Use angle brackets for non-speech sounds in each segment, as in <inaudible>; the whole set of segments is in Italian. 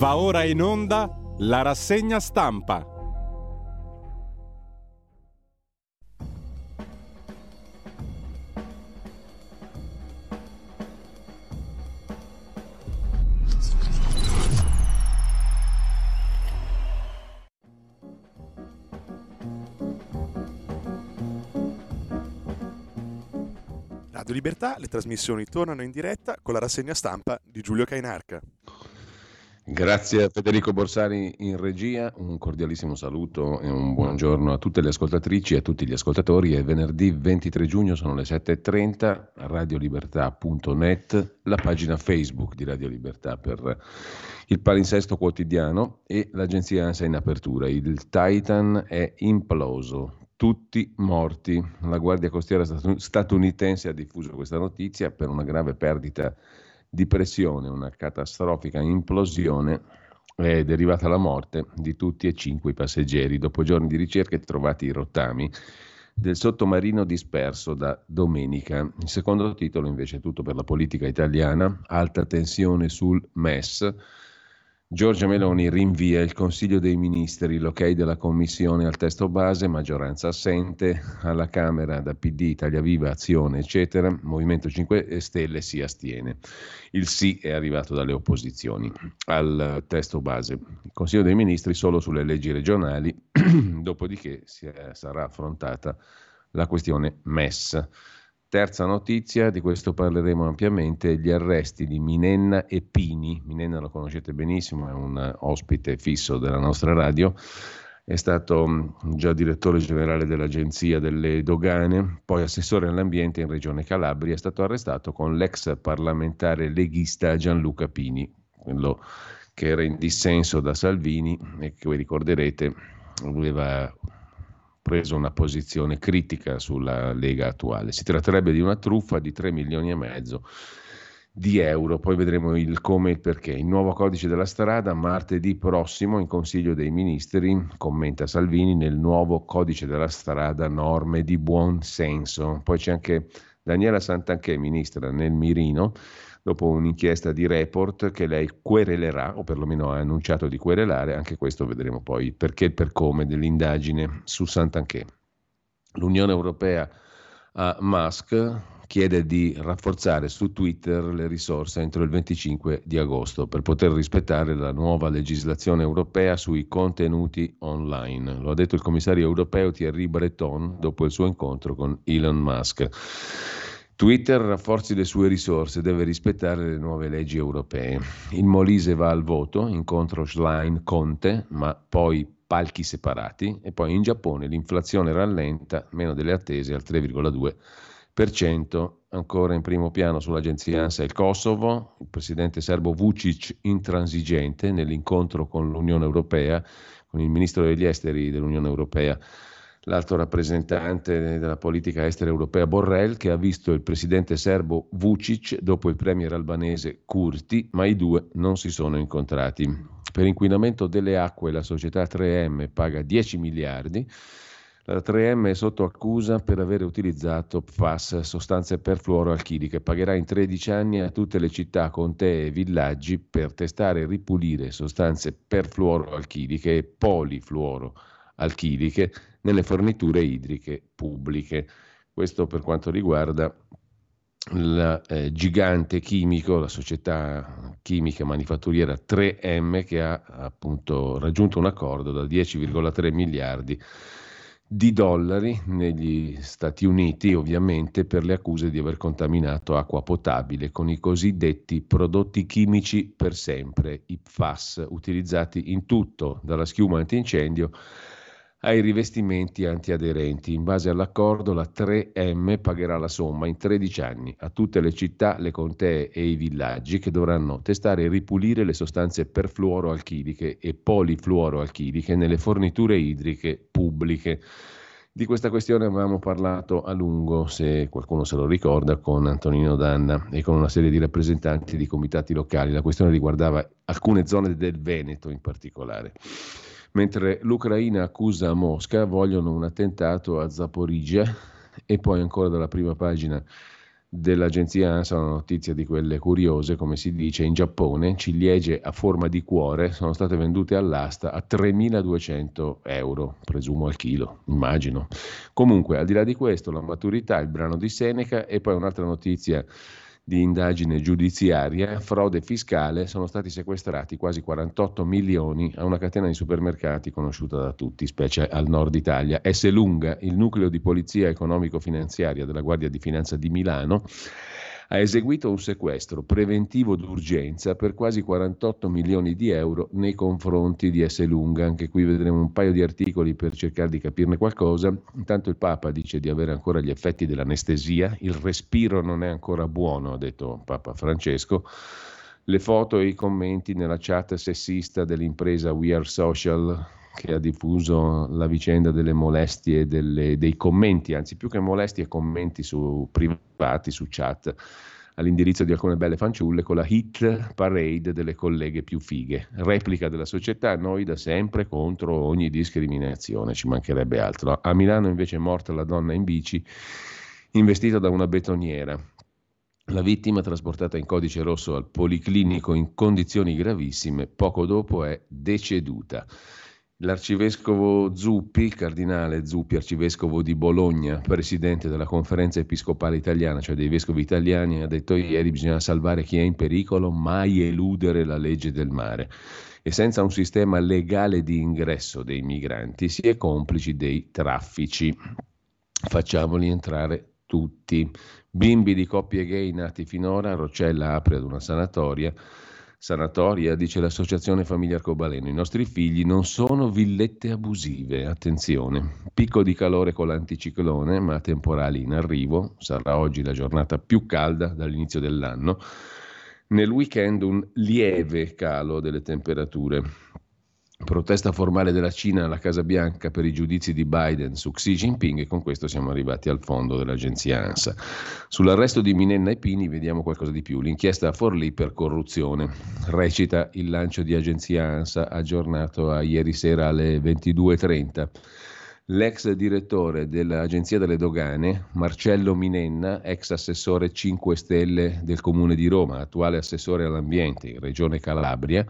Va ora in onda la rassegna stampa. Radio Libertà, le trasmissioni tornano in diretta con la rassegna stampa di Giulio Cainarca. Grazie a Federico Borsari in regia, un cordialissimo saluto e un buongiorno a tutte le ascoltatrici e a tutti gli ascoltatori. È venerdì 23 giugno, sono le 7.30, radiolibertà.net, la pagina Facebook di Radio Libertà per il palinsesto quotidiano e l'agenzia ANSA in apertura. Il Titan è imploso, tutti morti. La Guardia Costiera statunitense ha diffuso questa notizia per una grave perdita di di pressione, una catastrofica implosione è derivata la morte di tutti e cinque i passeggeri. Dopo giorni di ricerche trovati i rottami del sottomarino disperso da domenica. Il secondo titolo invece è tutto per la politica italiana, alta tensione sul MES Giorgia Meloni rinvia il Consiglio dei Ministri, l'ok della Commissione al testo base, maggioranza assente, alla Camera da PD, Italia Viva, Azione, eccetera, Movimento 5 Stelle si astiene. Il sì è arrivato dalle opposizioni al testo base. Il Consiglio dei Ministri solo sulle leggi regionali, <clears throat> dopodiché sarà affrontata la questione MES. Terza notizia, di questo parleremo ampiamente, gli arresti di Minenna e Pini. Minenna lo conoscete benissimo, è un ospite fisso della nostra radio, è stato mm, già direttore generale dell'Agenzia delle Dogane, poi assessore all'ambiente in Regione Calabria, è stato arrestato con l'ex parlamentare leghista Gianluca Pini, quello che era in dissenso da Salvini e che voi ricorderete aveva preso una posizione critica sulla Lega attuale. Si tratterebbe di una truffa di 3 milioni e mezzo di euro, poi vedremo il come e il perché. Il nuovo codice della strada martedì prossimo in Consiglio dei Ministri, commenta Salvini, nel nuovo codice della strada norme di buon senso. Poi c'è anche Daniela Santanchè, ministra nel mirino, dopo un'inchiesta di report che lei querelerà, o perlomeno ha annunciato di querelare, anche questo vedremo poi perché e per come dell'indagine su Sant'Anché. L'Unione Europea a Musk chiede di rafforzare su Twitter le risorse entro il 25 di agosto per poter rispettare la nuova legislazione europea sui contenuti online. Lo ha detto il commissario europeo Thierry Breton dopo il suo incontro con Elon Musk. Twitter rafforzi le sue risorse, deve rispettare le nuove leggi europee. Il Molise va al voto, incontro Schlein Conte, ma poi palchi separati e poi in Giappone l'inflazione rallenta, meno delle attese al 3,2%. Ancora in primo piano sull'agenzia ANSA il Kosovo, il presidente serbo Vucic intransigente nell'incontro con l'Unione Europea, con il ministro degli esteri dell'Unione Europea l'alto rappresentante della politica estera europea Borrell, che ha visto il presidente serbo Vucic dopo il premier albanese Kurti, ma i due non si sono incontrati. Per inquinamento delle acque la società 3M paga 10 miliardi. La 3M è sotto accusa per aver utilizzato PFAS, sostanze perfluoroalchiliche. Pagherà in 13 anni a tutte le città, contee e villaggi per testare e ripulire sostanze perfluoroalchiliche e polifluoroalchiliche nelle forniture idriche pubbliche. Questo per quanto riguarda il eh, gigante chimico, la società chimica manifatturiera 3M che ha appunto raggiunto un accordo da 10,3 miliardi di dollari negli Stati Uniti, ovviamente per le accuse di aver contaminato acqua potabile con i cosiddetti prodotti chimici per sempre, i PFAS, utilizzati in tutto, dalla schiuma antincendio ai rivestimenti antiaderenti. In base all'accordo la 3M pagherà la somma in 13 anni a tutte le città, le contee e i villaggi che dovranno testare e ripulire le sostanze perfluoroalchiliche e polifluoroalchiliche nelle forniture idriche pubbliche. Di questa questione avevamo parlato a lungo, se qualcuno se lo ricorda, con Antonino Danna e con una serie di rappresentanti di comitati locali. La questione riguardava alcune zone del Veneto in particolare. Mentre l'Ucraina accusa Mosca, vogliono un attentato a Zaporizia e poi ancora dalla prima pagina dell'agenzia ANSA una notizia di quelle curiose, come si dice, in Giappone ciliegie a forma di cuore sono state vendute all'asta a 3.200 euro, presumo al chilo, immagino. Comunque, al di là di questo, la maturità, il brano di Seneca e poi un'altra notizia di indagine giudiziaria, frode fiscale, sono stati sequestrati quasi 48 milioni a una catena di supermercati conosciuta da tutti, specie al nord Italia. S. Lunga, il nucleo di polizia economico-finanziaria della Guardia di Finanza di Milano, ha eseguito un sequestro preventivo d'urgenza per quasi 48 milioni di euro nei confronti di S. Lunga. Anche qui vedremo un paio di articoli per cercare di capirne qualcosa. Intanto il Papa dice di avere ancora gli effetti dell'anestesia, il respiro non è ancora buono, ha detto Papa Francesco. Le foto e i commenti nella chat sessista dell'impresa We Are Social che ha diffuso la vicenda delle molestie, delle, dei commenti, anzi più che molestie, commenti su privati, su chat, all'indirizzo di alcune belle fanciulle con la hit parade delle colleghe più fighe. Replica della società, noi da sempre contro ogni discriminazione, ci mancherebbe altro. A Milano invece è morta la donna in bici investita da una betoniera. La vittima, trasportata in codice rosso al policlinico in condizioni gravissime, poco dopo è deceduta. L'arcivescovo Zuppi, cardinale Zuppi, arcivescovo di Bologna, presidente della conferenza episcopale italiana, cioè dei vescovi italiani, ha detto ieri bisogna salvare chi è in pericolo, mai eludere la legge del mare. E senza un sistema legale di ingresso dei migranti si è complici dei traffici. Facciamoli entrare tutti. Bimbi di coppie gay nati finora, Rocella apre ad una sanatoria sanatoria, dice l'associazione Famiglia Arcobaleno. I nostri figli non sono villette abusive, attenzione. Picco di calore con l'anticiclone, ma temporali in arrivo. Sarà oggi la giornata più calda dall'inizio dell'anno. Nel weekend un lieve calo delle temperature. Protesta formale della Cina alla Casa Bianca per i giudizi di Biden su Xi Jinping e con questo siamo arrivati al fondo dell'agenzia ANSA. Sull'arresto di Minenna e Pini vediamo qualcosa di più. L'inchiesta a Forlì per corruzione. Recita il lancio di agenzia ANSA aggiornato a ieri sera alle 22.30. L'ex direttore dell'Agenzia delle Dogane, Marcello Minenna, ex assessore 5 Stelle del Comune di Roma, attuale assessore all'ambiente in Regione Calabria,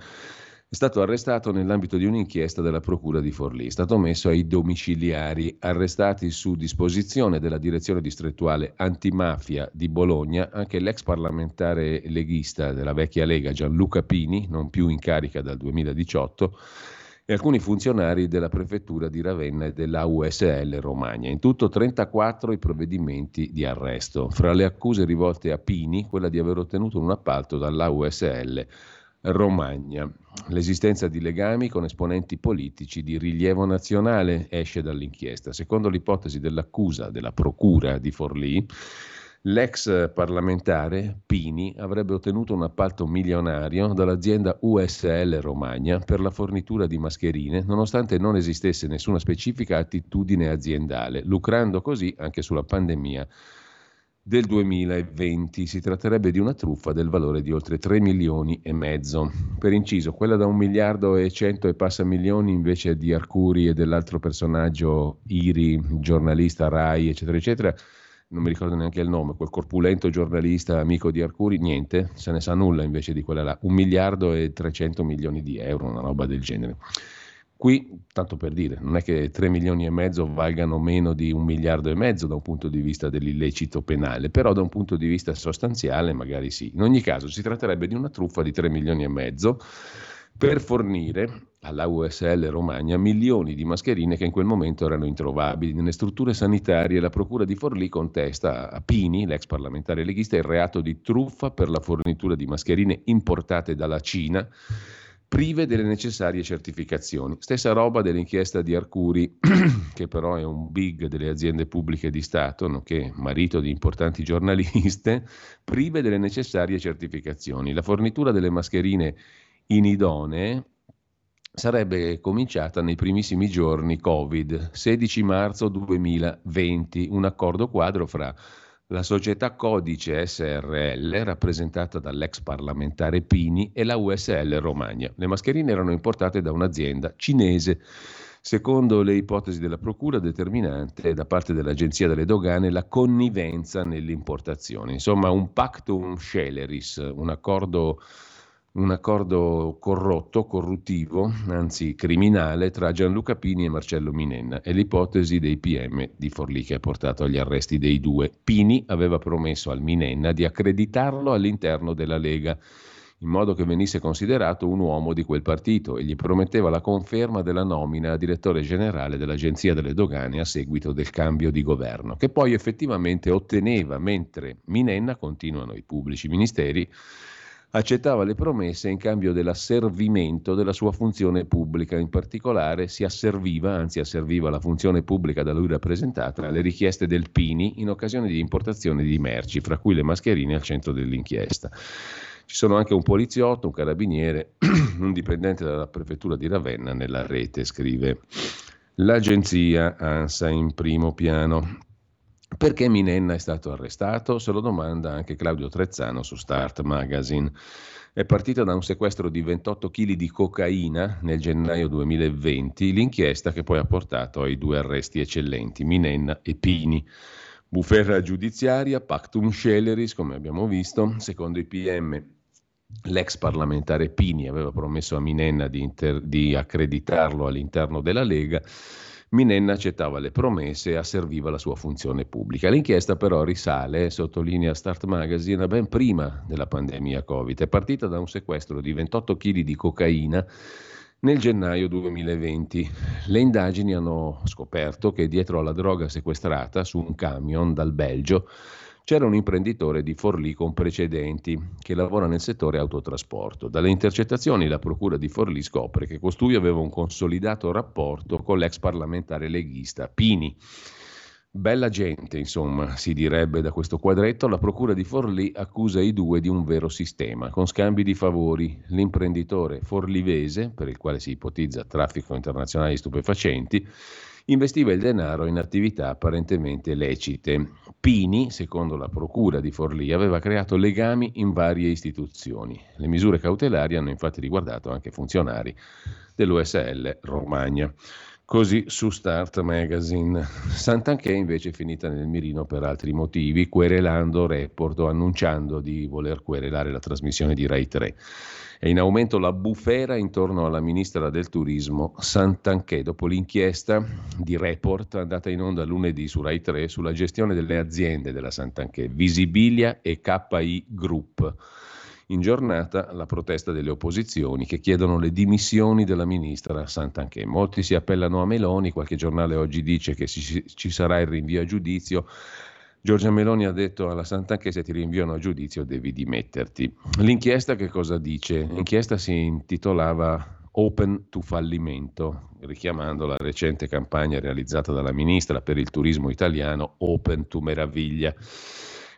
è stato arrestato nell'ambito di un'inchiesta della Procura di Forlì. È stato messo ai domiciliari, arrestati su disposizione della Direzione Distrettuale Antimafia di Bologna, anche l'ex parlamentare leghista della vecchia Lega Gianluca Pini, non più in carica dal 2018, e alcuni funzionari della prefettura di Ravenna e della USL Romagna. In tutto 34 i provvedimenti di arresto. Fra le accuse rivolte a Pini, quella di aver ottenuto un appalto dalla USL Romagna. L'esistenza di legami con esponenti politici di rilievo nazionale esce dall'inchiesta. Secondo l'ipotesi dell'accusa della procura di Forlì, l'ex parlamentare Pini avrebbe ottenuto un appalto milionario dall'azienda USL Romagna per la fornitura di mascherine, nonostante non esistesse nessuna specifica attitudine aziendale, lucrando così anche sulla pandemia del 2020. Si tratterebbe di una truffa del valore di oltre 3 milioni e mezzo. Per inciso, quella da un miliardo e cento e passa milioni invece di Arcuri e dell'altro personaggio Iri, giornalista Rai, eccetera, eccetera, non mi ricordo neanche il nome, quel corpulento giornalista amico di Arcuri, niente, se ne sa nulla invece di quella là, un miliardo e 300 milioni di euro, una roba del genere. Qui, tanto per dire, non è che 3 milioni e mezzo valgano meno di un miliardo e mezzo da un punto di vista dell'illecito penale, però da un punto di vista sostanziale magari sì. In ogni caso si tratterebbe di una truffa di 3 milioni e mezzo per fornire alla USL Romagna milioni di mascherine che in quel momento erano introvabili nelle strutture sanitarie. La Procura di Forlì contesta a Pini, l'ex parlamentare leghista, il reato di truffa per la fornitura di mascherine importate dalla Cina prive delle necessarie certificazioni. Stessa roba dell'inchiesta di Arcuri, <clears throat> che però è un big delle aziende pubbliche di Stato, nonché marito di importanti giornaliste, <laughs> prive delle necessarie certificazioni. La fornitura delle mascherine inidonee sarebbe cominciata nei primissimi giorni Covid, 16 marzo 2020, un accordo quadro fra la società Codice SRL, rappresentata dall'ex parlamentare Pini, e la USL Romagna. Le mascherine erano importate da un'azienda cinese Secondo le ipotesi della Procura, determinante da parte dell'Agenzia delle Dogane la connivenza nell'importazione. Insomma, un pactum sceleris, un accordo, un accordo corrotto, corruttivo, anzi criminale, tra Gianluca Pini e Marcello Minenna. È l'ipotesi dei PM di Forlì che ha portato agli arresti dei due. Pini aveva promesso al Minenna di accreditarlo all'interno della Lega in modo che venisse considerato un uomo di quel partito e gli prometteva la conferma della nomina a direttore generale dell'Agenzia delle Dogane a seguito del cambio di governo, che poi effettivamente otteneva, mentre Minenna, continuano i pubblici ministeri, accettava le promesse in cambio dell'asservimento della sua funzione pubblica, in particolare si asserviva, anzi asserviva la funzione pubblica da lui rappresentata alle richieste del Pini in occasione di importazione di merci, fra cui le mascherine al centro dell'inchiesta. Ci sono anche un poliziotto, un carabiniere, <clears throat> un dipendente dalla prefettura di Ravenna nella rete, scrive l'agenzia ANSA in primo piano. Perché Minenna è stato arrestato? Se lo domanda anche Claudio Trezzano su Start Magazine. È partita da un sequestro di 28 kg di cocaina nel gennaio 2020, l'inchiesta che poi ha portato ai due arresti eccellenti, Minenna e Pini. Bufera giudiziaria, pactum sceleris, come abbiamo visto, secondo i PM L'ex parlamentare Pini aveva promesso a Minenna di, inter- di, accreditarlo all'interno della Lega. Minenna accettava le promesse e asserviva la sua funzione pubblica. L'inchiesta però risale, sottolinea Start Magazine, ben prima della pandemia Covid. È partita da un sequestro di 28 kg di cocaina nel gennaio 2020. Le indagini hanno scoperto che dietro alla droga sequestrata su un camion dal Belgio c'era un imprenditore di Forlì con precedenti che lavora nel settore autotrasporto. Dalle intercettazioni la procura di Forlì scopre che costui aveva un consolidato rapporto con l'ex parlamentare leghista Pini. Bella gente, insomma, si direbbe da questo quadretto, la procura di Forlì accusa i due di un vero sistema, con scambi di favori. L'imprenditore forlivese, per il quale si ipotizza traffico internazionale di stupefacenti, investiva il denaro in attività apparentemente lecite. Pini, secondo la procura di Forlì, aveva creato legami in varie istituzioni. Le misure cautelari hanno infatti riguardato anche funzionari dell'USL Romagna. Così su Start Magazine. Sant'Anché invece è finita nel mirino per altri motivi, querelando Report o annunciando di voler querelare la trasmissione di Rai 3. È in aumento la bufera intorno alla ministra del turismo Santanché dopo l'inchiesta di Report andata in onda lunedì su Rai 3 sulla gestione delle aziende della Santanché, Visibilia e KI Group. In giornata la protesta delle opposizioni che chiedono le dimissioni della ministra Santanché. Molti si appellano a Meloni, qualche giornale oggi dice che ci sarà il rinvio a giudizio. Giorgia Meloni ha detto alla Sant'Anna che se ti rinviano a giudizio devi dimetterti. L'inchiesta che cosa dice? L'inchiesta si intitolava Open to fallimento, richiamando la recente campagna realizzata dalla ministra per il turismo italiano Open to meraviglia.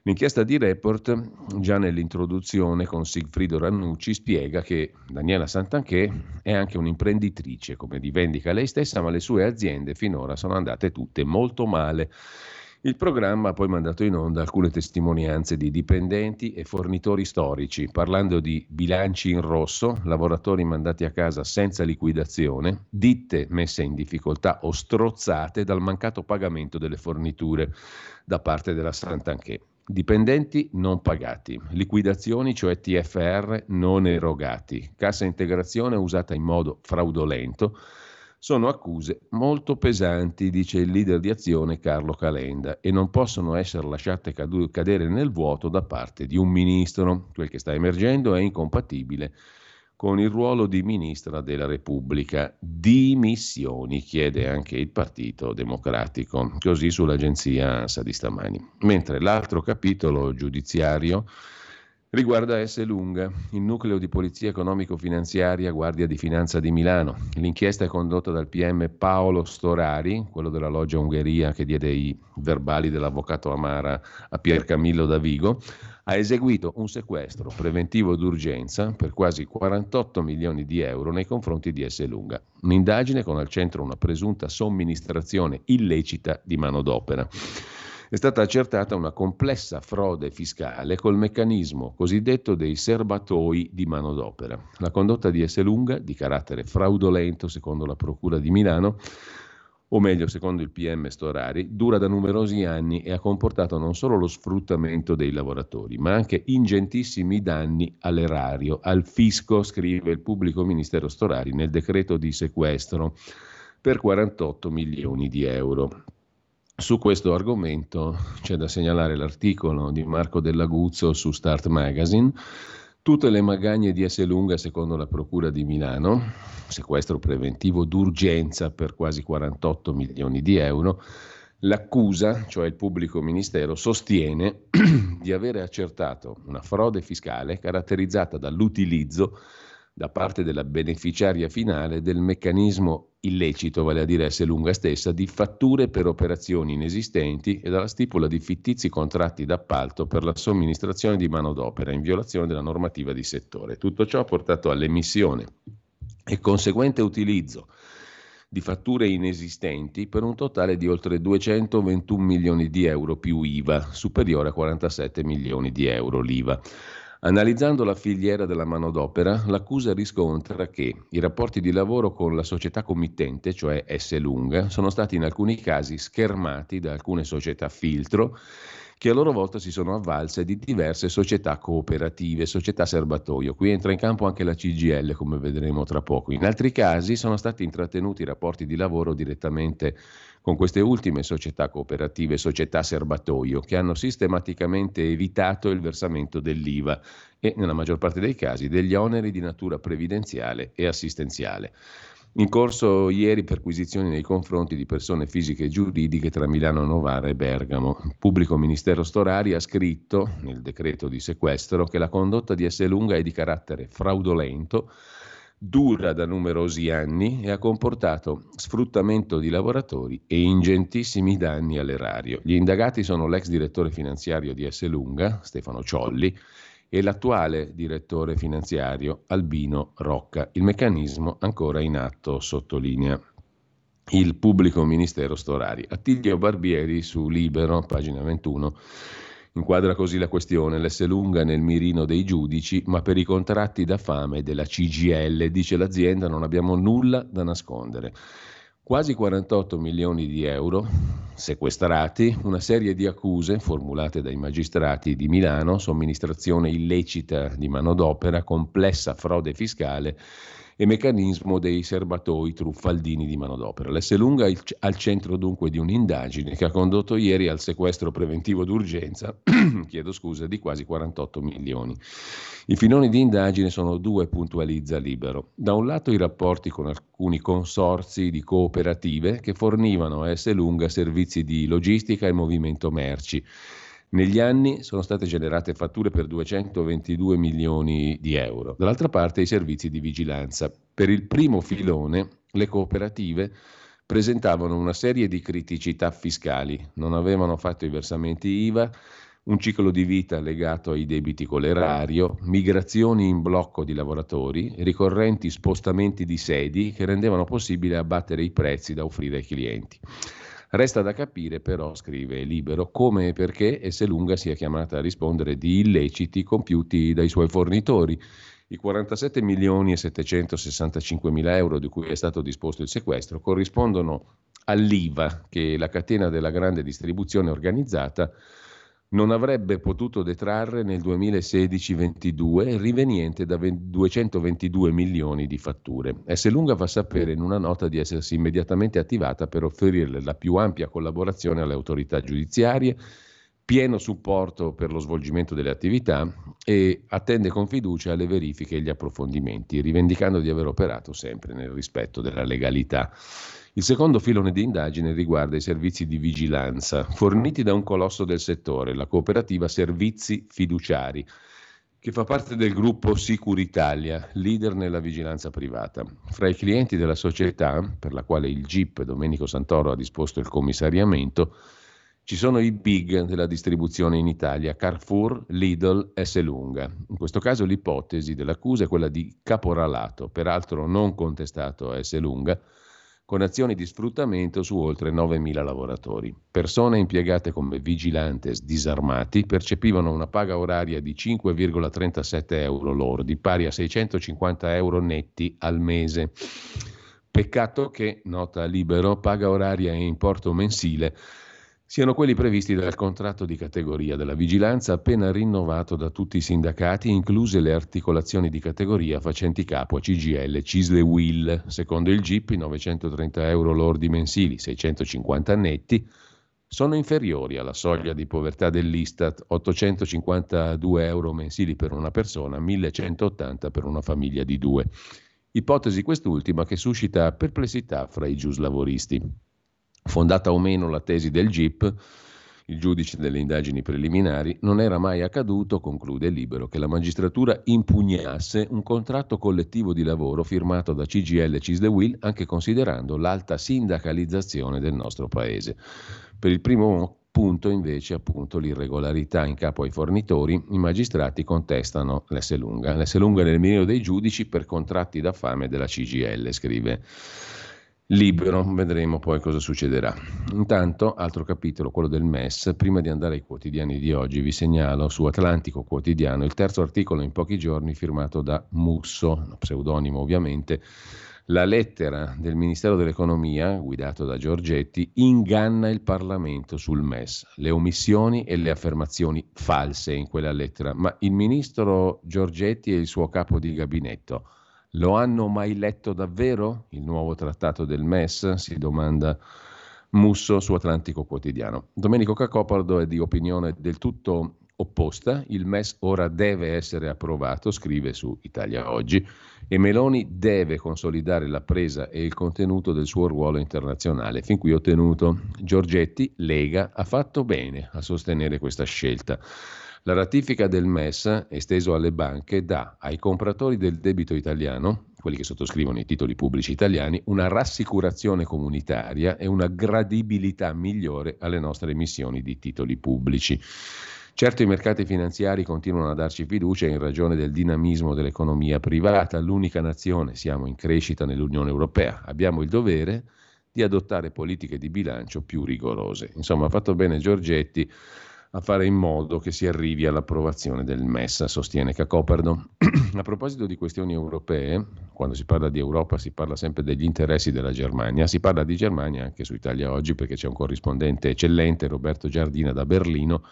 L'inchiesta di Report, già nell'introduzione con Sigfrido Rannucci, spiega che Daniela Santanché è anche un'imprenditrice, come divendica lei stessa, ma le sue aziende finora sono andate tutte molto male il programma ha poi mandato in onda alcune testimonianze di dipendenti e fornitori storici, parlando di bilanci in rosso, lavoratori mandati a casa senza liquidazione, ditte messe in difficoltà o strozzate dal mancato pagamento delle forniture da parte della Sant'Anché. Dipendenti non pagati, liquidazioni, cioè TFR non erogati, cassa integrazione usata in modo fraudolento, sono accuse molto pesanti, dice il leader di azione Carlo Calenda, e non possono essere lasciate cadere nel vuoto da parte di un ministro. Quel che sta emergendo è incompatibile con il ruolo di ministra della Repubblica. Dimissioni, chiede anche il Partito Democratico, così sull'agenzia ANSA di stamani. Mentre l'altro capitolo giudiziario riguarda S. Lunga, il nucleo di polizia economico-finanziaria Guardia di Finanza di Milano. L'inchiesta è condotta dal PM Paolo Storari, quello della loggia Ungheria che diede i verbali dell'avvocato Amara a Pier Camillo da Vigo. Ha eseguito un sequestro preventivo d'urgenza per quasi 48 milioni di euro nei confronti di S. Lunga. Un'indagine con al centro una presunta somministrazione illecita di manodopera. È stata accertata una complessa frode fiscale col meccanismo cosiddetto dei serbatoi di manodopera. La condotta di Esselunga, di carattere fraudolento secondo la Procura di Milano, o meglio secondo il PM Storari, dura da numerosi anni e ha comportato non solo lo sfruttamento dei lavoratori, ma anche ingentissimi danni all'erario, al fisco, scrive il pubblico ministero Storari nel decreto di sequestro per 48 milioni di euro. Su questo argomento c'è da segnalare l'articolo di Marco Dell'Aguzzo su Start Magazine. Tutte le magagne di S. Lunga secondo la Procura di Milano, sequestro preventivo d'urgenza per quasi 48 milioni di euro, l'accusa, cioè il pubblico ministero, sostiene <clears throat> di avere accertato una frode fiscale caratterizzata dall'utilizzo da parte della beneficiaria finale del meccanismo illecito, vale a dire S. lunga stessa, di fatture per operazioni inesistenti e dalla stipula di fittizi contratti d'appalto per la somministrazione di manodopera in violazione della normativa di settore. Tutto ciò ha portato all'emissione e conseguente utilizzo di fatture inesistenti per un totale di oltre 221 milioni di euro più IVA, superiore a 47 milioni di euro l'IVA. Analizzando la filiera della manodopera, l'accusa riscontra che i rapporti di lavoro con la società committente, cioè S. Lunga, sono stati in alcuni casi schermati da alcune società filtro che a loro volta si sono avvalse di diverse società cooperative, società serbatoio. Qui entra in campo anche la CGL, come vedremo tra poco. In altri casi sono stati intrattenuti rapporti di lavoro direttamente con queste ultime società cooperative, società serbatoio, che hanno sistematicamente evitato il versamento dell'IVA e, nella maggior parte dei casi, degli oneri di natura previdenziale e assistenziale. In corso ieri perquisizioni nei confronti di persone fisiche e giuridiche tra Milano, Novara e Bergamo. Il pubblico ministero Storari ha scritto nel decreto di sequestro che la condotta di Esselunga è di carattere fraudolento dura da numerosi anni e ha comportato sfruttamento di lavoratori e ingentissimi danni all'erario. Gli indagati sono l'ex direttore finanziario di S. Lunga, Stefano Ciolli, e l'attuale direttore finanziario Albino Rocca. Il meccanismo ancora in atto, sottolinea il pubblico ministero Storari. Attilio Barbieri su Libero, pagina 21 Inquadra così la questione, l'S lunga nel mirino dei giudici, ma per i contratti da fame della CGL, dice l'azienda, non abbiamo nulla da nascondere. Quasi 48 milioni di euro sequestrati, una serie di accuse formulate dai magistrati di Milano, somministrazione illecita di manodopera, complessa frode fiscale e meccanismo dei serbatoi truffaldini di manodopera. L'Esselunga al centro dunque di un'indagine che ha condotto ieri al sequestro preventivo d'urgenza <clears throat> chiedo scusa, di quasi 48 milioni. I filoni di indagine sono due, puntualizza Libero. Da un lato i rapporti con alcuni consorzi di cooperative che fornivano a Esselunga servizi di logistica e movimento merci negli anni sono state generate fatture per 222 milioni di euro. Dall'altra parte i servizi di vigilanza. Per il primo filone le cooperative presentavano una serie di criticità fiscali, non avevano fatto i versamenti IVA, un ciclo di vita legato ai debiti con l'erario, migrazioni in blocco di lavoratori, ricorrenti spostamenti di sedi che rendevano possibile abbattere i prezzi da offrire ai clienti. Resta da capire però, scrive Libero, come e perché Esselunga sia chiamata a rispondere di illeciti compiuti dai suoi fornitori. I 47 milioni e 765 mila euro di cui è stato disposto il sequestro corrispondono all'IVA che la catena della grande distribuzione organizzata non avrebbe potuto detrarre nel 2016-22 riveniente da 222 milioni di fatture. S. Lunga fa sapere in una nota di essersi immediatamente attivata per offrire la più ampia collaborazione alle autorità giudiziarie, pieno supporto per lo svolgimento delle attività e attende con fiducia le verifiche e gli approfondimenti, rivendicando di aver operato sempre nel rispetto della legalità. Il secondo filone di indagine riguarda i servizi di vigilanza forniti da un colosso del settore, la cooperativa Servizi Fiduciari, che fa parte del gruppo Sicuritalia, leader nella vigilanza privata. Fra i clienti della società, per la quale il GIP Domenico Santoro ha disposto il commissariamento, ci sono i big della distribuzione in Italia, Carrefour, Lidl, S. Lunga. In questo caso l'ipotesi dell'accusa è quella di caporalato, peraltro non contestato a S. Lunga, con azioni di sfruttamento su oltre 9.000 lavoratori. Persone impiegate come vigilantes disarmati percepivano una paga oraria di 5,37 euro lordi, pari a 650 euro netti al mese. Peccato che, nota Libero, paga oraria e importo mensile siano quelli previsti dal contratto di categoria della vigilanza appena rinnovato da tutti i sindacati, incluse le articolazioni di categoria facenti capo a CGL, Cisle Will. Secondo il GIP i 930 euro lordi mensili, 650 netti, sono inferiori alla soglia di povertà dell'Istat, 852 euro mensili per una persona, 1180 per una famiglia di due. Ipotesi quest'ultima che suscita perplessità fra i giuslavoristi. Fondata o meno la tesi del GIP, il giudice delle indagini preliminari, non era mai accaduto, conclude Libero, che la magistratura impugnasse un contratto collettivo di lavoro firmato da CGL e Cisle anche considerando l'alta sindacalizzazione del nostro paese. Per il primo punto, invece, appunto, l'irregolarità in capo ai fornitori, i magistrati contestano l'S lunga. L'S lunga nel mirino dei giudici per contratti da fame della CGL, scrive libero, vedremo poi cosa succederà. Intanto, altro capitolo, quello del MES, prima di andare ai quotidiani di oggi vi segnalo su Atlantico Quotidiano il terzo articolo in pochi giorni firmato da Musso, pseudonimo ovviamente, la lettera del Ministero dell'Economia, guidato da Giorgetti, inganna il Parlamento sul MES, le omissioni e le affermazioni false in quella lettera, ma il ministro Giorgetti e il suo capo di gabinetto lo hanno mai letto davvero il nuovo trattato del MES? Si domanda Musso su Atlantico Quotidiano. Domenico Cacopardo è di opinione del tutto opposta. Il MES ora deve essere approvato, scrive su Italia Oggi, e Meloni deve consolidare la presa e il contenuto del suo ruolo internazionale, fin qui ottenuto. Giorgetti, Lega, ha fatto bene a sostenere questa scelta. La ratifica del MES, esteso alle banche, dà ai compratori del debito italiano, quelli che sottoscrivono i titoli pubblici italiani, una rassicurazione comunitaria e una gradibilità migliore alle nostre emissioni di titoli pubblici. Certo i mercati finanziari continuano a darci fiducia in ragione del dinamismo dell'economia privata, l'unica nazione, siamo in crescita nell'Unione Europea, abbiamo il dovere di adottare politiche di bilancio più rigorose. Insomma, ha fatto bene Giorgetti a fare in modo che si arrivi all'approvazione del MES, sostiene Cacoperdo. <clears throat> a proposito di questioni europee, quando si parla di Europa si parla sempre degli interessi della Germania, si parla di Germania anche su Italia Oggi perché c'è un corrispondente eccellente, Roberto Giardina da Berlino,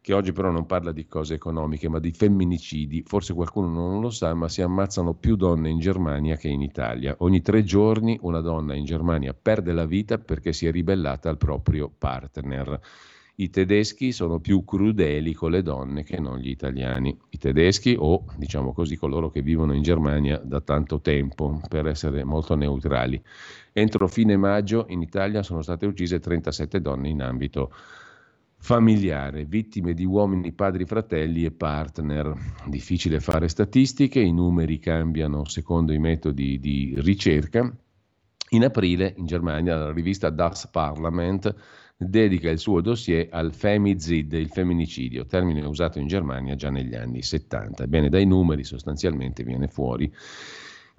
che oggi però non parla di cose economiche ma di femminicidi. Forse qualcuno non lo sa, ma si ammazzano più donne in Germania che in Italia. Ogni tre giorni una donna in Germania perde la vita perché si è ribellata al proprio partner. I tedeschi sono più crudeli con le donne che non gli italiani. I tedeschi o, diciamo così, coloro che vivono in Germania da tanto tempo, per essere molto neutrali. Entro fine maggio in Italia sono state uccise 37 donne in ambito familiare, vittime di uomini, padri, fratelli e partner. Difficile fare statistiche, i numeri cambiano secondo i metodi di ricerca. In aprile in Germania la rivista Das Parlament dedica il suo dossier al femicid, il femminicidio, termine usato in Germania già negli anni 70. Ebbene, dai numeri sostanzialmente viene fuori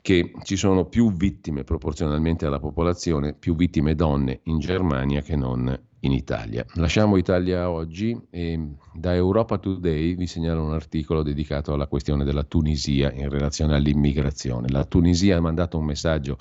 che ci sono più vittime proporzionalmente alla popolazione, più vittime donne in Germania che non in Italia. Lasciamo Italia oggi e da Europa Today vi segnalo un articolo dedicato alla questione della Tunisia in relazione all'immigrazione. La Tunisia ha mandato un messaggio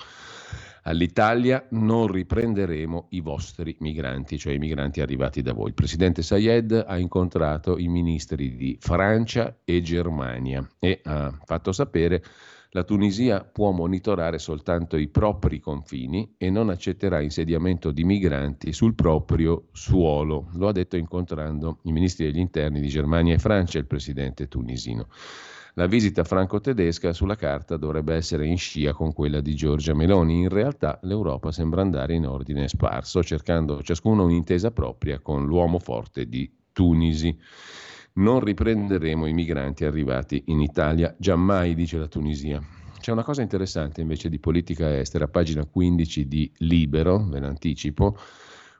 all'Italia non riprenderemo i vostri migranti, cioè i migranti arrivati da voi. Il presidente Sayed ha incontrato i ministri di Francia e Germania e ha fatto sapere la Tunisia può monitorare soltanto i propri confini e non accetterà insediamento di migranti sul proprio suolo. Lo ha detto incontrando i ministri degli interni di Germania e Francia il presidente tunisino. La visita franco-tedesca sulla carta dovrebbe essere in scia con quella di Giorgia Meloni. In realtà l'Europa sembra andare in ordine sparso, cercando ciascuno un'intesa propria con l'uomo forte di Tunisi. Non riprenderemo i migranti arrivati in Italia, giammai, dice la Tunisia. C'è una cosa interessante invece di politica estera, pagina 15 di Libero, ve l'anticipo,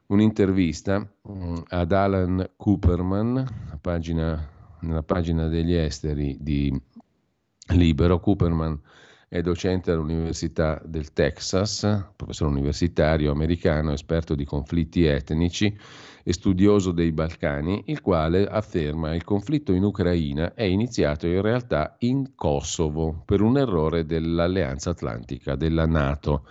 un'intervista mm, ad Alan Cooperman, pagina nella pagina degli esteri di Libero, Cooperman è docente all'Università del Texas, professore universitario americano, esperto di conflitti etnici e studioso dei Balcani, il quale afferma che il conflitto in Ucraina è iniziato in realtà in Kosovo per un errore dell'Alleanza Atlantica, della Nato.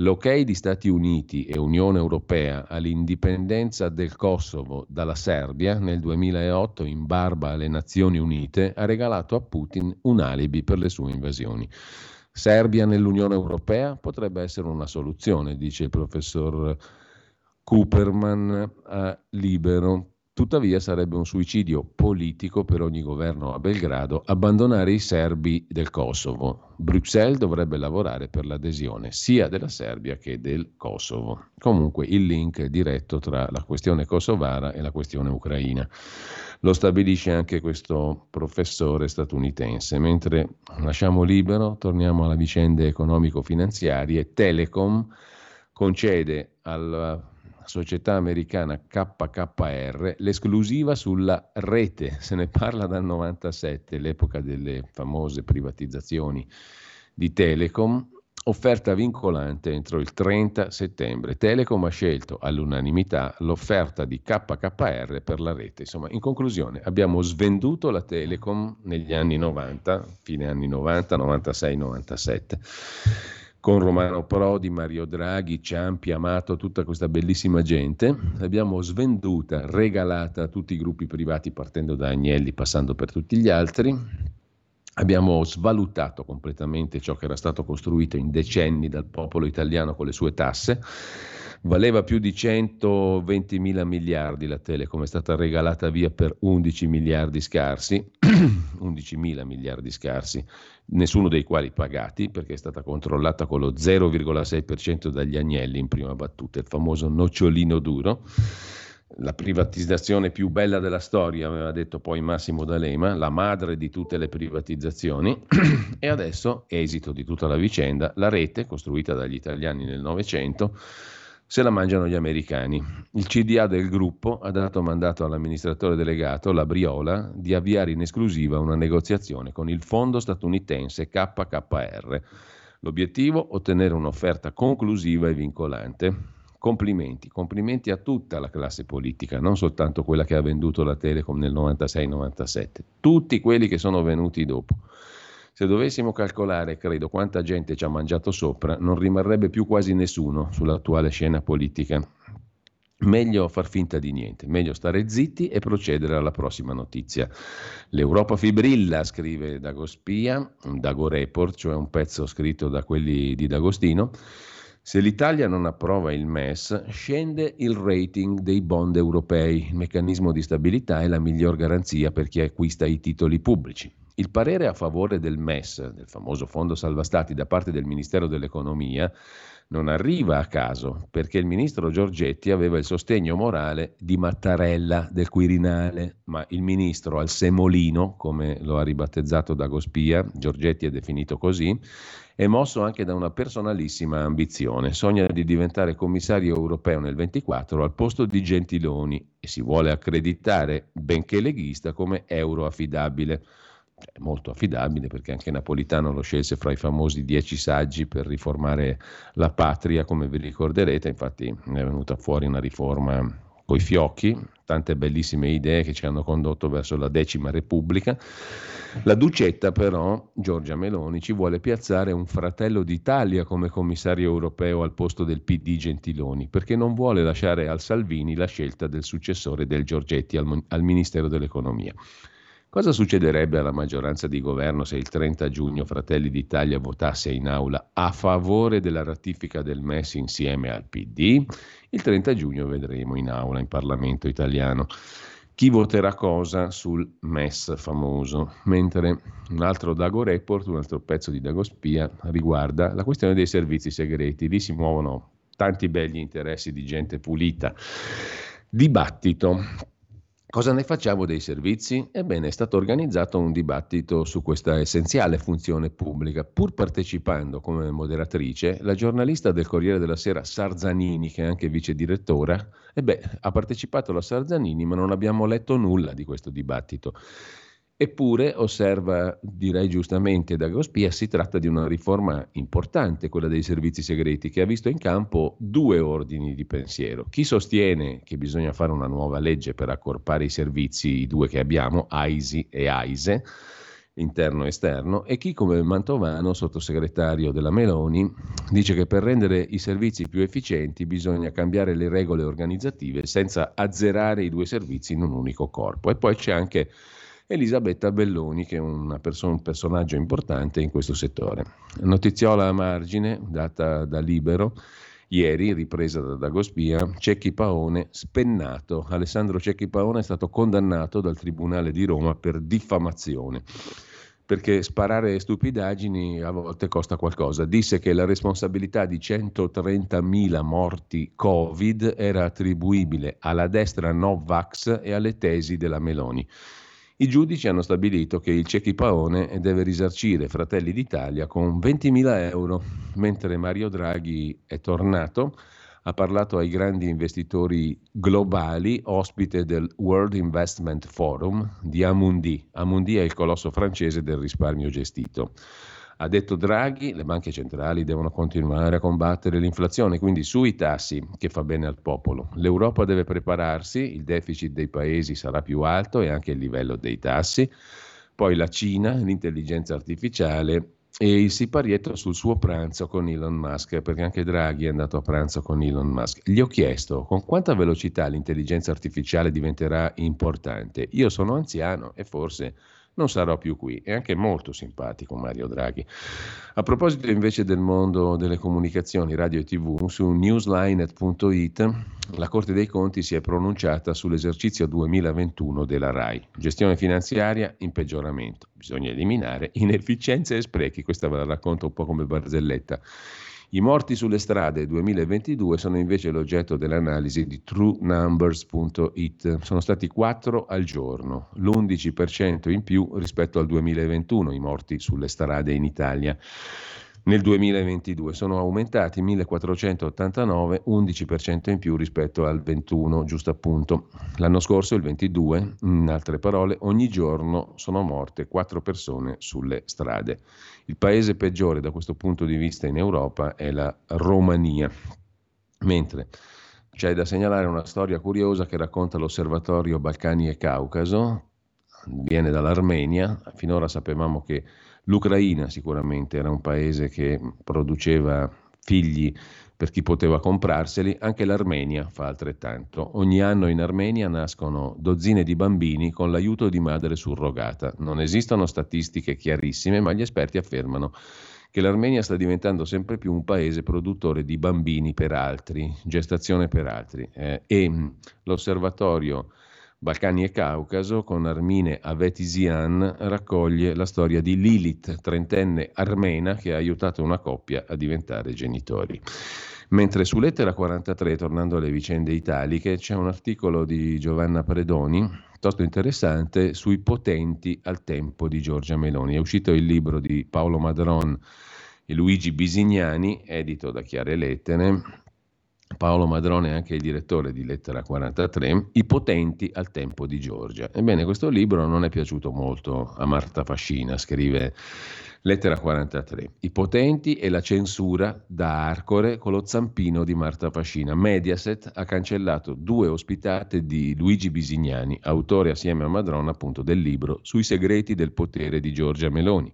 L'ok di Stati Uniti e Unione Europea all'indipendenza del Kosovo dalla Serbia nel 2008 in barba alle Nazioni Unite ha regalato a Putin un alibi per le sue invasioni. Serbia nell'Unione Europea potrebbe essere una soluzione, dice il professor Cooperman a Libero. Tuttavia sarebbe un suicidio politico per ogni governo a Belgrado abbandonare i serbi del Kosovo. Bruxelles dovrebbe lavorare per l'adesione sia della Serbia che del Kosovo. Comunque il link è diretto tra la questione kosovara e la questione ucraina. Lo stabilisce anche questo professore statunitense. Mentre lasciamo libero, torniamo alle vicende economico-finanziarie. Telecom concede al società americana KKR, l'esclusiva sulla rete, se ne parla dal 97, l'epoca delle famose privatizzazioni di Telecom, offerta vincolante entro il 30 settembre. Telecom ha scelto all'unanimità l'offerta di KKR per la rete. Insomma, in conclusione, abbiamo svenduto la Telecom negli anni 90, fine anni 90, 96, 97 con Romano Prodi, Mario Draghi, Ciampi, Amato, tutta questa bellissima gente. L'abbiamo svenduta, regalata a tutti i gruppi privati partendo da Agnelli, passando per tutti gli altri. Abbiamo svalutato completamente ciò che era stato costruito in decenni dal popolo italiano con le sue tasse valeva più di 120 mila miliardi la Telecom, è stata regalata via per 11 miliardi scarsi, <clears throat> 11 mila miliardi scarsi, nessuno dei quali pagati perché è stata controllata con lo 0,6% dagli agnelli in prima battuta, il famoso nocciolino duro. La privatizzazione più bella della storia, aveva detto poi Massimo D'Alema, la madre di tutte le privatizzazioni, <clears throat> e adesso, esito di tutta la vicenda, la rete costruita dagli italiani nel Novecento se la mangiano gli americani. Il CDA del gruppo ha dato mandato all'amministratore delegato, la Briola, di avviare in esclusiva una negoziazione con il fondo statunitense KKR. L'obiettivo? Ottenere un'offerta conclusiva e vincolante. Complimenti, complimenti a tutta la classe politica, non soltanto quella che ha venduto la Telecom nel 96-97, tutti quelli che sono venuti dopo. Se dovessimo calcolare, credo, quanta gente ci ha mangiato sopra, non rimarrebbe più quasi nessuno sull'attuale scena politica. Meglio far finta di niente, meglio stare zitti e procedere alla prossima notizia. L'Europa fibrilla, scrive Dagospia, un Dago Report, cioè un pezzo scritto da quelli di D'Agostino. Se l'Italia non approva il MES, scende il rating dei bond europei. Il meccanismo di stabilità è la miglior garanzia per chi acquista i titoli pubblici. Il parere a favore del MES, del famoso Fondo Salva Stati, da parte del Ministero dell'Economia non arriva a caso, perché il ministro Giorgetti aveva il sostegno morale di Mattarella del Quirinale, ma il ministro al semolino, come lo ha ribattezzato Dagospia, Giorgetti è definito così, è mosso anche da una personalissima ambizione. Sogna di diventare commissario europeo nel 24 al posto di Gentiloni e si vuole accreditare, benché leghista, come euroaffidabile è molto affidabile perché anche Napolitano lo scelse fra i famosi dieci saggi per riformare la patria, come vi ricorderete, infatti è venuta fuori una riforma coi fiocchi, tante bellissime idee che ci hanno condotto verso la decima repubblica. La Ducetta però, Giorgia Meloni, ci vuole piazzare un fratello d'Italia come commissario europeo al posto del PD Gentiloni, perché non vuole lasciare al Salvini la scelta del successore del Giorgetti al, al Ministero dell'Economia. Cosa succederebbe alla maggioranza di governo se il 30 giugno Fratelli d'Italia votasse in aula a favore della ratifica del MES insieme al PD? Il 30 giugno vedremo in aula in Parlamento italiano chi voterà cosa sul MES famoso, mentre un altro Dago Report, un altro pezzo di Dago Spia riguarda la questione dei servizi segreti. Lì si muovono tanti begli interessi di gente pulita. Dibattito Cosa ne facciamo dei servizi? Ebbene, è stato organizzato un dibattito su questa essenziale funzione pubblica. Pur partecipando come moderatrice, la giornalista del Corriere della Sera Sarzanini, che è anche vice direttora, ha partecipato alla Sarzanini, ma non abbiamo letto nulla di questo dibattito. Eppure, osserva, direi giustamente Dagospia, si tratta di una riforma importante, quella dei servizi segreti, che ha visto in campo due ordini di pensiero. Chi sostiene che bisogna fare una nuova legge per accorpare i servizi, i due che abbiamo, AISI e AISE, interno e esterno, e chi come Mantovano, sottosegretario della Meloni, dice che per rendere i servizi più efficienti bisogna cambiare le regole organizzative senza azzerare i due servizi in un unico corpo. E poi c'è anche Elisabetta Belloni, che è perso- un personaggio importante in questo settore. Notiziola a margine, data da Libero, ieri, ripresa da Dagospia, Cecchi Paone spennato. Alessandro Cecchi Paone è stato condannato dal Tribunale di Roma per diffamazione perché sparare stupidaggini a volte costa qualcosa. Disse che la responsabilità di 130.000 morti Covid era attribuibile alla destra Novax e alle tesi della Meloni. I giudici hanno stabilito che il Cecchi Paone deve risarcire Fratelli d'Italia con 20.000 euro, mentre Mario Draghi è tornato, ha parlato ai grandi investitori globali, ospite del World Investment Forum di Amundi. Amundi è il colosso francese del risparmio gestito. Ha detto Draghi, le banche centrali devono continuare a combattere l'inflazione, quindi sui tassi, che fa bene al popolo. L'Europa deve prepararsi, il deficit dei paesi sarà più alto e anche il livello dei tassi. Poi la Cina, l'intelligenza artificiale e il siparietto sul suo pranzo con Elon Musk, perché anche Draghi è andato a pranzo con Elon Musk. Gli ho chiesto con quanta velocità l'intelligenza artificiale diventerà importante. Io sono anziano e forse non sarò più qui. È anche molto simpatico Mario Draghi. A proposito invece del mondo delle comunicazioni, radio e tv, su newsline.it la Corte dei Conti si è pronunciata sull'esercizio 2021 della RAI. Gestione finanziaria in peggioramento. Bisogna eliminare inefficienze e sprechi. Questa ve la racconto un po' come barzelletta. I morti sulle strade 2022 sono invece l'oggetto dell'analisi di truenumbers.it. Sono stati 4 al giorno, l'11% in più rispetto al 2021 i morti sulle strade in Italia nel 2022 sono aumentati 1489, 11% in più rispetto al 21, giusto appunto. L'anno scorso, il 22, in altre parole, ogni giorno sono morte 4 persone sulle strade. Il paese peggiore da questo punto di vista in Europa è la Romania. Mentre c'è da segnalare una storia curiosa che racconta l'osservatorio Balcani e Caucaso, viene dall'Armenia, finora sapevamo che L'Ucraina sicuramente era un paese che produceva figli per chi poteva comprarseli, anche l'Armenia fa altrettanto. Ogni anno in Armenia nascono dozzine di bambini con l'aiuto di madre surrogata. Non esistono statistiche chiarissime, ma gli esperti affermano che l'Armenia sta diventando sempre più un paese produttore di bambini per altri, gestazione per altri. Eh, e l'osservatorio Balcani e Caucaso, con Armine Avetisian, raccoglie la storia di Lilith, trentenne armena che ha aiutato una coppia a diventare genitori. Mentre su Lettera 43, tornando alle vicende italiche, c'è un articolo di Giovanna Predoni, piuttosto interessante, sui potenti al tempo di Giorgia Meloni. È uscito il libro di Paolo Madron e Luigi Bisignani, edito da Chiare Lettere, Paolo Madrone è anche il direttore di Lettera 43, I potenti al tempo di Giorgia. Ebbene, questo libro non è piaciuto molto a Marta Fascina, scrive Lettera 43. I potenti e la censura da Arcore con lo zampino di Marta Fascina. Mediaset ha cancellato due ospitate di Luigi Bisignani, autore assieme a Madrona appunto del libro Sui segreti del potere di Giorgia Meloni.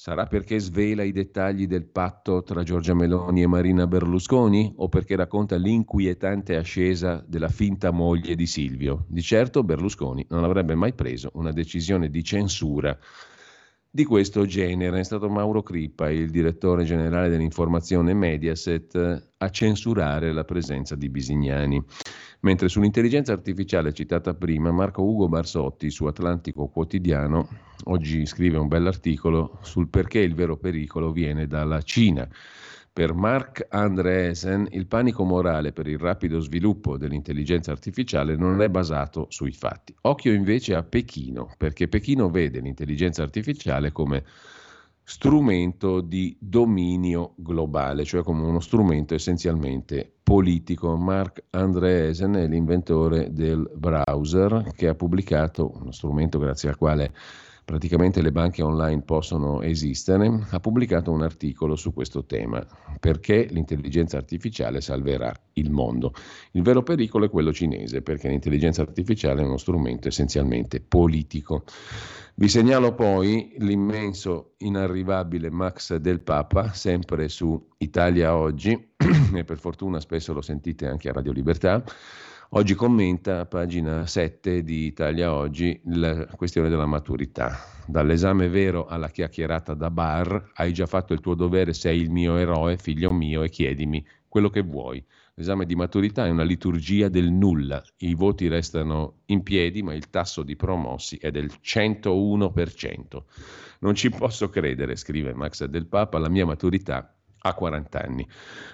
Sarà perché svela i dettagli del patto tra Giorgia Meloni e Marina Berlusconi o perché racconta l'inquietante ascesa della finta moglie di Silvio? Di certo Berlusconi non avrebbe mai preso una decisione di censura di questo genere. È stato Mauro Crippa, il direttore generale dell'informazione Mediaset, a censurare la presenza di Bisignani. Mentre sull'intelligenza artificiale citata prima, Marco Ugo Barsotti su Atlantico Quotidiano oggi scrive un bell'articolo sul perché il vero pericolo viene dalla Cina. Per Mark Andreessen il panico morale per il rapido sviluppo dell'intelligenza artificiale non è basato sui fatti. Occhio invece a Pechino, perché Pechino vede l'intelligenza artificiale come strumento di dominio globale, cioè come uno strumento essenzialmente politico. Mark Andreessen è l'inventore del browser che ha pubblicato uno strumento grazie al quale praticamente le banche online possono esistere, ha pubblicato un articolo su questo tema, perché l'intelligenza artificiale salverà il mondo. Il vero pericolo è quello cinese, perché l'intelligenza artificiale è uno strumento essenzialmente politico. Vi segnalo poi l'immenso, inarrivabile Max del Papa, sempre su Italia Oggi, <clears throat> e per fortuna spesso lo sentite anche a Radio Libertà. Oggi commenta pagina 7 di Italia Oggi la questione della maturità. Dall'esame vero alla chiacchierata da bar, hai già fatto il tuo dovere, sei il mio eroe, figlio mio, e chiedimi quello che vuoi. L'esame di maturità è una liturgia del nulla, i voti restano in piedi ma il tasso di promossi è del 101%. Non ci posso credere, scrive Max del Papa, la mia maturità a 40 anni.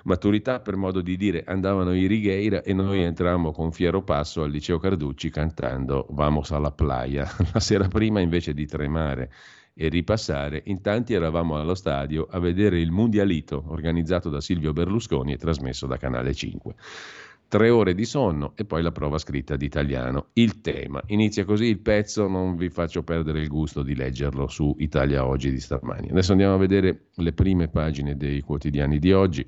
Maturità, per modo di dire, andavano i Righeira e noi entrammo con fiero passo al liceo Carducci cantando Vamos alla playa. <laughs> La sera prima, invece di tremare e ripassare, in tanti eravamo allo stadio a vedere il Mundialito organizzato da Silvio Berlusconi e trasmesso da Canale 5. Tre ore di sonno e poi la prova scritta di italiano. Il tema. Inizia così il pezzo, non vi faccio perdere il gusto di leggerlo su Italia Oggi di stamani. Adesso andiamo a vedere le prime pagine dei quotidiani di oggi.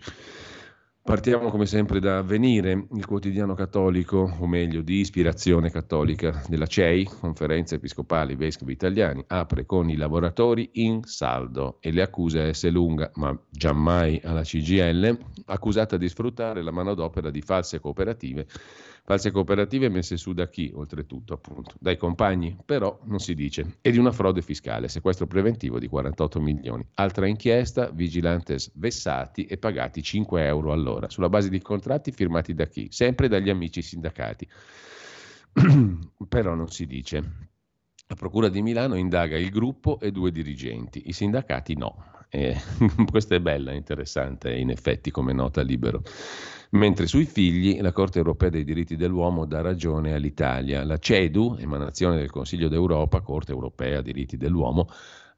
Partiamo come sempre da Venire, il quotidiano cattolico, o meglio di ispirazione cattolica della CEI, Conferenza Episcopale Vescovi Italiani, apre con i lavoratori in saldo e le accuse a S. Lunga, ma giammai alla CGL, accusata di sfruttare la manodopera di false cooperative False cooperative messe su da chi, oltretutto, appunto? Dai compagni? Però non si dice. E di una frode fiscale, sequestro preventivo di 48 milioni. Altra inchiesta, vigilantes vessati e pagati 5 euro all'ora, sulla base di contratti firmati da chi? Sempre dagli amici sindacati. <clears throat> Però non si dice. La Procura di Milano indaga il gruppo e due dirigenti, i sindacati no. Eh, <laughs> questa è bella, interessante, in effetti, come nota libero mentre sui figli la Corte europea dei diritti dell'uomo dà ragione all'Italia. La CEDU, emanazione del Consiglio d'Europa, Corte europea dei diritti dell'uomo,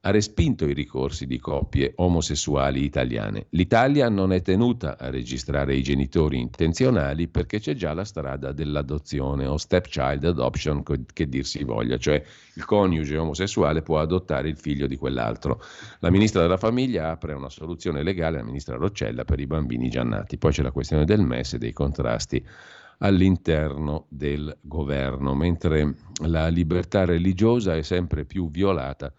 ha respinto i ricorsi di coppie omosessuali italiane. L'Italia non è tenuta a registrare i genitori intenzionali perché c'è già la strada dell'adozione o stepchild adoption che dir si voglia, cioè il coniuge omosessuale può adottare il figlio di quell'altro. La ministra della famiglia apre una soluzione legale, la ministra Roccella, per i bambini già nati. Poi c'è la questione del MES e dei contrasti all'interno del governo, mentre la libertà religiosa è sempre più violata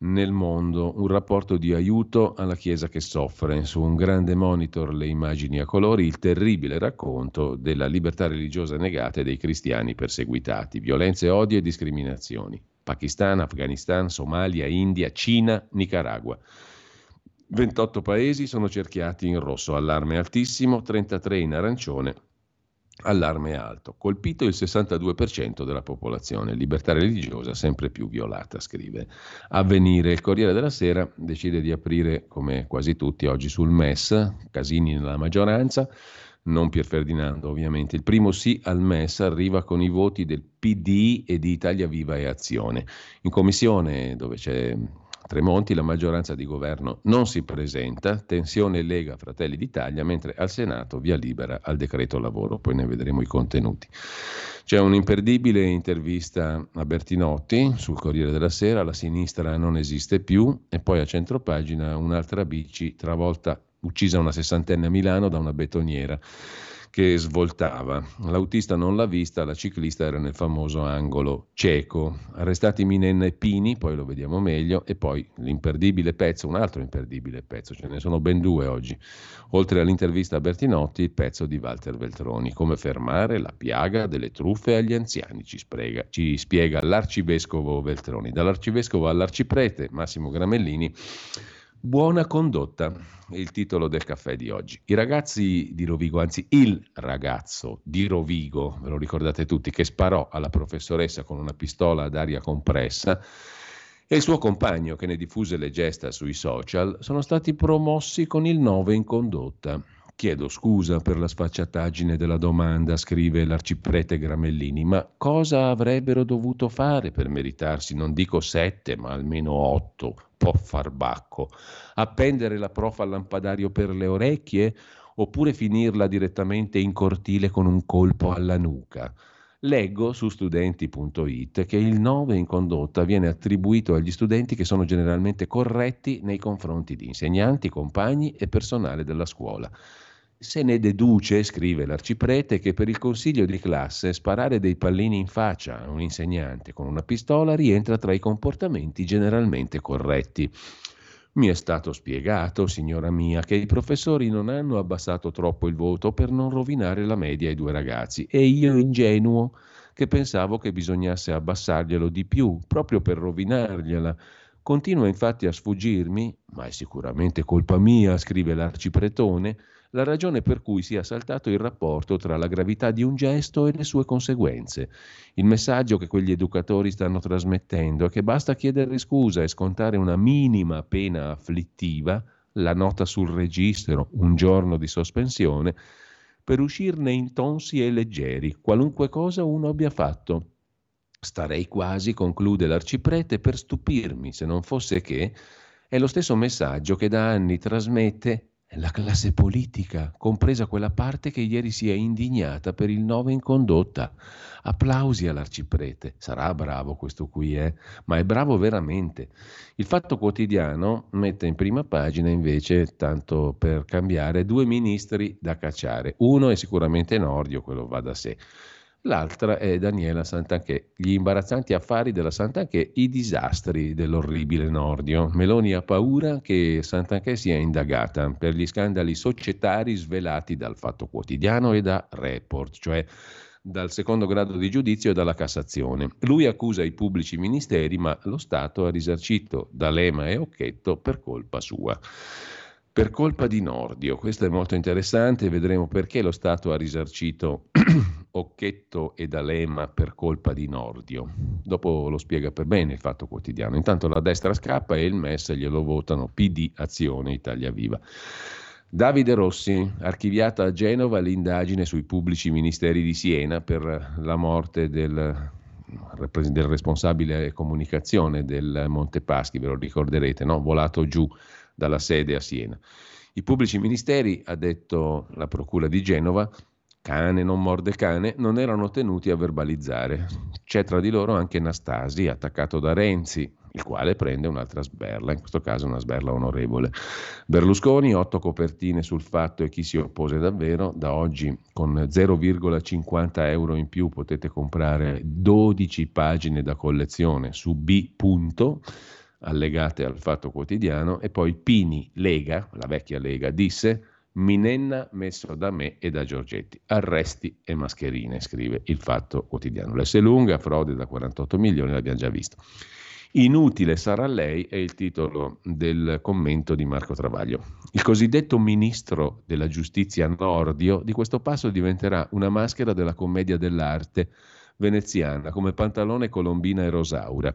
nel mondo, un rapporto di aiuto alla Chiesa che soffre. Su un grande monitor le immagini a colori, il terribile racconto della libertà religiosa negata dei cristiani perseguitati, violenze, odio e discriminazioni. Pakistan, Afghanistan, Somalia, India, Cina, Nicaragua. 28 paesi sono cerchiati in rosso, allarme altissimo, 33 in arancione, Allarme alto. Colpito il 62% della popolazione, libertà religiosa sempre più violata, scrive. Avvenire, il Corriere della Sera decide di aprire, come quasi tutti oggi, sul MES, Casini nella maggioranza, non Pier Ferdinando ovviamente. Il primo sì al MES arriva con i voti del PD e di Italia Viva e Azione. In commissione, dove c'è Tremonti, la maggioranza di governo non si presenta, tensione Lega Fratelli d'Italia, mentre al Senato via libera al decreto lavoro, poi ne vedremo i contenuti. C'è un'imperdibile intervista a Bertinotti sul Corriere della Sera, la sinistra non esiste più e poi a centropagina un'altra bici, travolta uccisa una sessantenne a Milano da una betoniera che svoltava. L'autista non l'ha vista, la ciclista era nel famoso angolo cieco. Arrestati Minenna e Pini, poi lo vediamo meglio, e poi l'imperdibile pezzo, un altro imperdibile pezzo, ce ne sono ben due oggi. Oltre all'intervista a Bertinotti, il pezzo di Walter Veltroni, come fermare la piaga delle truffe agli anziani, ci, sprega, ci spiega l'arcivescovo Veltroni. Dall'arcivescovo all'arciprete Massimo Gramellini Buona condotta, il titolo del caffè di oggi. I ragazzi di Rovigo, anzi il ragazzo di Rovigo, ve lo ricordate tutti, che sparò alla professoressa con una pistola ad aria compressa, e il suo compagno che ne diffuse le gesta sui social, sono stati promossi con il 9 in condotta. Chiedo scusa per la sfacciataggine della domanda, scrive l'arciprete Gramellini, ma cosa avrebbero dovuto fare per meritarsi, non dico sette, ma almeno otto, po' farbacco? Appendere la prof al lampadario per le orecchie oppure finirla direttamente in cortile con un colpo alla nuca? Leggo su studenti.it che il 9 in condotta viene attribuito agli studenti che sono generalmente corretti nei confronti di insegnanti, compagni e personale della scuola. Se ne deduce, scrive l'arciprete, che per il consiglio di classe sparare dei pallini in faccia a un insegnante con una pistola rientra tra i comportamenti generalmente corretti. Mi è stato spiegato, signora mia, che i professori non hanno abbassato troppo il voto per non rovinare la media ai due ragazzi e io ingenuo che pensavo che bisognasse abbassarglielo di più, proprio per rovinargliela. Continua infatti a sfuggirmi, ma è sicuramente colpa mia, scrive l'arcipretone, la ragione per cui sia saltato il rapporto tra la gravità di un gesto e le sue conseguenze. Il messaggio che quegli educatori stanno trasmettendo è che basta chiedere scusa e scontare una minima pena afflittiva, la nota sul registro, un giorno di sospensione, per uscirne intonsi e leggeri, qualunque cosa uno abbia fatto. Starei quasi, conclude l'arciprete, per stupirmi, se non fosse che è lo stesso messaggio che da anni trasmette la classe politica, compresa quella parte che ieri si è indignata per il 9 in condotta. Applausi all'arciprete. Sarà bravo questo qui, eh? ma è bravo veramente. Il Fatto Quotidiano mette in prima pagina invece, tanto per cambiare, due ministri da cacciare. Uno è sicuramente Nordio, quello va da sé. L'altra è Daniela Santanchè. Gli imbarazzanti affari della Santanchè, i disastri dell'orribile Nordio. Meloni ha paura che Santanchè sia indagata per gli scandali societari svelati dal Fatto Quotidiano e da Report, cioè dal secondo grado di giudizio e dalla Cassazione. Lui accusa i pubblici ministeri, ma lo Stato ha risarcito D'Alema e Occhetto per colpa sua per colpa di Nordio. Questo è molto interessante, vedremo perché lo Stato ha risarcito <clears throat> Occhetto e D'Alema per colpa di Nordio. Dopo lo spiega per bene il Fatto Quotidiano. Intanto la destra scappa e il MES glielo votano PD Azione Italia Viva. Davide Rossi, archiviata a Genova l'indagine sui pubblici ministeri di Siena per la morte del del responsabile comunicazione del Montepaschi, ve lo ricorderete, no? volato giù dalla sede a Siena. I pubblici ministeri, ha detto la Procura di Genova, cane non morde cane, non erano tenuti a verbalizzare. C'è tra di loro anche Nastasi, attaccato da Renzi, il quale prende un'altra sberla, in questo caso una sberla onorevole. Berlusconi, otto copertine sul fatto e chi si oppose davvero, da oggi con 0,50 euro in più potete comprare 12 pagine da collezione su B allegate al Fatto Quotidiano, e poi Pini Lega, la vecchia Lega, disse Minenna messo da me e da Giorgetti. Arresti e mascherine, scrive il Fatto Quotidiano. L'S lunga, frode da 48 milioni, l'abbiamo già visto. Inutile sarà lei è il titolo del commento di Marco Travaglio. Il cosiddetto ministro della giustizia Nordio di questo passo diventerà una maschera della commedia dell'arte veneziana come Pantalone, Colombina e Rosaura.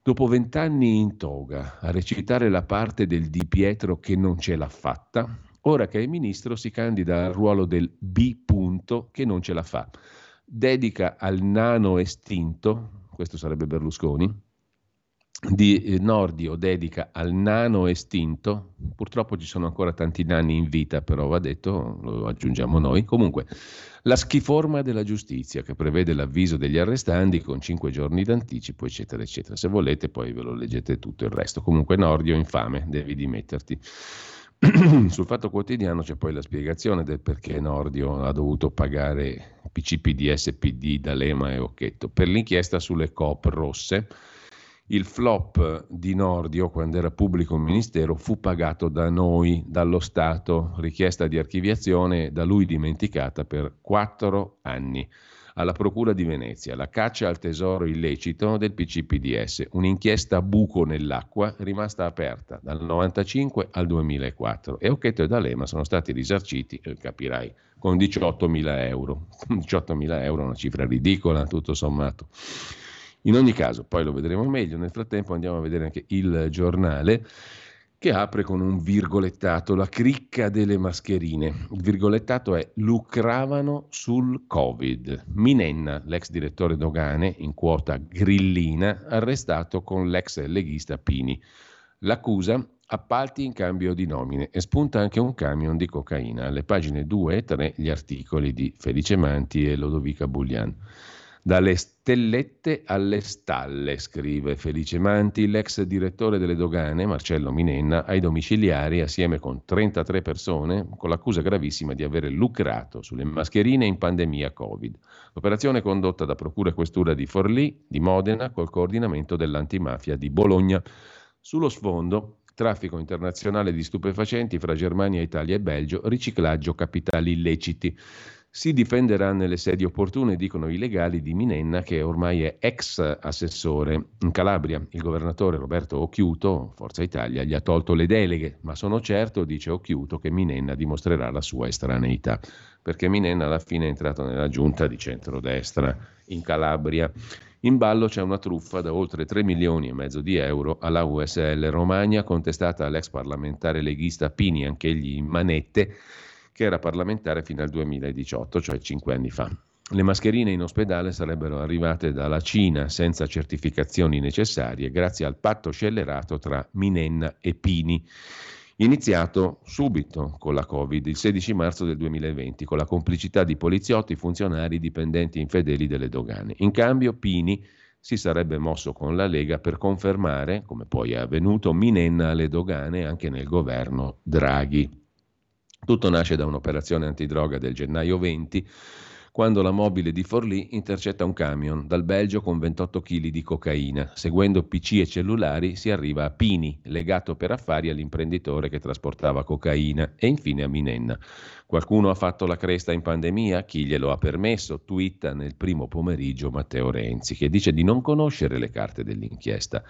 Dopo vent'anni in toga a recitare la parte del Di Pietro che non ce l'ha fatta, ora che è ministro si candida al ruolo del B. Punto che non ce la fa. Dedica al nano estinto, questo sarebbe Berlusconi, di Nordio dedica al nano estinto, purtroppo ci sono ancora tanti nani in vita, però va detto, lo aggiungiamo noi, comunque la schiforma della giustizia che prevede l'avviso degli arrestanti con cinque giorni d'anticipo, eccetera, eccetera. Se volete poi ve lo leggete tutto il resto. Comunque Nordio infame, devi dimetterti. <clears throat> Sul Fatto Quotidiano c'è poi la spiegazione del perché Nordio ha dovuto pagare PCPD, SPD, D'Alema e Occhetto per l'inchiesta sulle COP rosse il flop di Nordio, quando era pubblico ministero, fu pagato da noi, dallo Stato, richiesta di archiviazione da lui dimenticata per quattro anni. Alla Procura di Venezia, la caccia al tesoro illecito del PCPDS, un'inchiesta buco nell'acqua rimasta aperta dal 1995 al 2004 e Occhetto e D'Alema sono stati risarciti, eh, capirai, con 18.000 euro. <laughs> 18.000 euro è una cifra ridicola tutto sommato. In ogni caso, poi lo vedremo meglio, nel frattempo andiamo a vedere anche il giornale che apre con un virgolettato, la cricca delle mascherine. Il virgolettato è lucravano sul Covid. Minenna, l'ex direttore dogane, in quota grillina, arrestato con l'ex leghista Pini. L'accusa appalti in cambio di nomine e spunta anche un camion di cocaina. Alle pagine 2 e 3 gli articoli di Felice Manti e Lodovica Buglian. Dalle stellette alle stalle, scrive Felice Manti, l'ex direttore delle dogane, Marcello Minenna, ai domiciliari assieme con 33 persone, con l'accusa gravissima di aver lucrato sulle mascherine in pandemia Covid. L'operazione condotta da Procura e Questura di Forlì, di Modena, col coordinamento dell'antimafia di Bologna. Sullo sfondo, traffico internazionale di stupefacenti fra Germania, Italia e Belgio, riciclaggio capitali illeciti. Si difenderà nelle sedi opportune, dicono i legali di Minenna, che ormai è ex assessore. In Calabria il governatore Roberto Occhiuto, Forza Italia, gli ha tolto le deleghe, ma sono certo, dice Occhiuto, che Minenna dimostrerà la sua estraneità, perché Minenna alla fine è entrato nella giunta di centrodestra in Calabria. In ballo c'è una truffa da oltre 3 milioni e mezzo di euro alla USL Romagna, contestata all'ex parlamentare leghista Pini, anch'egli in manette, che era parlamentare fino al 2018, cioè cinque anni fa. Le mascherine in ospedale sarebbero arrivate dalla Cina senza certificazioni necessarie grazie al patto scellerato tra Minenna e Pini, iniziato subito con la Covid, il 16 marzo del 2020, con la complicità di poliziotti, funzionari, dipendenti infedeli delle dogane. In cambio Pini si sarebbe mosso con la Lega per confermare, come poi è avvenuto, Minenna alle dogane anche nel governo Draghi. Tutto nasce da un'operazione antidroga del gennaio 20 quando la mobile di Forlì intercetta un camion dal Belgio con 28 kg di cocaina. Seguendo PC e cellulari si arriva a Pini, legato per affari all'imprenditore che trasportava cocaina, e infine a Minenna. Qualcuno ha fatto la cresta in pandemia? Chi glielo ha permesso? Twitta nel primo pomeriggio Matteo Renzi, che dice di non conoscere le carte dell'inchiesta.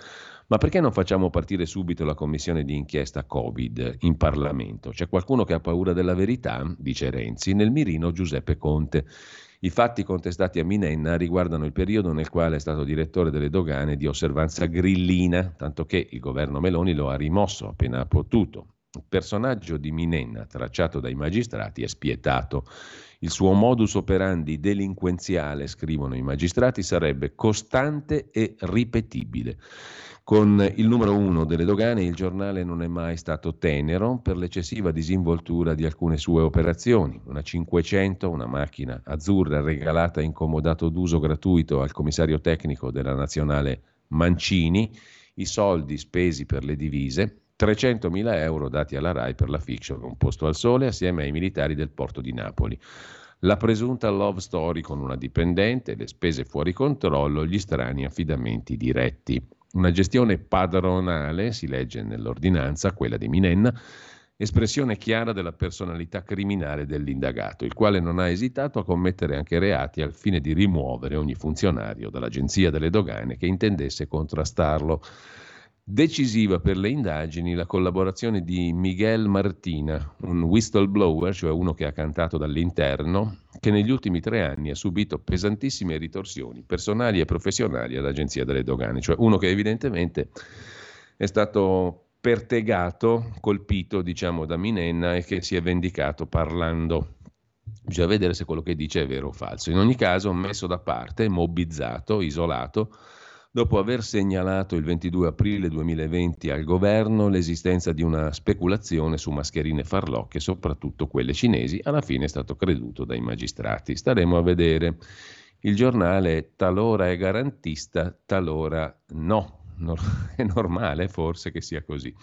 Ma perché non facciamo partire subito la commissione di inchiesta Covid in Parlamento? C'è qualcuno che ha paura della verità? Dice Renzi, nel mirino Giuseppe Conte. I fatti contestati a Minenna riguardano il periodo nel quale è stato direttore delle dogane di osservanza grillina, tanto che il governo Meloni lo ha rimosso appena potuto. Il personaggio di Minenna, tracciato dai magistrati, è spietato. Il suo modus operandi delinquenziale, scrivono i magistrati, sarebbe costante e ripetibile. Con il numero uno delle dogane il giornale non è mai stato tenero per l'eccessiva disinvoltura di alcune sue operazioni. Una 500, una macchina azzurra regalata in comodato d'uso gratuito al commissario tecnico della nazionale Mancini, i soldi spesi per le divise, 300.000 euro dati alla RAI per la fiction Un posto al sole assieme ai militari del porto di Napoli. La presunta love story con una dipendente, le spese fuori controllo, gli strani affidamenti diretti. Una gestione padronale, si legge nell'ordinanza, quella di Minenna, espressione chiara della personalità criminale dell'indagato, il quale non ha esitato a commettere anche reati al fine di rimuovere ogni funzionario dall'Agenzia delle Dogane che intendesse contrastarlo. Decisiva per le indagini la collaborazione di Miguel Martina, un whistleblower, cioè uno che ha cantato dall'interno, che negli ultimi tre anni ha subito pesantissime ritorsioni personali e professionali all'Agenzia delle Dogane, cioè uno che evidentemente è stato pertegato, colpito diciamo da Minenna e che si è vendicato parlando. Bisogna vedere se quello che dice è vero o falso. In ogni caso, messo da parte, mobbizzato, isolato, dopo aver segnalato il 22 aprile 2020 al governo l'esistenza di una speculazione su mascherine farlocche, soprattutto quelle cinesi, alla fine è stato creduto dai magistrati. Staremo a vedere. Il giornale talora è garantista, talora no. <laughs> È normale forse che sia così.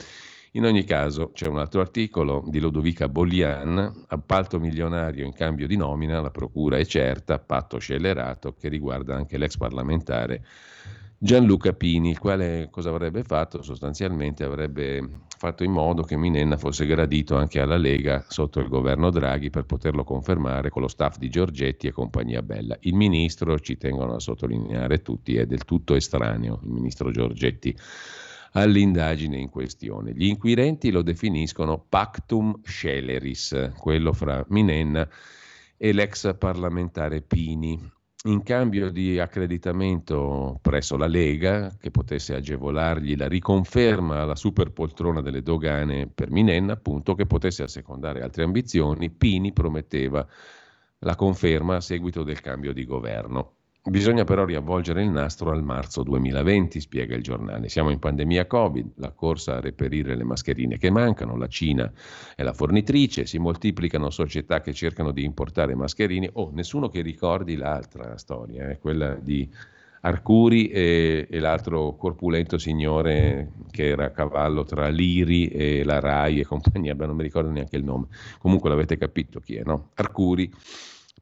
In ogni caso c'è un altro articolo di Lodovica Bollian, appalto milionario in cambio di nomina, la procura è certa, patto scellerato, che riguarda anche l'ex parlamentare Gianluca Pini, il quale cosa avrebbe fatto? Sostanzialmente avrebbe fatto in modo che Minenna fosse gradito anche alla Lega sotto il governo Draghi per poterlo confermare con lo staff di Giorgetti e compagnia bella. Il ministro, ci tengono a sottolineare tutti, è del tutto estraneo, il ministro Giorgetti, all'indagine in questione. Gli inquirenti lo definiscono pactum sceleris, quello fra Minenna e l'ex parlamentare Pini in cambio di accreditamento presso la Lega, che potesse agevolargli la riconferma alla superpoltrona delle dogane per Minenna, appunto, che potesse assecondare altre ambizioni, Pini prometteva la conferma a seguito del cambio di governo. Bisogna però riavvolgere il nastro al marzo 2020, spiega il giornale. Siamo in pandemia Covid, la corsa a reperire le mascherine che mancano, la Cina è la fornitrice, si moltiplicano società che cercano di importare mascherine. Oh, nessuno che ricordi l'altra storia, eh, quella di Arcuri e, e, l'altro corpulento signore che era a cavallo tra l'Iri e la Rai e compagnia, beh, non mi ricordo neanche il nome. Comunque l'avete capito chi è, no? Arcuri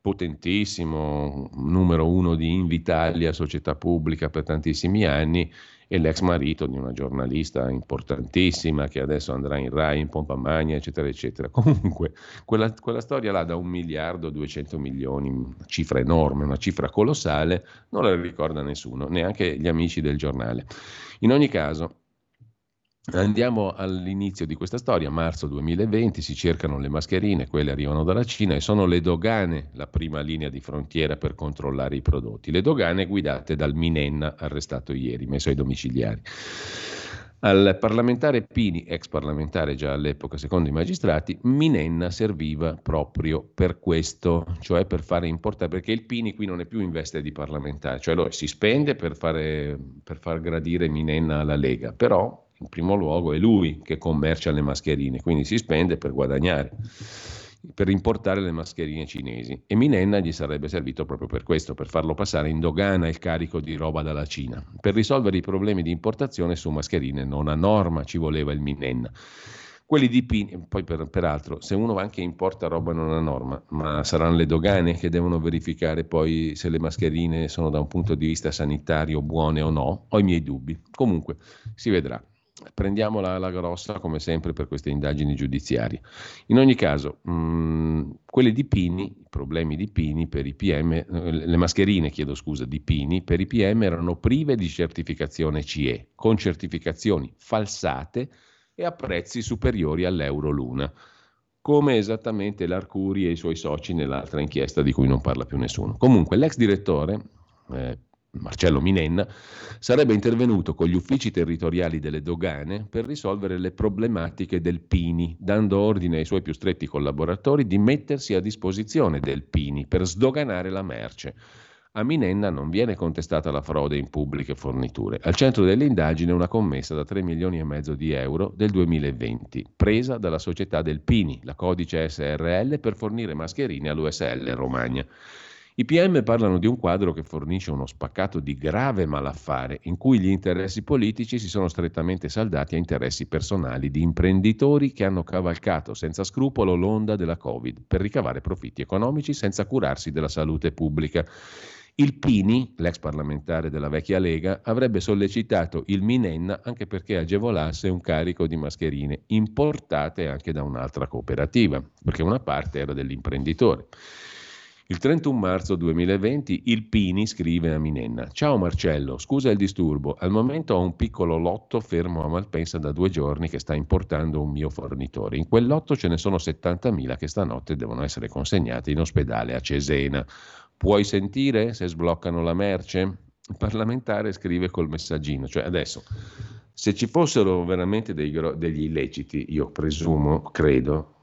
potentissimo, numero uno di Invitalia, società pubblica per tantissimi anni, e l'ex marito di una giornalista importantissima che adesso andrà in Rai, in pompa magna, eccetera, eccetera. <laughs> Comunque, quella, quella storia là da un miliardo e 200 milioni, una cifra enorme, una cifra colossale, non la ricorda nessuno, neanche gli amici del giornale. In ogni caso, Andiamo all'inizio di questa storia, marzo 2020, si cercano le mascherine, quelle arrivano dalla Cina e sono le dogane la prima linea di frontiera per controllare i prodotti. Le dogane guidate dal Minenna, arrestato ieri, messo ai domiciliari. Al parlamentare Pini, ex parlamentare già all'epoca secondo i magistrati, Minenna serviva proprio per questo, cioè per fare importare, perché il Pini qui non è più in veste di parlamentare, cioè allora si spende per, fare, per far gradire Minenna alla Lega, però in primo luogo è lui che commercia le mascherine, quindi si spende per guadagnare, per importare le mascherine cinesi. E Minenna gli sarebbe servito proprio per questo, per farlo passare in dogana il carico di roba dalla Cina. Per risolvere i problemi di importazione su mascherine non a norma ci voleva il Minenna. Quelli di Pini, poi per, peraltro, se uno anche importa roba non a norma, ma saranno le dogane che devono verificare poi se le mascherine sono da un punto di vista sanitario buone o no, ho i miei dubbi. Comunque, si vedrà prendiamola alla grossa come sempre per queste indagini giudiziarie. In ogni caso, mh, mm, quelle di Pini, i problemi di Pini per i PM, eh, le mascherine, chiedo scusa, di Pini per i PM erano prive di certificazione CE, con certificazioni falsate e a prezzi superiori all'euro l'una come esattamente l'Arcuri e i suoi soci nell'altra inchiesta di cui non parla più nessuno. Comunque l'ex direttore, eh, Marcello Minenna, sarebbe intervenuto con gli uffici territoriali delle dogane per risolvere le problematiche del Pini, dando ordine ai suoi più stretti collaboratori di mettersi a disposizione del Pini per sdoganare la merce. A Minenna non viene contestata la frode in pubbliche forniture. Al centro dell'indagine una commessa da 3 milioni e mezzo di euro del 2020, presa dalla società del Pini, la codice SRL, per fornire mascherine all'USL Romagna. I PM parlano di un quadro che fornisce uno spaccato di grave malaffare, in cui gli interessi politici si sono strettamente saldati a interessi personali di imprenditori che hanno cavalcato senza scrupolo l'onda della Covid per ricavare profitti economici senza curarsi della salute pubblica. Il Pini, l'ex parlamentare della vecchia Lega, avrebbe sollecitato il Minenna anche perché agevolasse un carico di mascherine importate anche da un'altra cooperativa, perché una parte era dell'imprenditore. Il 31 marzo 2020 il Pini scrive a Minenna: Ciao Marcello, scusa il disturbo. Al momento ho un piccolo lotto fermo a Malpensa da due giorni che sta importando un mio fornitore. In quel lotto ce ne sono 70.000 che stanotte devono essere consegnate in ospedale a Cesena. Puoi sentire se sbloccano la merce? Il parlamentare scrive col messaggino, cioè adesso se ci fossero veramente dei, degli illeciti, io presumo, credo,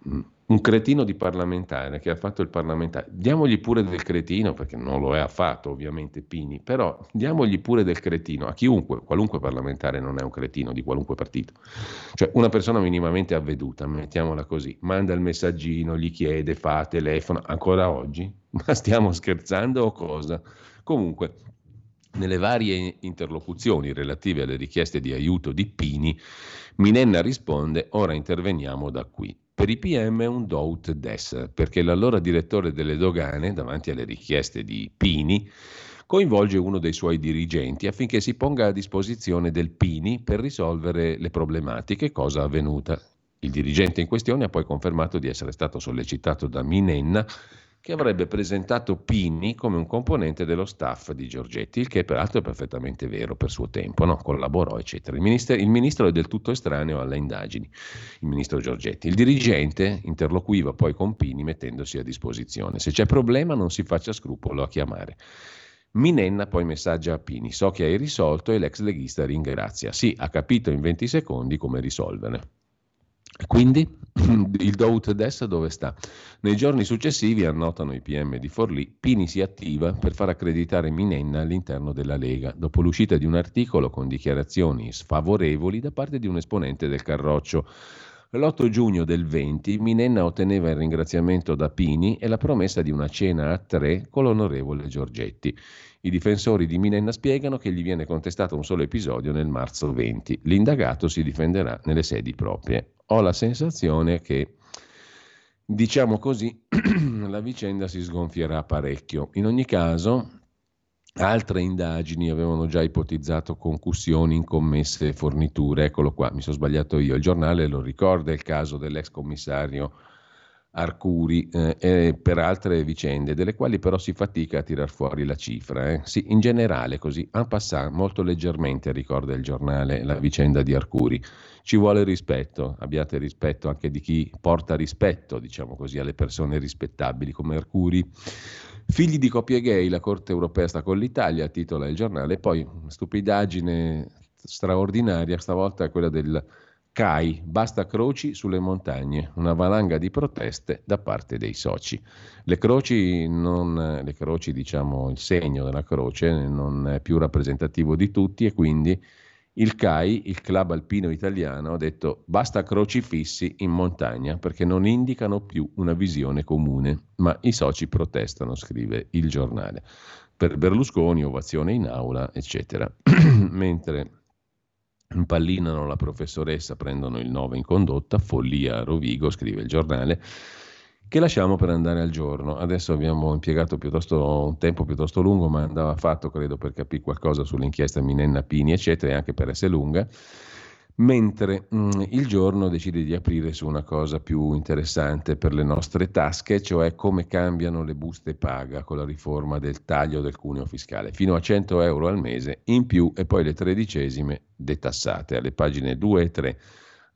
un cretino di parlamentare che ha fatto il parlamentare, diamogli pure del cretino, perché non lo è affatto ovviamente Pini, però diamogli pure del cretino a chiunque, qualunque parlamentare non è un cretino di qualunque partito, cioè una persona minimamente avveduta, mettiamola così, manda il messaggino, gli chiede, fa, telefona, ancora oggi? <laughs> Ma stiamo scherzando o cosa? Comunque, nelle varie interlocuzioni relative alle richieste di aiuto di Pini, Minenna risponde, ora interveniamo da qui. Per i PM è un dout des, perché l'allora direttore delle dogane, davanti alle richieste di Pini, coinvolge uno dei suoi dirigenti affinché si ponga a disposizione del Pini per risolvere le problematiche, cosa avvenuta. Il dirigente in questione ha poi confermato di essere stato sollecitato da Minenna che avrebbe presentato Pini come un componente dello staff di Giorgetti, il che peraltro è perfettamente vero per suo tempo, no? collaborò, eccetera. Il, minister- il, ministro è del tutto estraneo alle indagini, il ministro Giorgetti. Il dirigente interloquiva poi con Pini mettendosi a disposizione. Se c'è problema non si faccia scrupolo a chiamare. Minenna poi messaggia a Pini, so che hai risolto e l'ex leghista ringrazia. Sì, ha capito in 20 secondi come risolvere. Quindi <laughs> il do des dove sta? Nei giorni successivi, annotano i PM di Forlì, Pini si attiva per far accreditare Minenna all'interno della Lega, dopo l'uscita di un articolo con dichiarazioni sfavorevoli da parte di un esponente del Carroccio. L'8 giugno del 20 Minenna otteneva il ringraziamento da Pini e la promessa di una cena a tre con l'onorevole Giorgetti. I difensori di Minenna spiegano che gli viene contestato un solo episodio nel marzo 20. L'indagato si difenderà nelle sedi proprie. Ho la sensazione che, diciamo così, <clears throat> la vicenda si sgonfierà parecchio. In ogni caso, Altre indagini avevano già ipotizzato concussioni, incommesse, forniture. Eccolo qua, mi sono sbagliato io. Il giornale lo ricorda il caso dell'ex commissario Arcuri eh, e per altre vicende, delle quali però si fatica a tirar fuori la cifra. Eh. Sì, in generale, così, en passant, molto leggermente ricorda il giornale la vicenda di Arcuri. Ci vuole rispetto, abbiate rispetto anche di chi porta rispetto, diciamo così, alle persone rispettabili come Arcuri. Figli di coppie gay, la Corte europea sta con l'Italia, titola il giornale, poi stupidaggine straordinaria, stavolta quella del CAI, basta croci sulle montagne, una valanga di proteste da parte dei soci. Le croci, non, le croci diciamo il segno della croce non è più rappresentativo di tutti e quindi il CAI, il club alpino italiano, ha detto basta crocifissi in montagna perché non indicano più una visione comune, ma i soci protestano, scrive il giornale. Per Berlusconi, ovazione in aula, eccetera. <clears throat> Mentre impallinano la professoressa, prendono il 9 in condotta, follia a Rovigo, scrive il giornale che lasciamo per andare al giorno. Adesso abbiamo impiegato un tempo piuttosto lungo, ma andava fatto, credo, per capire qualcosa sull'inchiesta Minenna Pini, eccetera, e anche per essere lunga. Mentre mh, mm, il giorno decide di aprire su una cosa più interessante per le nostre tasche, cioè come cambiano le buste paga con la riforma del taglio del cuneo fiscale, fino a 100 euro al mese in più e poi le tredicesime detassate. Alle pagine 2 e 3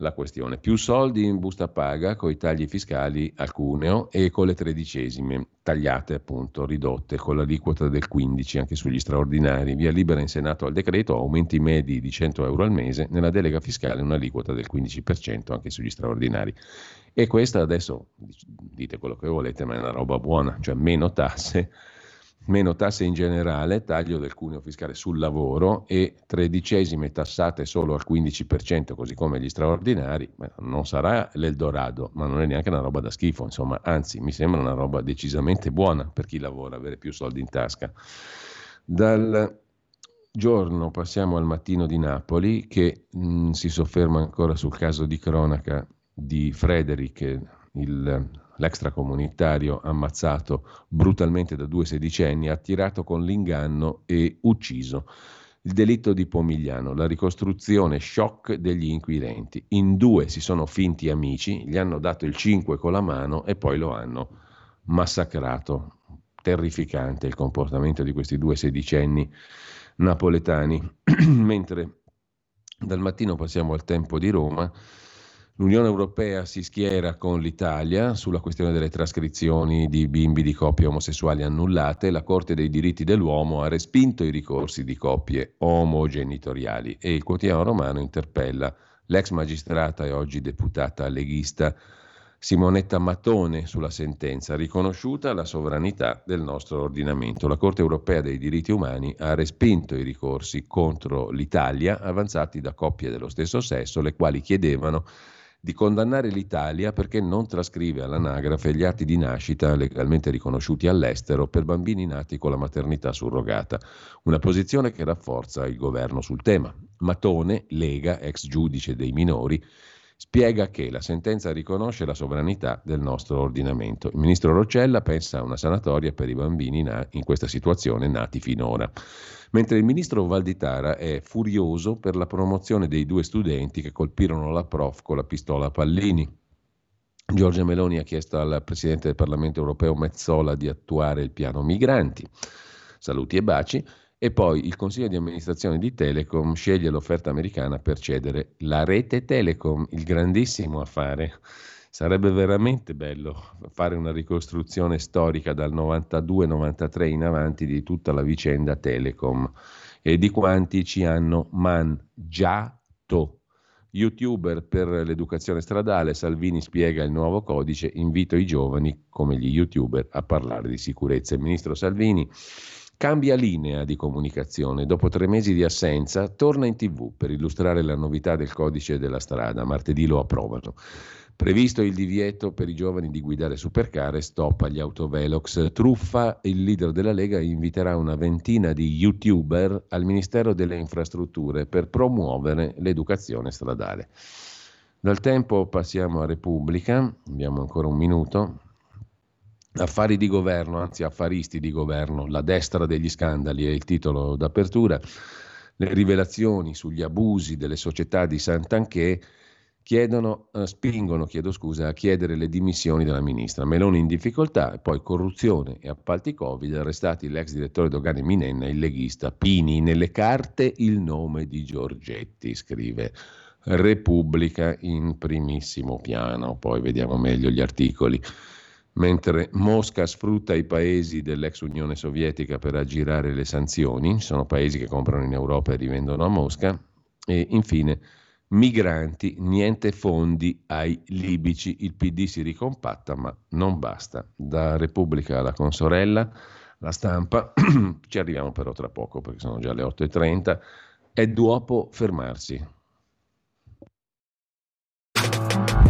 la questione. Più soldi in busta paga con i tagli fiscali al cuneo e con le tredicesime, tagliate appunto, ridotte con l'aliquota del 15 anche sugli straordinari. Via libera in Senato al decreto, aumenti medi di 100 euro al mese, nella delega fiscale un'aliquota del 15% anche sugli straordinari. E questa adesso, dite quello che volete, ma è una roba buona, cioè meno tasse meno tasse in generale, taglio del cuneo fiscale sul lavoro e tredicesime tassate solo al 15%, così come gli straordinari, non sarà l'Eldorado, ma non è neanche una roba da schifo, insomma, anzi mi sembra una roba decisamente buona per chi lavora, avere più soldi in tasca. Dal giorno passiamo al mattino di Napoli che mh, mm, si sofferma ancora sul caso di cronaca di Frederick, il l'extracomunitario ammazzato brutalmente da due sedicenni, attirato con l'inganno e ucciso. Il delitto di Pomigliano, la ricostruzione shock degli inquirenti. In due si sono finti amici, gli hanno dato il 5 con la mano e poi lo hanno massacrato. Terrificante il comportamento di questi due sedicenni napoletani. <clears throat> Mentre dal mattino passiamo al tempo di Roma, L'Unione Europea si schiera con l'Italia sulla questione delle trascrizioni di bimbi di coppie omosessuali annullate. La Corte dei diritti dell'uomo ha respinto i ricorsi di coppie omogenitoriali e il quotidiano romano interpella l'ex magistrata e oggi deputata leghista Simonetta Mattone sulla sentenza, riconosciuta la sovranità del nostro ordinamento. La Corte europea dei diritti umani ha respinto i ricorsi contro l'Italia avanzati da coppie dello stesso sesso, le quali chiedevano di condannare l'Italia perché non trascrive all'anagrafe gli atti di nascita legalmente riconosciuti all'estero per bambini nati con la maternità surrogata, una posizione che rafforza il governo sul tema. Matone, Lega, ex giudice dei minori, spiega che la sentenza riconosce la sovranità del nostro ordinamento. Il ministro Roccella pensa a una sanatoria per i bambini in questa situazione nati finora mentre il ministro Valditara è furioso per la promozione dei due studenti che colpirono la prof con la pistola a pallini. Giorgia Meloni ha chiesto al Presidente del Parlamento europeo Mezzola di attuare il piano migranti. Saluti e baci. E poi il Consiglio di amministrazione di Telecom sceglie l'offerta americana per cedere la rete Telecom, il grandissimo affare Sarebbe veramente bello fare una ricostruzione storica dal 92-93 in avanti di tutta la vicenda Telecom e di quanti ci hanno mangiato. YouTuber per l'educazione stradale, Salvini spiega il nuovo codice, invito i giovani come gli YouTuber a parlare di sicurezza. Il ministro Salvini cambia linea di comunicazione. Dopo tre mesi di assenza, torna in tv per illustrare la novità del codice della strada. Martedì lo approvano. Previsto il divieto per i giovani di guidare supercar e stop agli autovelox. Truffa, il leader della Lega, inviterà una ventina di youtuber al Ministero delle Infrastrutture per promuovere l'educazione stradale. Dal tempo passiamo a Repubblica, abbiamo ancora un minuto. Affari di governo, anzi affaristi di governo, la destra degli scandali è il titolo d'apertura. Le rivelazioni sugli abusi delle società di Sant'Anché chiedono, eh, spingono chiedo scusa, a chiedere le dimissioni della ministra. Meloni in difficoltà, poi corruzione e appalti Covid, arrestati l'ex direttore dogane Minenna e il leghista Pini. Nelle carte il nome di Giorgetti, scrive Repubblica in primissimo piano, poi vediamo meglio gli articoli. Mentre Mosca sfrutta i paesi dell'ex Unione Sovietica per aggirare le sanzioni, sono paesi che comprano in Europa e rivendono a Mosca, e infine migranti, niente fondi ai libici. Il PD si ricompatta, ma non basta. Da Repubblica alla consorella, la stampa, <clears throat> ci arriviamo però tra poco perché sono già le 8.30, è dopo fermarsi.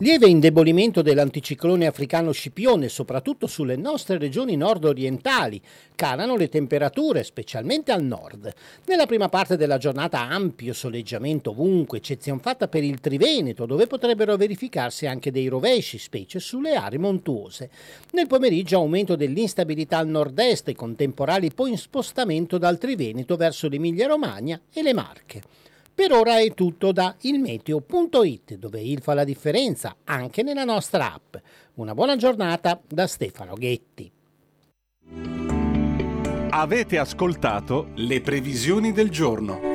Lieve indebolimento dell'anticiclone africano Scipione, soprattutto sulle nostre regioni nord-orientali. Calano le temperature, specialmente al nord. Nella prima parte della giornata ampio soleggiamento ovunque, eccezione fatta per il Triveneto, dove potrebbero verificarsi anche dei rovesci, specie sulle aree montuose. Nel pomeriggio aumento dell'instabilità al nord-est, con temporali poi in spostamento dal Triveneto verso l'Emilia-Romagna e le Marche. Per ora è tutto da ilmeteo.it, dove il fa la differenza anche nella nostra app. Una buona giornata da Stefano Ghetti. Avete ascoltato le previsioni del giorno.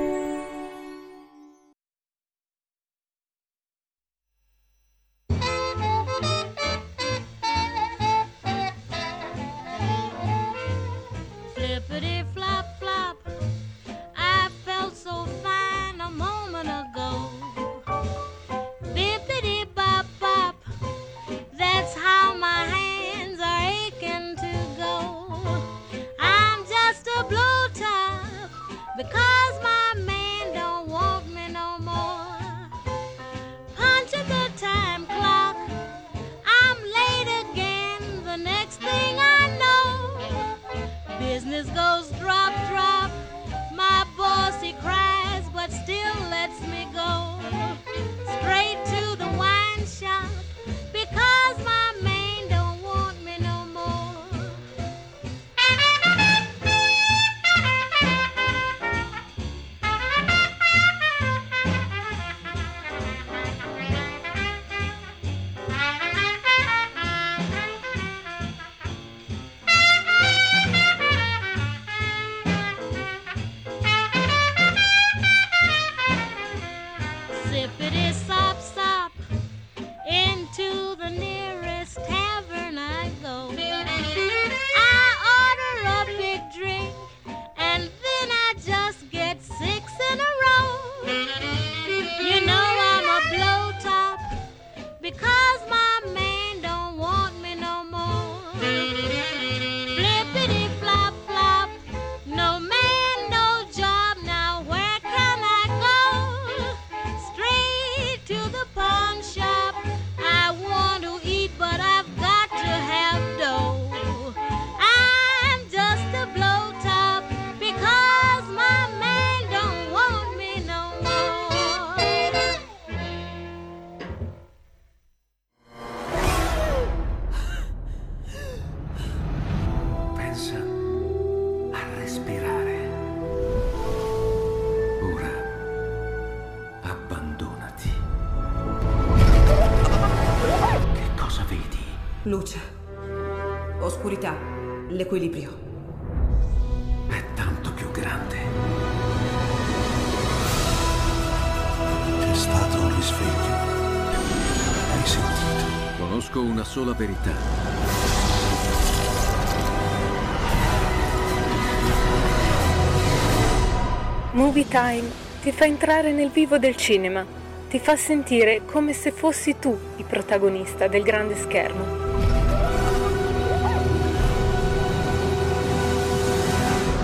Time ti fa entrare nel vivo del cinema, ti fa sentire come se fossi tu il protagonista del grande schermo.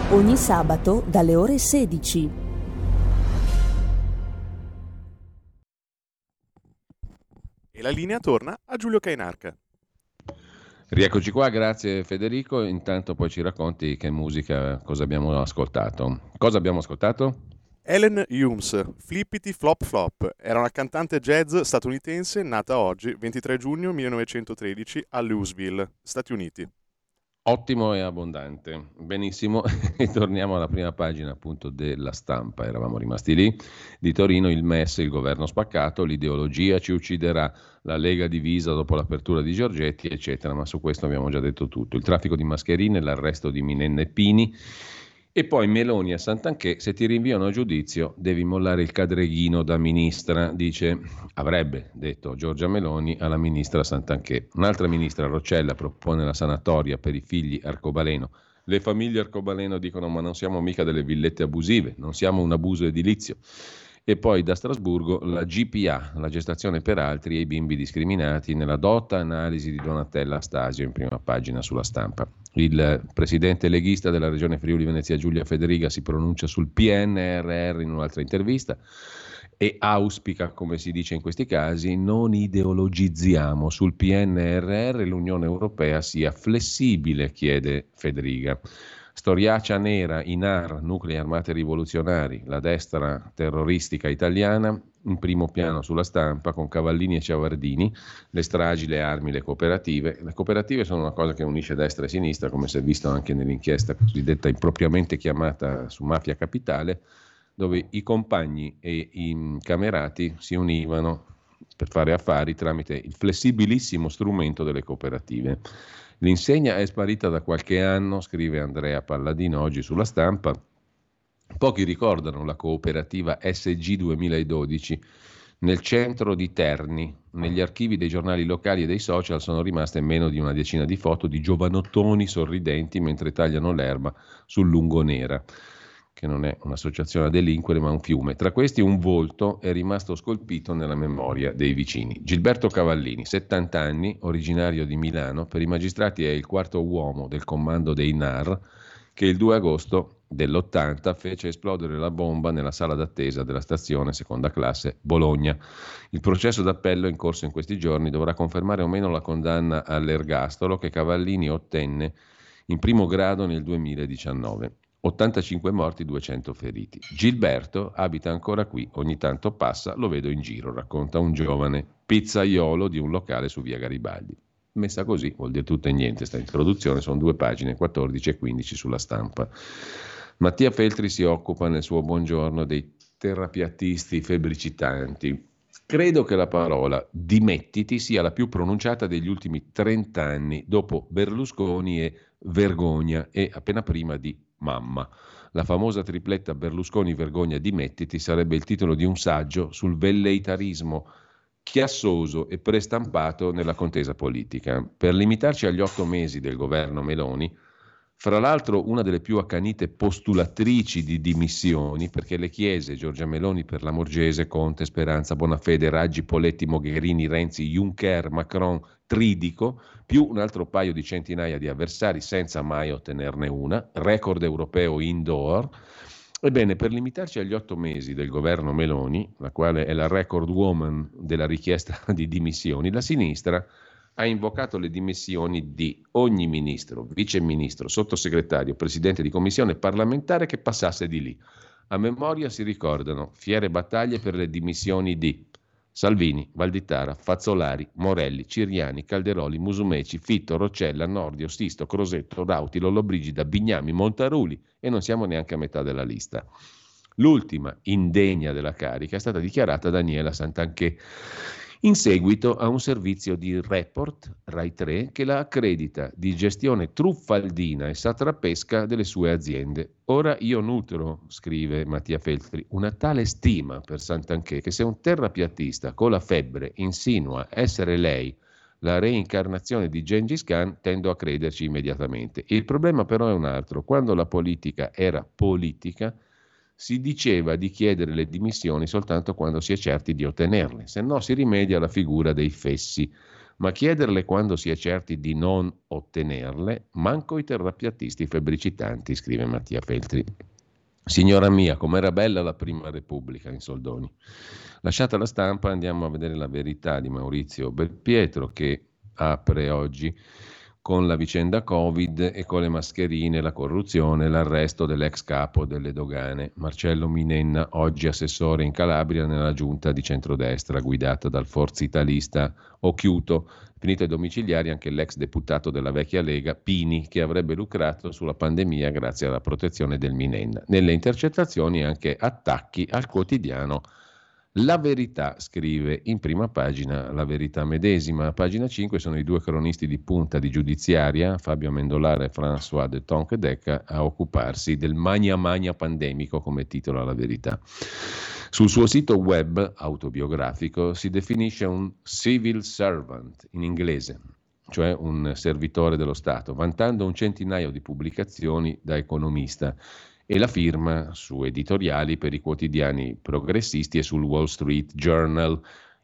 Ogni sabato dalle ore 16. E la linea torna a Giulio Cainarca. Rieccoci qua, grazie Federico. Intanto poi ci racconti che musica, cosa abbiamo ascoltato. Cosa abbiamo ascoltato? Ellen Humes, Flippity Flop Flop, era una cantante jazz statunitense nata oggi, 23 giugno 1913, a Louisville, Stati Uniti. Ottimo e abbondante. Benissimo, <laughs> e torniamo alla prima pagina appunto della stampa, eravamo rimasti lì, di Torino, il MES, il governo spaccato, l'ideologia ci ucciderà, la Lega divisa dopo l'apertura di Giorgetti, eccetera, ma su questo abbiamo già detto tutto. Il traffico di mascherine, l'arresto di Minenne Pini, e poi Meloni a Sant'Anché, se ti rinviano a giudizio devi mollare il cadreghino da ministra, dice, avrebbe detto Giorgia Meloni alla ministra Sant'Anché. Un'altra ministra, Roccella, propone la sanatoria per i figli arcobaleno. Le famiglie arcobaleno dicono ma non siamo mica delle villette abusive, non siamo un abuso edilizio. E poi da Strasburgo la GPA, la gestazione per altri e i bimbi discriminati, nella dotta analisi di Donatella Astasio in prima pagina sulla stampa. Il presidente leghista della regione Friuli Venezia Giulia Federica si pronuncia sul PNRR in un'altra intervista e auspica, come si dice in questi casi, non ideologizziamo sul PNRR, l'Unione Europea sia flessibile, chiede Federica. Storiaccia nera, INAR, nuclei armati rivoluzionari, la destra terroristica italiana, in primo piano sulla stampa con Cavallini e Ciavardini, le stragi, le armi, le cooperative. Le cooperative sono una cosa che unisce destra e sinistra, come si è visto anche nell'inchiesta cosiddetta impropriamente chiamata su Mafia Capitale, dove i compagni e i camerati si univano per fare affari tramite il flessibilissimo strumento delle cooperative. L'insegna è sparita da qualche anno, scrive Andrea Palladino oggi sulla stampa. Pochi ricordano la cooperativa SG 2012. Nel centro di Terni, negli archivi dei giornali locali e dei social sono rimaste meno di una decina di foto di giovanottoni sorridenti mentre tagliano l'erba sul Lungonera che non è un'associazione a delinquere ma un fiume. Tra questi un volto è rimasto scolpito nella memoria dei vicini. Gilberto Cavallini, 70 anni, originario di Milano, per i magistrati è il quarto uomo del comando dei NAR che il 2 agosto dell'80 fece esplodere la bomba nella sala d'attesa della stazione seconda classe Bologna. Il processo d'appello in corso in questi giorni dovrà confermare o meno la condanna all'ergastolo che Cavallini ottenne in primo grado nel 2019. 85 morti, 200 feriti. Gilberto abita ancora qui, ogni tanto passa, lo vedo in giro, racconta un giovane pizzaiolo di un locale su via Garibaldi. Messa così vuol dire tutto e niente, sta introduzione, sono due pagine, 14 e 15 sulla stampa. Mattia Feltri si occupa nel suo buongiorno dei terapiatisti febbricitanti. Credo che la parola dimettiti sia la più pronunciata degli ultimi 30 anni, dopo Berlusconi e vergogna e appena prima di mamma. La famosa tripletta Berlusconi vergogna dimettiti sarebbe il titolo di un saggio sul velleitarismo chiassoso e prestampato nella contesa politica. Per limitarci agli otto mesi del governo Meloni, fra l'altro una delle più accanite postulatrici di dimissioni, perché le chiese Giorgia Meloni per la Morgese, Conte, Speranza, Bonafede, Raggi, Poletti, Mogherini, Renzi, Juncker, Macron, Tridico, più un altro paio di centinaia di avversari senza mai ottenerne una, record europeo indoor. Ebbene, per limitarci agli otto mesi del governo Meloni, la quale è la record woman della richiesta <laughs> di dimissioni, la sinistra ha invocato le dimissioni di ogni ministro, viceministro, sottosegretario, presidente di commissione parlamentare che passasse di lì. A memoria si ricordano fiere battaglie per le dimissioni di Salvini, Valditara, Fazzolari, Morelli, Ciriani, Calderoli, Musumeci, Fitto, Roccella, Nordio, Sisto, Crosetto, Rauti, Lollobrigida, Bignami, Montaruli e non siamo neanche a metà della lista. L'ultima indegna della carica è stata dichiarata Daniela Santanché in seguito a un servizio di report Rai 3 che la accredita di gestione truffaldina e satrapesca delle sue aziende. Ora io nutro, scrive Mattia Feltri, una tale stima per Santanché che se un terrapiattista con la febbre insinua essere lei la reincarnazione di Gengis Khan, tendo a crederci immediatamente. Il problema però è un altro. Quando la politica era politica, si diceva di chiedere le dimissioni soltanto quando si è certi di ottenerle, se no si rimedia alla figura dei fessi. Ma chiederle quando si è certi di non ottenerle, manco i terrapiattisti febbricitanti, scrive Mattia Feltri. Signora mia, com'era bella la prima Repubblica in soldoni. Lasciata la stampa, andiamo a vedere la verità di Maurizio Belpietro che apre oggi con la vicenda Covid e con le mascherine, la corruzione, l'arresto dell'ex capo delle dogane, Marcello Minenna, oggi assessore in Calabria nella giunta di centrodestra guidata dal forza italista Occhiuto. Finito ai domiciliari anche l'ex deputato della vecchia Lega, Pini, che avrebbe lucrato sulla pandemia grazie alla protezione del Minenna. Nelle intercettazioni anche attacchi al quotidiano la verità, scrive in prima pagina la verità medesima. A pagina 5 sono i due cronisti di punta di giudiziaria, Fabio Mendolare e François de Tonquedec, a occuparsi del magna magna pandemico, come titola la verità. Sul suo sito web autobiografico si definisce un civil servant in inglese, cioè un servitore dello Stato, vantando un centinaio di pubblicazioni da economista e la firma su editoriali per i quotidiani progressisti e sul Wall Street Journal.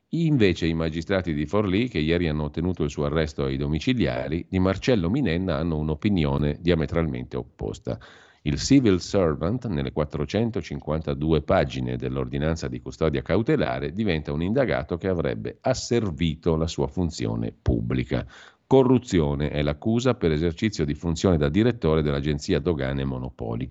Invece i magistrati di Forlì, che ieri hanno ottenuto il suo arresto ai domiciliari, di Marcello Minenna hanno un'opinione diametralmente opposta. Il civil servant, nelle 452 pagine dell'ordinanza di custodia cautelare, diventa un indagato che avrebbe asservito la sua funzione pubblica. Corruzione è l'accusa per esercizio di funzione da direttore dell'Agenzia Dogane e Monopoli.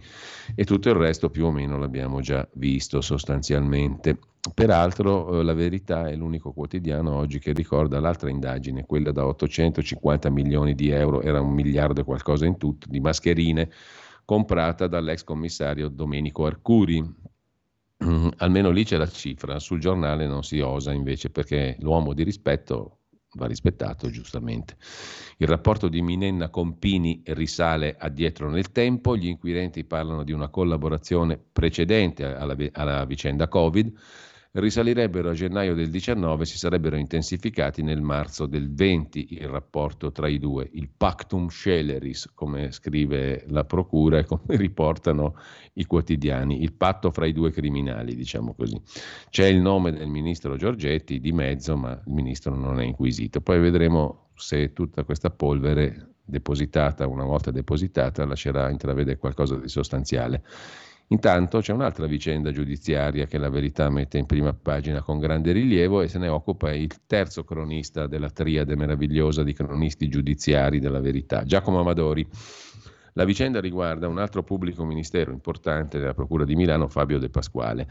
E tutto il resto più o meno l'abbiamo già visto sostanzialmente. Peraltro eh, la verità è l'unico quotidiano oggi che ricorda l'altra indagine, quella da 850 milioni di euro, era un miliardo e qualcosa in tutto, di mascherine comprata dall'ex commissario Domenico Arcuri. <clears throat> Almeno lì c'è la cifra, sul giornale non si osa invece perché l'uomo di rispetto va rispettato giustamente. Il rapporto di Minenna con Pini risale addietro nel tempo, gli inquirenti parlano di una collaborazione precedente alla, alla vicenda Covid, risalirebbero a gennaio del 19 si sarebbero intensificati nel marzo del 20 il rapporto tra i due, il pactum sceleris, come scrive la procura e come <laughs> riportano i quotidiani, il patto fra i due criminali, diciamo così. C'è il nome del ministro Giorgetti di mezzo, ma il ministro non è inquisito. Poi vedremo se tutta questa polvere depositata, una volta depositata, lascerà intravedere qualcosa di sostanziale. Intanto c'è un'altra vicenda giudiziaria che la verità mette in prima pagina con grande rilievo e se ne occupa il terzo cronista della triade meravigliosa di cronisti giudiziari della verità, Giacomo Amadori. La vicenda riguarda un altro pubblico ministero importante della Procura di Milano, Fabio De Pasquale.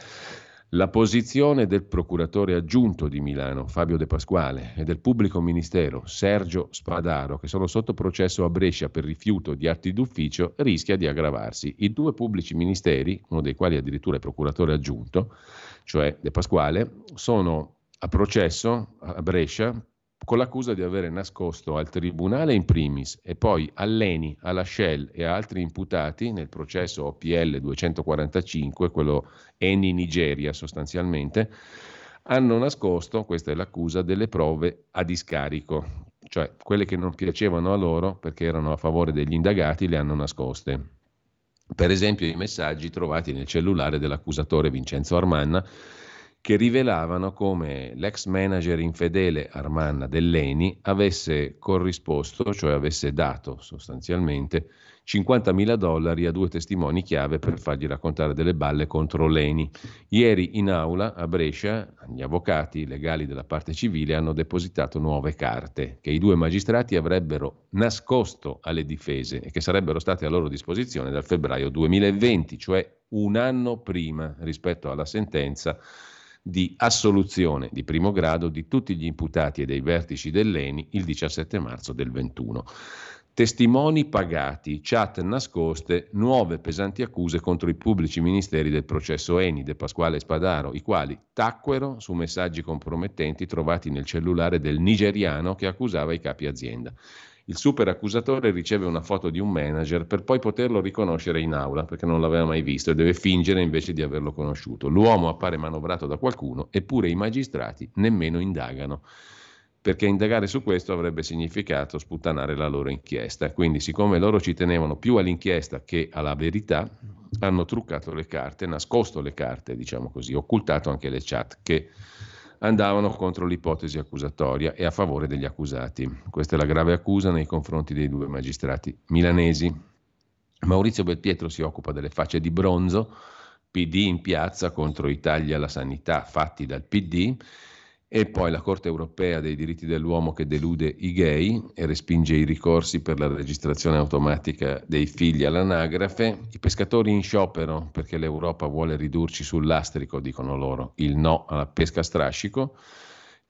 La posizione del procuratore aggiunto di Milano, Fabio De Pasquale, e del pubblico ministero, Sergio Spadaro, che sono sotto processo a Brescia per rifiuto di atti d'ufficio, rischia di aggravarsi. I due pubblici ministeri, uno dei quali addirittura è procuratore aggiunto, cioè De Pasquale, sono a processo a Brescia con l'accusa di avere nascosto al Tribunale in primis e poi all'ENI, alla Shell e a altri imputati nel processo OPL 245, quello ENI Nigeria sostanzialmente, hanno nascosto, questa è l'accusa, delle prove a discarico, cioè quelle che non piacevano a loro perché erano a favore degli indagati le hanno nascoste. Per esempio i messaggi trovati nel cellulare dell'accusatore Vincenzo Armanna che rivelavano come l'ex manager infedele Armanna dell'ENI avesse corrisposto, cioè avesse dato sostanzialmente 50.000 dollari a due testimoni chiave per fargli raccontare delle balle contro l'ENI. Ieri in aula a Brescia gli avvocati legali della parte civile hanno depositato nuove carte che i due magistrati avrebbero nascosto alle difese e che sarebbero state a loro disposizione dal febbraio 2020, cioè un anno prima rispetto alla sentenza di assoluzione di primo grado di tutti gli imputati e dei vertici dell'ENI il 17 marzo del 21 testimoni pagati, chat nascoste, nuove pesanti accuse contro i pubblici ministeri del processo Eni De Pasquale Spadaro, i quali tacquero su messaggi compromettenti trovati nel cellulare del nigeriano che accusava i capi azienda. Il super accusatore riceve una foto di un manager per poi poterlo riconoscere in aula perché non l'aveva mai visto e deve fingere invece di averlo conosciuto. L'uomo appare manovrato da qualcuno eppure i magistrati nemmeno indagano perché indagare su questo avrebbe significato sputtanare la loro inchiesta. Quindi, siccome loro ci tenevano più all'inchiesta che alla verità, hanno truccato le carte, nascosto le carte, diciamo così, occultato anche le chat che andavano contro l'ipotesi accusatoria e a favore degli accusati. Questa è la grave accusa nei confronti dei due magistrati milanesi. Maurizio Belpietro si occupa delle facce di bronzo, PD in piazza contro i tagli alla sanità fatti dal PD e poi la Corte europea dei diritti dell'uomo che delude i gay e respinge i ricorsi per la registrazione automatica dei figli all'anagrafe, i pescatori in sciopero perché l'Europa vuole ridurci sul lastrico, dicono loro, il no alla pesca strascico,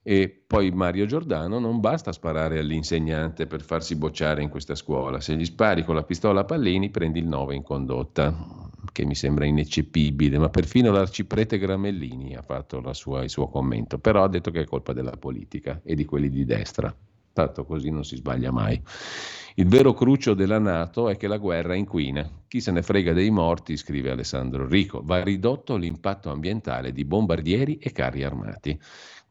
e poi Mario Giordano non basta sparare all'insegnante per farsi bocciare in questa scuola, se gli spari con la pistola a pallini prendi il 9 in condotta che mi sembra ineccepibile, ma perfino l'arciprete Gramellini ha fatto sua, il suo commento, però ha detto che è colpa della politica e di quelli di destra. Tanto così non si sbaglia mai. Il vero cruccio della Nato è che la guerra inquina. Chi se ne frega dei morti, scrive Alessandro Rico, va ridotto l'impatto ambientale di bombardieri e carri armati.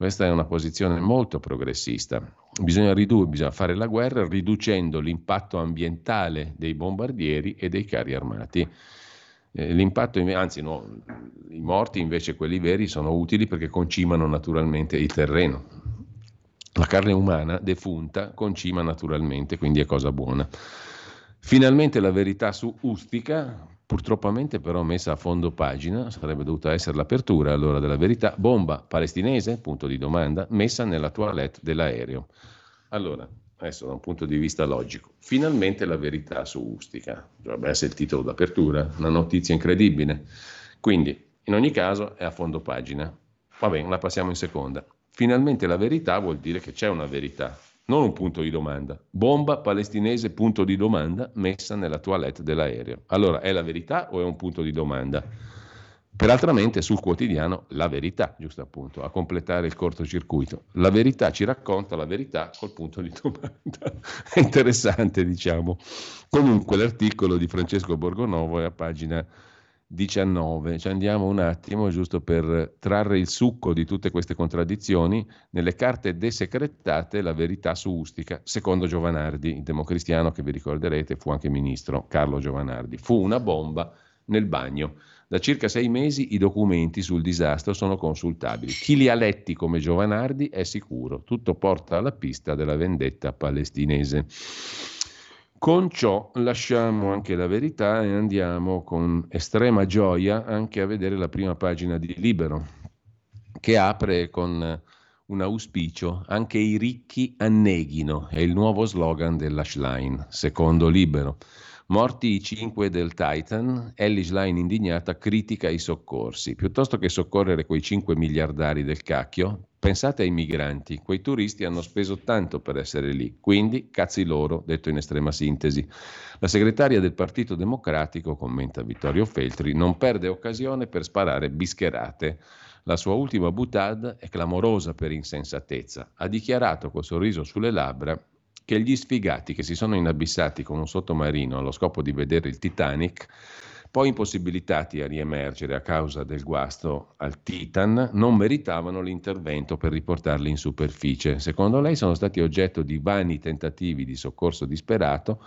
Questa è una posizione molto progressista. Bisogna, ridurre, bisogna fare la guerra riducendo l'impatto ambientale dei bombardieri e dei carri armati. Eh, l'impatto, anzi no, i morti invece, quelli veri, sono utili perché concimano naturalmente il terreno. La carne umana defunta concima naturalmente, quindi è cosa buona. Finalmente la verità su Ustica, purtroppamente però messa a fondo pagina, sarebbe dovuta essere l'apertura allora della verità, bomba palestinese, punto di domanda, messa nella toilette dell'aereo. Allora, adesso da un punto di vista logico, finalmente la verità su Ustica. Dovrebbe essere il titolo d'apertura, una notizia incredibile. Quindi, in ogni caso, è a fondo pagina. Va bene, la passiamo in seconda. Finalmente la verità vuol dire che c'è una verità, non un punto di domanda. Bomba palestinese, punto di domanda, messa nella toilette dell'aereo. Allora, è la verità o è un punto di domanda? Peraltramente sul quotidiano La Verità, giusto appunto, a completare il cortocircuito. La verità ci racconta la verità col punto di domanda. <laughs> È interessante, diciamo. Comunque l'articolo di Francesco Borgonovo è a pagina 19. Ci andiamo un attimo, giusto per trarre il succo di tutte queste contraddizioni, nelle carte desecretate la verità su Ustica, secondo Giovanardi, il democristiano che vi ricorderete fu anche ministro, Carlo Giovanardi. Fu una bomba nel bagno. Da circa sei mesi i documenti sul disastro sono consultabili. Chi li ha letti come Giovanardi è sicuro. Tutto porta alla pista della vendetta palestinese. Con ciò lasciamo anche la verità e andiamo con estrema gioia anche a vedere la prima pagina di Libero, che apre con un auspicio, anche i ricchi anneghino, è il nuovo slogan della Schlein, secondo Libero. Morti i cinque del Titan, Ellie Schlein indignata critica i soccorsi. Piuttosto che soccorrere quei cinque miliardari del cacchio, pensate ai migranti. Quei turisti hanno speso tanto per essere lì, quindi cazzi loro, detto in estrema sintesi. La segretaria del Partito Democratico, commenta Vittorio Feltri, non perde occasione per sparare bischerate. La sua ultima butad è clamorosa per insensatezza. Ha dichiarato col sorriso sulle labbra che gli sfigati che si sono inabissati con un sottomarino allo scopo di vedere il Titanic, poi impossibilitati a riemergere a causa del guasto al Titan, non meritavano l'intervento per riportarli in superficie. Secondo lei sono stati oggetto di vani tentativi di soccorso disperato,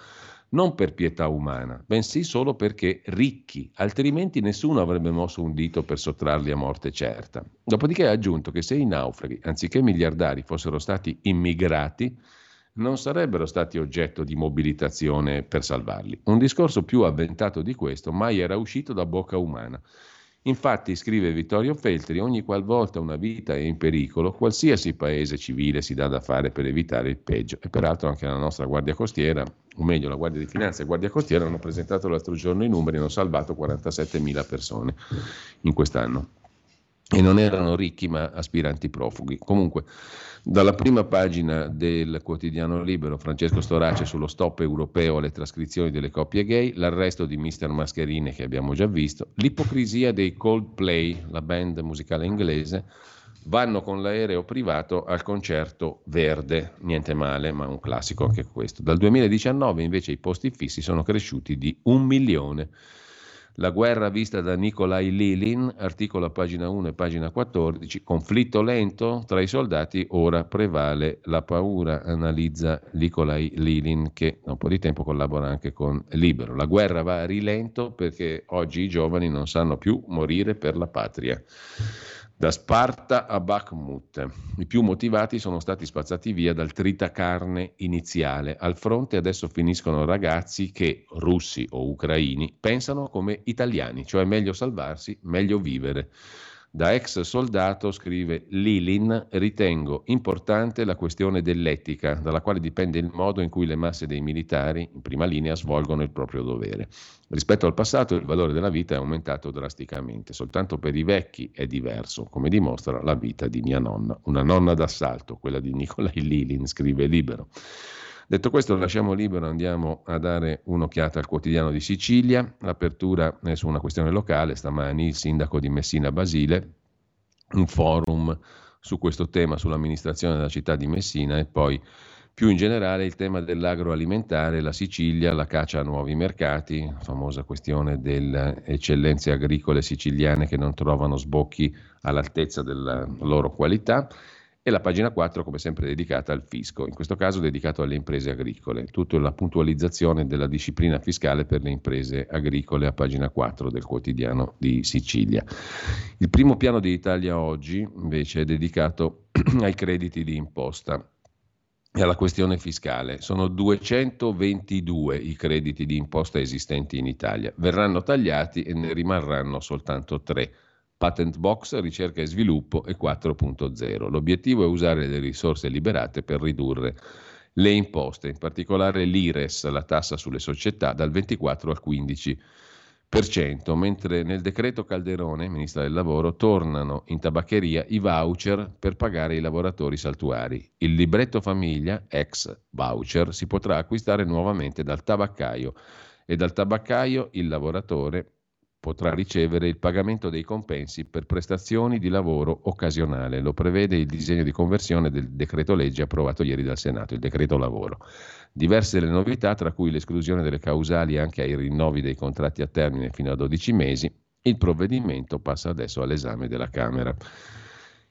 non per pietà umana, bensì solo perché ricchi, altrimenti nessuno avrebbe mosso un dito per sottrarli a morte certa. Dopodiché ha aggiunto che se i naufraghi, anziché miliardari, fossero stati immigrati, non sarebbero stati oggetto di mobilitazione per salvarli. Un discorso più avventato di questo mai era uscito da bocca umana. Infatti, scrive Vittorio Feltri, ogni qualvolta una vita è in pericolo, qualsiasi paese civile si dà da fare per evitare il peggio. E peraltro anche la nostra Guardia Costiera, o meglio la Guardia di Finanza e Guardia Costiera, hanno presentato l'altro giorno i numeri, hanno salvato 47.000 persone in quest'anno. e non erano ricchi ma aspiranti profughi. Comunque, dalla prima pagina del quotidiano Libero, Francesco Storace sullo stop europeo alle trascrizioni delle coppie gay, l'arresto di Mr. Mascherine che abbiamo già visto, l'ipocrisia dei Coldplay, la band musicale inglese, vanno con l'aereo privato al concerto verde, niente male, ma un classico anche questo. Dal 2019 invece i posti fissi sono cresciuti di un milione. La guerra vista da Nikolai Lilin, articolo a pagina 1 e pagina 14, conflitto lento tra i soldati, ora prevale la paura, analizza Nikolai Lilin che da un po' di tempo collabora anche con Libero. La guerra va a rilento perché oggi i giovani non sanno più morire per la patria da Sparta a Bakhmut. I più motivati sono stati spazzati via dal tritacarne iniziale. Al fronte adesso finiscono ragazzi che, russi o ucraini, pensano come italiani, cioè meglio salvarsi, meglio vivere. Da ex soldato, scrive Lilin, ritengo importante la questione dell'etica, dalla quale dipende il modo in cui le masse dei militari in prima linea svolgono il proprio dovere. Rispetto al passato il valore della vita è aumentato drasticamente, soltanto per i vecchi è diverso, come dimostra la vita di mia nonna, una nonna d'assalto, quella di Nicolai Lilin, scrive Libero. Detto questo, lasciamo libero, andiamo a dare un'occhiata al quotidiano di Sicilia. L'apertura è su una questione locale. Stamani il sindaco di Messina Basile, un forum su questo tema, sull'amministrazione della città di Messina e poi più in generale il tema dell'agroalimentare, la Sicilia, la caccia a nuovi mercati, famosa questione delle eccellenze agricole siciliane che non trovano sbocchi all'altezza della loro qualità e la pagina 4 come sempre dedicata al fisco, in questo caso dedicato alle imprese agricole, tutta la puntualizzazione della disciplina fiscale per le imprese agricole a pagina 4 del quotidiano di Sicilia. Il primo piano di Italia oggi invece è dedicato <clears throat> ai crediti di imposta e alla questione fiscale. Sono 222 i crediti di imposta esistenti in Italia, verranno tagliati e ne rimarranno soltanto tre Patent Box, ricerca e sviluppo e 4.0. L'obiettivo è usare le risorse liberate per ridurre le imposte, in particolare l'IRES, la tassa sulle società, dal 24 al 15%, mentre nel decreto Calderone, ministra del lavoro, tornano in tabaccheria i voucher per pagare i lavoratori saltuari. Il libretto famiglia, ex voucher, si potrà acquistare nuovamente dal tabaccaio e dal tabaccaio il lavoratore potrà ricevere il pagamento dei compensi per prestazioni di lavoro occasionale. Lo prevede il disegno di conversione del decreto legge approvato ieri dal Senato, il decreto lavoro. Diverse le novità, tra cui l'esclusione delle causali anche ai rinnovi dei contratti a termine fino a 12 mesi. Il provvedimento passa adesso all'esame della Camera.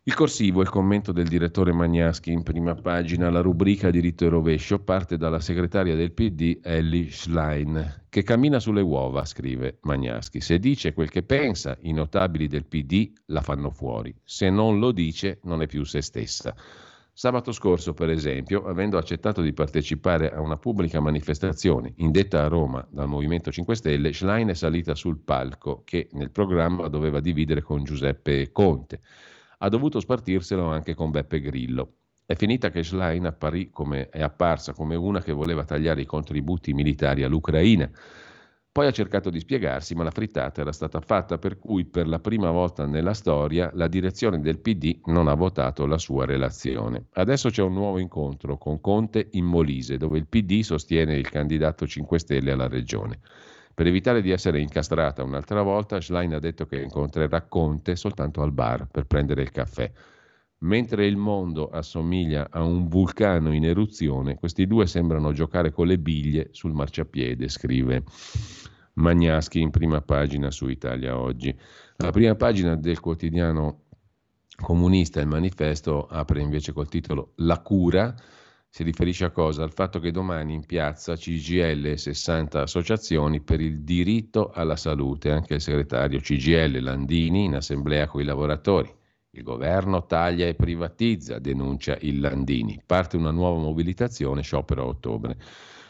Il corsivo, il commento del direttore Magnaschi in prima pagina, la rubrica diritto e rovescio parte dalla segretaria del PD Ellie Schlein, che cammina sulle uova, scrive Magnaschi. Se dice quel che pensa, i notabili del PD la fanno fuori. Se non lo dice, non è più se stessa. Sabato scorso, per esempio, avendo accettato di partecipare a una pubblica manifestazione indetta a Roma dal Movimento 5 Stelle, Schlein è salita sul palco che nel programma doveva dividere con Giuseppe Conte ha dovuto spartirselo anche con Beppe Grillo. È finita che Schlein apparì come, è apparsa come una che voleva tagliare i contributi militari all'Ucraina. Poi ha cercato di spiegarsi, ma la frittata era stata fatta, per cui per la prima volta nella storia la direzione del PD non ha votato la sua relazione. Adesso c'è un nuovo incontro con Conte in Molise, dove il PD sostiene il candidato 5 Stelle alla regione. Per evitare di essere incastrata un'altra volta, Schlein ha detto che incontrerà Conte soltanto al bar per prendere il caffè. Mentre il mondo assomiglia a un vulcano in eruzione, questi due sembrano giocare con le biglie sul marciapiede, scrive Magnaschi in prima pagina su Italia Oggi. La prima pagina del quotidiano comunista, il manifesto, apre invece col titolo La cura si riferisce a cosa? Al fatto che domani in piazza CGL e 60 associazioni per il diritto alla salute, anche il segretario CGL Landini in assemblea con i lavoratori. Il governo taglia e privatizza, denuncia il Landini. Parte una nuova mobilitazione, sciopero a ottobre.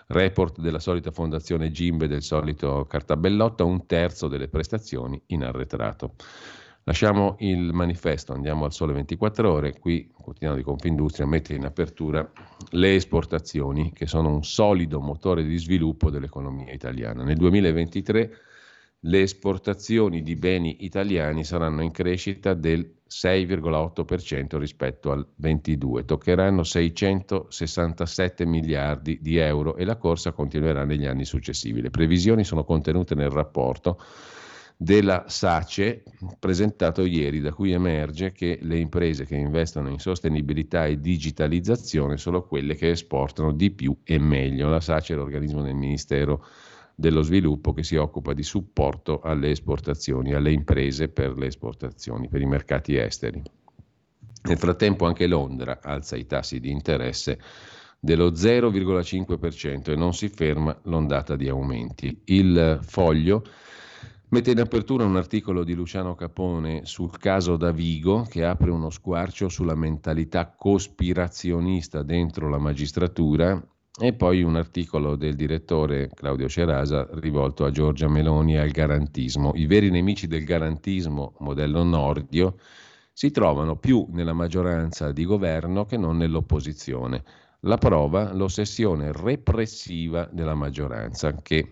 Report della solita fondazione Gimbe del solito cartabellotto, un terzo delle prestazioni in arretrato. Lasciamo il manifesto, andiamo al sole 24 ore, qui il quotidiano di Confindustria mette in apertura le esportazioni che sono un solido motore di sviluppo dell'economia italiana. Nel 2023 le esportazioni di beni italiani saranno in crescita del 6,8% rispetto al 22, toccheranno 667 miliardi di euro e la corsa continuerà negli anni successivi. Le previsioni sono contenute nel rapporto della SACE presentato ieri, da cui emerge che le imprese che investono in sostenibilità e digitalizzazione sono quelle che esportano di più e meglio. La SACE è l'organismo del Ministero dello Sviluppo che si occupa di supporto alle esportazioni, alle imprese per le esportazioni, per i mercati esteri. Nel frattempo anche Londra alza i tassi di interesse dello 0,5% e non si ferma l'ondata di aumenti. Il foglio Mette in apertura un articolo di Luciano Capone sul caso Davigo che apre uno squarcio sulla mentalità cospirazionista dentro la magistratura e poi un articolo del direttore Claudio Cerasa rivolto a Giorgia Meloni e al garantismo. I veri nemici del garantismo, modello Nordio, si trovano più nella maggioranza di governo che non nell'opposizione. La prova, l'ossessione repressiva della maggioranza, che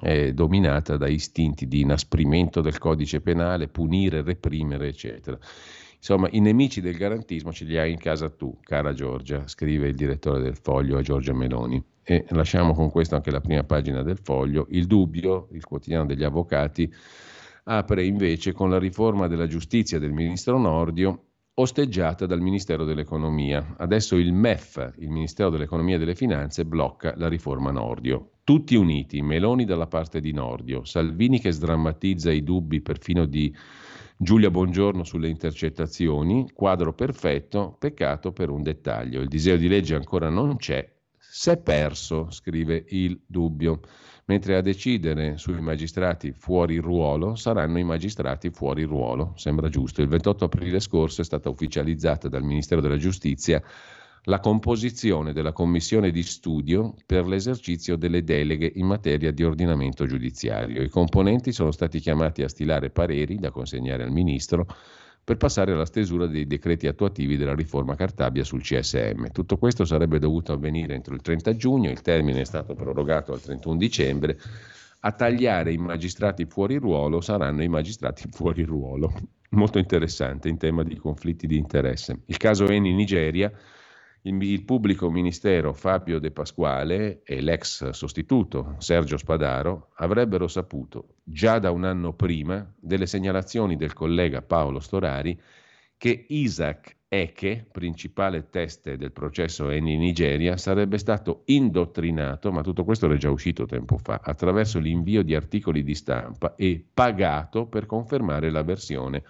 è dominata da istinti di inasprimento del codice penale, punire, reprimere, eccetera. Insomma, i nemici del garantismo ce li hai in casa tu, cara Giorgia, scrive il direttore del Foglio a Giorgia Meloni. E lasciamo con questo anche la prima pagina del Foglio. Il dubbio, il quotidiano degli avvocati, apre invece con la riforma della giustizia del ministro Nordio osteggiata dal Ministero dell'Economia. Adesso il MEF, il Ministero dell'Economia e delle Finanze, blocca la riforma Nordio. Tutti uniti, Meloni dalla parte di Nordio, Salvini che sdrammatizza i dubbi perfino di Giulia Bongiorno sulle intercettazioni, quadro perfetto, peccato per un dettaglio. Il disegno di legge ancora non c'è, s'è perso, scrive il dubbio mentre a decidere sui magistrati fuori ruolo saranno i magistrati fuori ruolo. Sembra giusto. Il 28 aprile scorso è stata ufficializzata dal Ministero della Giustizia la composizione della commissione di studio per l'esercizio delle deleghe in materia di ordinamento giudiziario. I componenti sono stati chiamati a stilare pareri da consegnare al Ministro per passare alla stesura dei decreti attuativi della riforma Cartabia sul CSM. Tutto questo sarebbe dovuto avvenire entro il 30 giugno, il termine è stato prorogato al 31 dicembre. A tagliare i magistrati fuori ruolo saranno i magistrati <laughs> fuori ruolo. Molto interessante in tema di conflitti di interesse. Il caso Eni Nigeria il pubblico ministero Fabio De Pasquale e l'ex sostituto Sergio Spadaro avrebbero saputo già da un anno prima delle segnalazioni del collega Paolo Storari che Isaac Eke, principale teste del processo Eni Nigeria, sarebbe stato indottrinato, ma tutto questo era già uscito tempo fa, attraverso l'invio di articoli di stampa e pagato per confermare la versione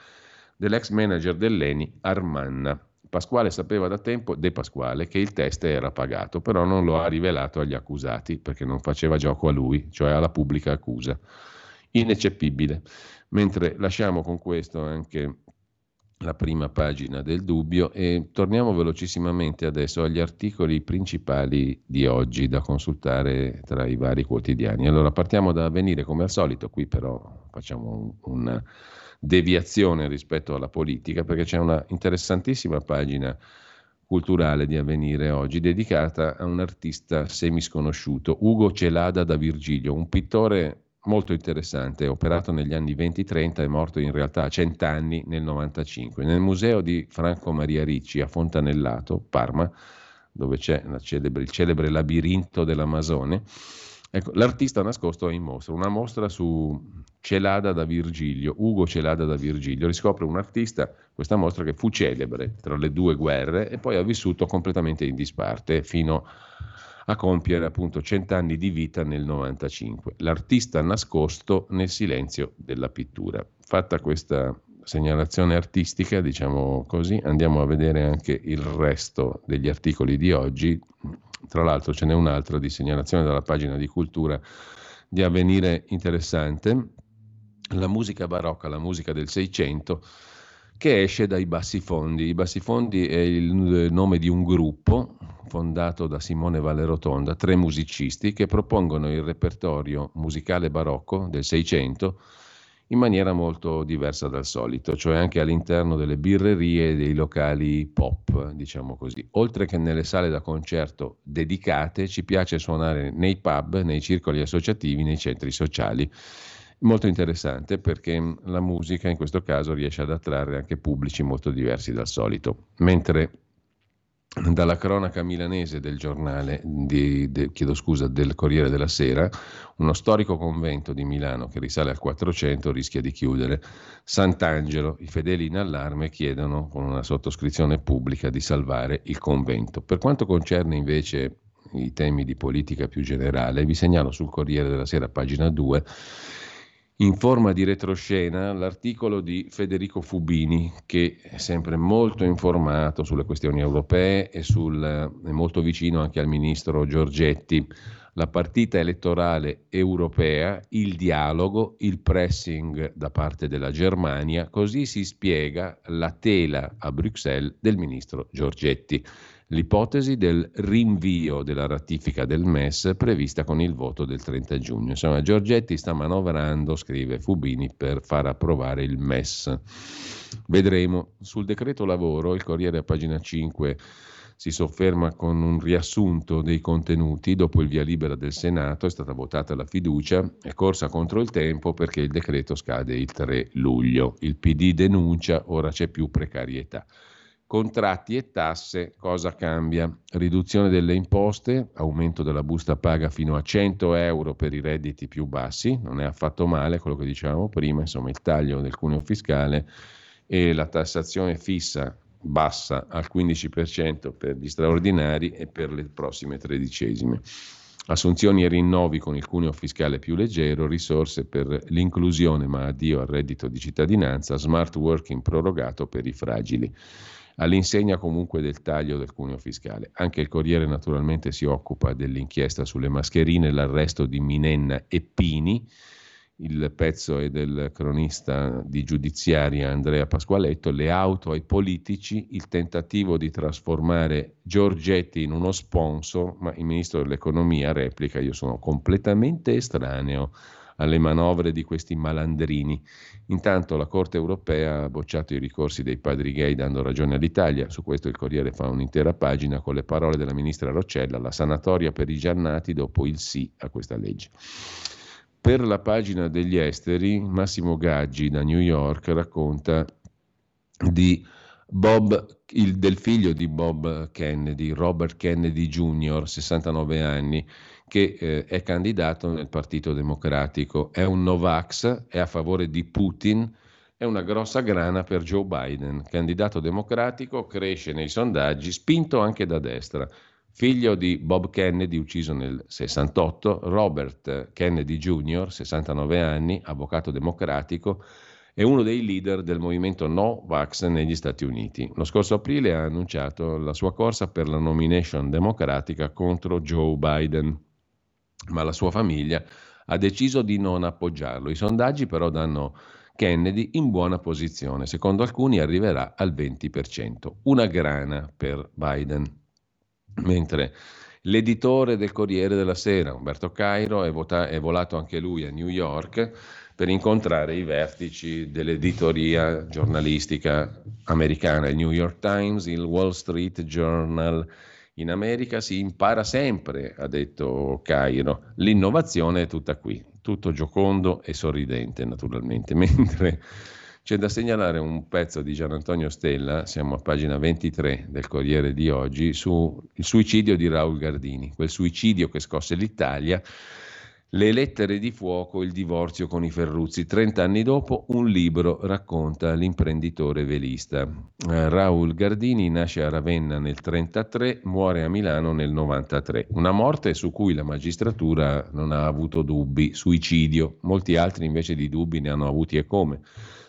dell'ex manager dell'Eni Armanna. Pasquale sapeva da tempo, De Pasquale, che il test era pagato, però non lo ha rivelato agli accusati perché non faceva gioco a lui, cioè alla pubblica accusa. Ineccepibile. Mentre lasciamo con questo anche la prima pagina del dubbio e torniamo velocissimamente adesso agli articoli principali di oggi da consultare tra i vari quotidiani. Allora partiamo da Avvenire come al solito, qui però facciamo un, un deviazione rispetto alla politica, perché c'è una interessantissima pagina culturale di avvenire oggi dedicata a un artista semisconosciuto, Ugo Celada da Virgilio, un pittore molto interessante, operato negli anni 20-30 e morto in realtà a cent'anni nel 95. Nel museo di Franco Maria Ricci a Fontanellato, Parma, dove c'è celebre, il celebre labirinto dell'Amazone, ecco, l'artista nascosto è in mostra, una mostra su Celada da Virgilio, Ugo Celada da Virgilio, riscopre un artista, questa mostra che fu celebre tra le due guerre e poi ha vissuto completamente in disparte fino a compiere appunto cent'anni di vita nel 95. L'artista nascosto nel silenzio della pittura. Fatta questa segnalazione artistica, diciamo così, andiamo a vedere anche il resto degli articoli di oggi. Tra l'altro ce n'è un'altra di segnalazione dalla pagina di cultura di avvenire interessante la musica barocca, la musica del Seicento, che esce dai Bassifondi. I Bassifondi è il nome di un gruppo fondato da Simone Vallerotonda, tre musicisti che propongono il repertorio musicale barocco del Seicento in maniera molto diversa dal solito, cioè anche all'interno delle birrerie e dei locali pop, diciamo così. Oltre che nelle sale da concerto dedicate, ci piace suonare nei pub, nei circoli associativi, nei centri sociali Molto interessante perché la musica in questo caso riesce ad attrarre anche pubblici molto diversi dal solito. Mentre dalla cronaca milanese del giornale, di, de, chiedo scusa, del Corriere della Sera, uno storico convento di Milano che risale al 400 rischia di chiudere. Sant'Angelo, i fedeli in allarme chiedono con una sottoscrizione pubblica di salvare il convento. Per quanto concerne invece i temi di politica più generale, vi segnalo sul Corriere della Sera, pagina 2, in forma di retroscena l'articolo di Federico Fubini, che è sempre molto informato sulle questioni europee e sul, è molto vicino anche al ministro Giorgetti. La partita elettorale europea, il dialogo, il pressing da parte della Germania, così si spiega la tela a Bruxelles del ministro Giorgetti l'ipotesi del rinvio della ratifica del MES prevista con il voto del 30 giugno. Insomma, Giorgetti sta manovrando, scrive Fubini, per far approvare il MES. Vedremo. Sul decreto lavoro, il Corriere a pagina 5 si sofferma con un riassunto dei contenuti. Dopo il via libera del Senato è stata votata la fiducia, è corsa contro il tempo perché il decreto scade il 3 luglio. Il PD denuncia, ora c'è più precarietà. Contratti e tasse, cosa cambia? Riduzione delle imposte, aumento della busta paga fino a 100 euro per i redditi più bassi, non è affatto male quello che dicevamo prima, insomma il taglio del cuneo fiscale e la tassazione fissa bassa al 15% per gli straordinari e per le prossime tredicesime. Assunzioni e rinnovi con il cuneo fiscale più leggero, risorse per l'inclusione ma addio al reddito di cittadinanza, smart working prorogato per i fragili all'insegna comunque del taglio del cuneo fiscale. Anche il Corriere naturalmente si occupa dell'inchiesta sulle mascherine, l'arresto di Minenna e Pini. Il pezzo è del cronista di giudiziaria Andrea Pasqualetto, le auto ai politici, il tentativo di trasformare Giorgetti in uno sponsor, ma il ministro dell'economia replica io sono completamente estraneo alle manovre di questi malandrini. Intanto la Corte europea ha bocciato i ricorsi dei padri gay dando ragione all'Italia, su questo il Corriere fa un'intera pagina con le parole della ministra Roccella, la sanatoria per i giannati dopo il sì a questa legge. Per la pagina degli esteri, Massimo Gaggi da New York racconta di Bob, il, del figlio di Bob Kennedy, Robert Kennedy Jr., 69 anni, che eh, è candidato nel Partito Democratico. È un Novax, è a favore di Putin, è una grossa grana per Joe Biden. Candidato democratico, cresce nei sondaggi, spinto anche da destra. Figlio di Bob Kennedy, ucciso nel 68, Robert Kennedy Jr., 69 anni, avvocato democratico, è uno dei leader del movimento No Vax negli Stati Uniti. Lo scorso aprile ha annunciato la sua corsa per la nomination democratica contro Joe Biden ma la sua famiglia ha deciso di non appoggiarlo. I sondaggi però danno Kennedy in buona posizione, secondo alcuni arriverà al 20%, una grana per Biden. Mentre l'editore del Corriere della Sera, Umberto Cairo, è, vota- è volato anche lui a New York per incontrare i vertici dell'editoria giornalistica americana, il New York Times, il Wall Street Journal, in America si impara sempre, ha detto Cairo. L'innovazione è tutta qui, tutto giocondo e sorridente naturalmente, <laughs> mentre c'è da segnalare un pezzo di Gian Antonio Stella, siamo a pagina 23 del Corriere di oggi, sul suicidio di Raul Gardini, quel suicidio che scosse l'Italia le lettere di fuoco, il divorzio con i Ferruzzi. Trent'anni dopo un libro racconta l'imprenditore velista. Eh, Raul Gardini nasce a Ravenna nel 1933, muore a Milano nel 1993. Una morte su cui la magistratura non ha avuto dubbi, suicidio. Molti altri invece di dubbi ne hanno avuti e come.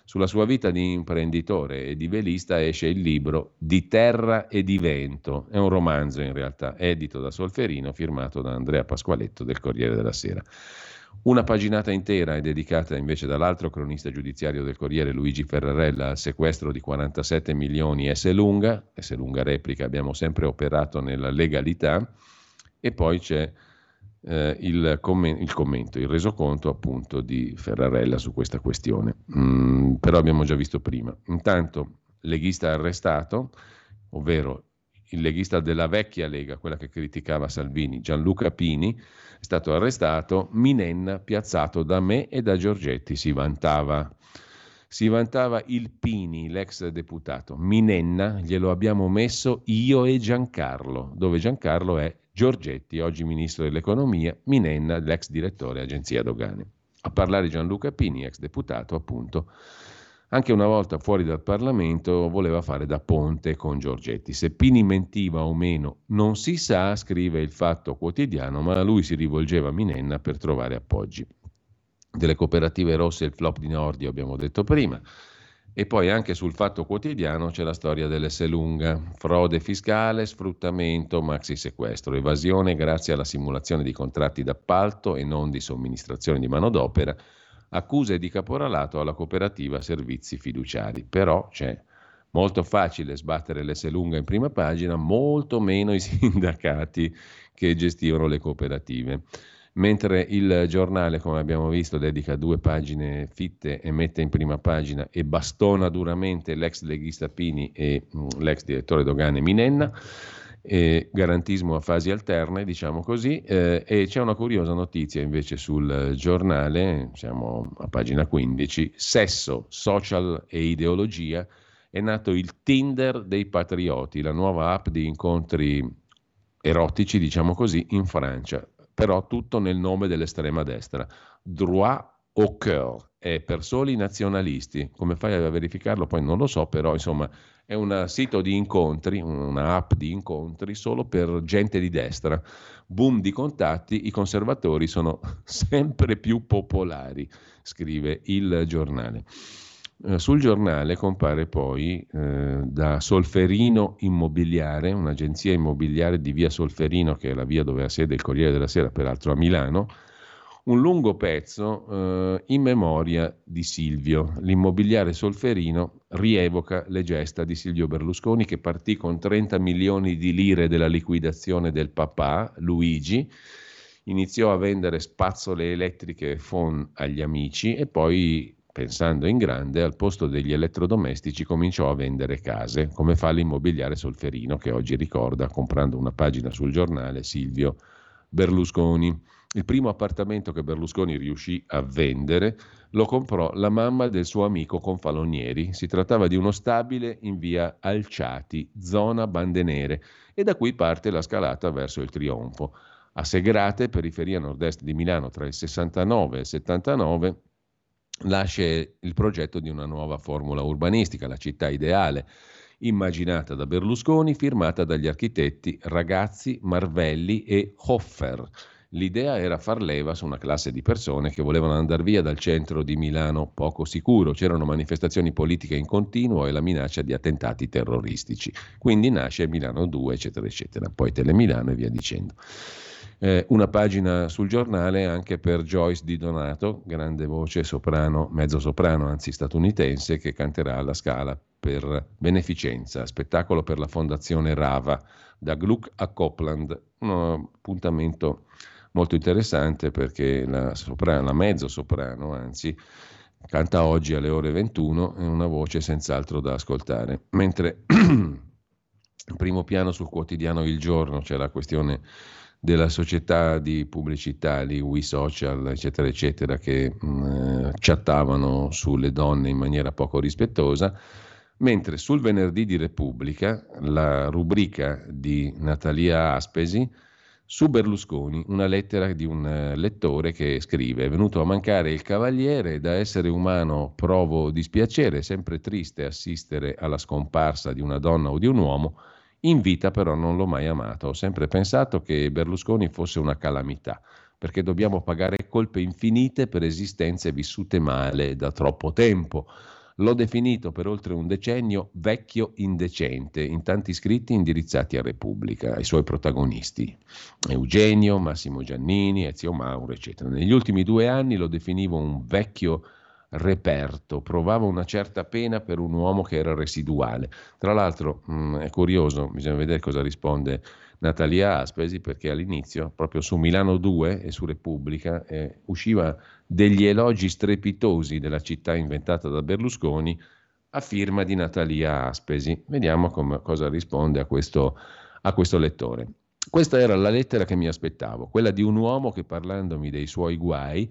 Sulla sua vita di imprenditore e di velista esce il libro Di terra e di vento, è un romanzo in realtà, edito da Solferino, firmato da Andrea Pasqualetto del Corriere della Sera. Una paginata intera è dedicata invece dall'altro cronista giudiziario del Corriere Luigi Ferrarella al sequestro di 47 milioni S. Lunga, S. Lunga replica abbiamo sempre operato nella legalità. E poi c'è eh, il, comment- il, commento, il resoconto appunto di Ferrarella su questa questione. Mm, però abbiamo già visto prima. Intanto, leghista arrestato, ovvero il leghista della vecchia Lega, quella che criticava Salvini, Gianluca Pini, è stato arrestato, Minenna piazzato da me e da Giorgetti, si vantava. Si vantava il Pini, l'ex deputato. Minenna glielo abbiamo messo io e Giancarlo, dove Giancarlo è Giorgetti, oggi ministro dell'economia, Minenna, l'ex direttore agenzia dogane. A parlare Gianluca Pini, ex deputato, appunto, anche una volta fuori dal Parlamento voleva fare da ponte con Giorgetti. Se Pini mentiva o meno non si sa, scrive il Fatto Quotidiano, ma a lui si rivolgeva Minenna per trovare appoggi. Delle cooperative rosse il flop di Nordi abbiamo detto prima. E poi anche sul Fatto Quotidiano c'è la storia dell'Esselunga, frode fiscale, sfruttamento, maxi sequestro, evasione grazie alla simulazione di contratti d'appalto e non di somministrazione di manodopera, accuse di caporalato alla cooperativa servizi fiduciari. Però c'è molto facile sbattere l'Esselunga in prima pagina, molto meno i <laughs> sindacati che gestivano le cooperative mentre il giornale, come abbiamo visto, dedica due pagine fitte e mette in prima pagina e bastona duramente l'ex leghista Pini e mh, mm, l'ex direttore dogane Minenna. E garantismo a fasi alterne, diciamo così, eh, e c'è una curiosa notizia invece sul giornale, siamo a pagina 15, sesso, social e ideologia, è nato il Tinder dei patrioti, la nuova app di incontri erotici, diciamo così, in Francia però tutto nel nome dell'estrema destra. Droit au cœur è per soli nazionalisti. Come fai a verificarlo? Poi non lo so, però insomma è un sito di incontri, una app di incontri solo per gente di destra. Boom di contatti, i conservatori sono <laughs> sempre più popolari, scrive il giornale. Eh, sul giornale compare poi eh, da Solferino Immobiliare, un'agenzia immobiliare di via Solferino, che è la via dove ha sede il Corriere della Sera, peraltro a Milano, un lungo pezzo eh, in memoria di Silvio. L'immobiliare Solferino rievoca le gesta di Silvio Berlusconi che partì con 30 milioni di lire della liquidazione del papà, Luigi, iniziò a vendere spazzole elettriche e phon agli amici e poi pensando in grande, al posto degli elettrodomestici cominciò a vendere case, come fa l'immobiliare Solferino che oggi ricorda, comprando una pagina sul giornale, Silvio Berlusconi. Il primo appartamento che Berlusconi riuscì a vendere lo comprò la mamma del suo amico Confalonieri. Si trattava di uno stabile in via Alciati, zona Bande Nere, e da qui parte la scalata verso il trionfo. A Segrate, periferia nord-est di Milano, tra il 69 e il 79, nasce il progetto di una nuova formula urbanistica, la città ideale, immaginata da Berlusconi, firmata dagli architetti Ragazzi, Marvelli e Hoffer. L'idea era far leva su una classe di persone che volevano andare via dal centro di Milano poco sicuro, c'erano manifestazioni politiche in continuo e la minaccia di attentati terroristici. Quindi nasce Milano 2, eccetera, eccetera, poi Telemilano e via dicendo. Eh, una pagina sul giornale anche per Joyce Di Donato, grande voce soprano, mezzo soprano, anzi statunitense, che canterà alla Scala per beneficenza, spettacolo per la fondazione Rava, da Gluck a Copland, un appuntamento molto interessante perché la, soprano, la mezzo soprano, anzi, canta oggi alle ore 21, è una voce senz'altro da ascoltare. Mentre <clears throat> primo piano sul quotidiano Il Giorno c'è la questione della società di pubblicità, di We Social, eccetera, eccetera, che mh, mm, chattavano sulle donne in maniera poco rispettosa, mentre sul venerdì di Repubblica, la rubrica di Natalia Aspesi, su Berlusconi, una lettera di un eh, lettore che scrive: È venuto a mancare il cavaliere, da essere umano provo dispiacere, sempre triste assistere alla scomparsa di una donna o di un uomo in vita però non l'ho mai amato, ho sempre pensato che Berlusconi fosse una calamità, perché dobbiamo pagare colpe infinite per esistenze vissute male da troppo tempo. L'ho definito per oltre un decennio vecchio indecente, in tanti scritti indirizzati a Repubblica, ai suoi protagonisti, Eugenio, Massimo Giannini, Ezio Mauro, eccetera. Negli ultimi due anni lo definivo un vecchio reperto, provava una certa pena per un uomo che era residuale. Tra l'altro mh, mm, è curioso, bisogna vedere cosa risponde Natalia Aspesi, perché all'inizio, proprio su Milano 2 e su Repubblica, eh, usciva degli elogi strepitosi della città inventata da Berlusconi, a firma di Natalia Aspesi. Vediamo come, cosa risponde a questo, a questo lettore. Questa era la lettera che mi aspettavo, quella di un uomo che parlandomi dei suoi guai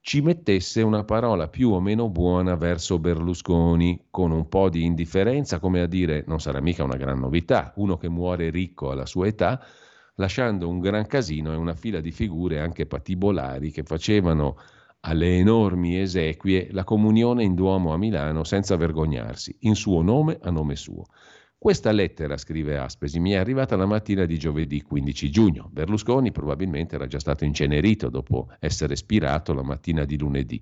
ci mettesse una parola più o meno buona verso Berlusconi, con un po' di indifferenza, come a dire non sarà mica una gran novità, uno che muore ricco alla sua età, lasciando un gran casino e una fila di figure anche patibolari che facevano alle enormi esequie la comunione in Duomo a Milano senza vergognarsi, in suo nome a nome suo. Questa lettera, scrive Aspesi, mi è arrivata la mattina di giovedì 15 giugno. Berlusconi probabilmente era già stato incenerito dopo essere spirato la mattina di lunedì,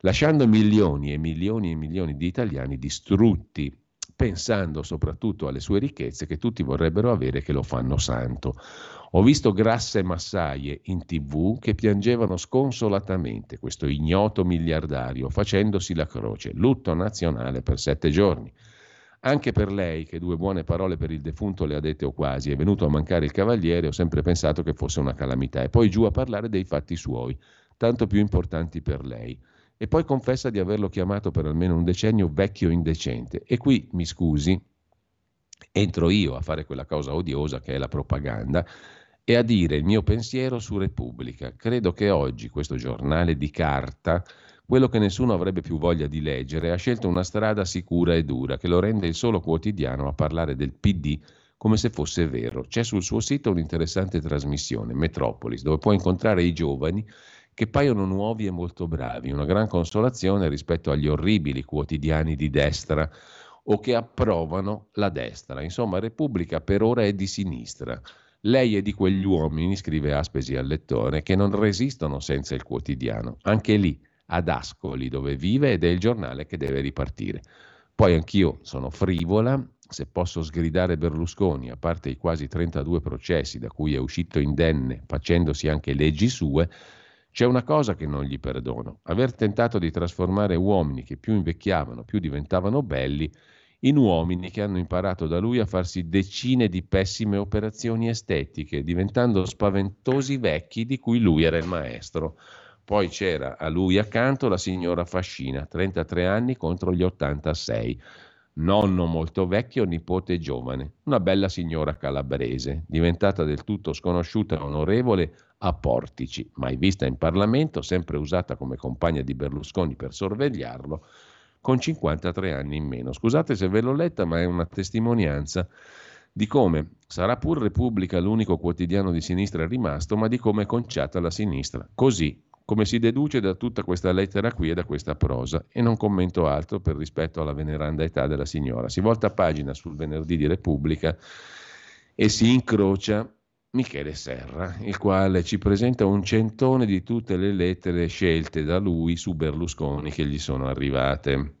lasciando milioni e milioni e milioni di italiani distrutti, pensando soprattutto alle sue ricchezze che tutti vorrebbero avere che lo fanno santo. Ho visto grasse massaie in tv che piangevano sconsolatamente questo ignoto miliardario facendosi la croce, lutto nazionale per sette giorni. Anche per lei, che due buone parole per il defunto le ha dette o quasi, è venuto a mancare il cavaliere, ho sempre pensato che fosse una calamità. E poi giù a parlare dei fatti suoi, tanto più importanti per lei. E poi confessa di averlo chiamato per almeno un decennio vecchio indecente. E qui, mi scusi, entro io a fare quella cosa odiosa che è la propaganda e a dire il mio pensiero su Repubblica. Credo che oggi questo giornale di carta quello che nessuno avrebbe più voglia di leggere, ha scelto una strada sicura e dura che lo rende il solo quotidiano a parlare del PD come se fosse vero. C'è sul suo sito un'interessante trasmissione, Metropolis, dove può incontrare i giovani che paiono nuovi e molto bravi, una gran consolazione rispetto agli orribili quotidiani di destra o che approvano la destra. Insomma, Repubblica per ora è di sinistra. Lei è di quegli uomini, scrive Aspesi al lettore, che non resistono senza il quotidiano. Anche lì ad Ascoli dove vive ed è il giornale che deve ripartire. Poi anch'io sono frivola, se posso sgridare Berlusconi, a parte i quasi 32 processi da cui è uscito indenne facendosi anche leggi sue, c'è una cosa che non gli perdono, aver tentato di trasformare uomini che più invecchiavano, più diventavano belli, in uomini che hanno imparato da lui a farsi decine di pessime operazioni estetiche, diventando spaventosi vecchi di cui lui era il maestro. Poi c'era a lui accanto la signora Fascina, 33 anni contro gli 86, nonno molto vecchio, nipote giovane, una bella signora calabrese, diventata del tutto sconosciuta e onorevole a Portici, mai vista in Parlamento, sempre usata come compagna di Berlusconi per sorvegliarlo, con 53 anni in meno. Scusate se ve l'ho letta, ma è una testimonianza di come sarà pur Repubblica l'unico quotidiano di sinistra rimasto, ma di come è conciata la sinistra. Così, come si deduce da tutta questa lettera qui e da questa prosa, e non commento altro per rispetto alla veneranda età della signora. Si volta pagina sul venerdì di Repubblica e si incrocia Michele Serra, il quale ci presenta un centone di tutte le lettere scelte da lui su Berlusconi che gli sono arrivate.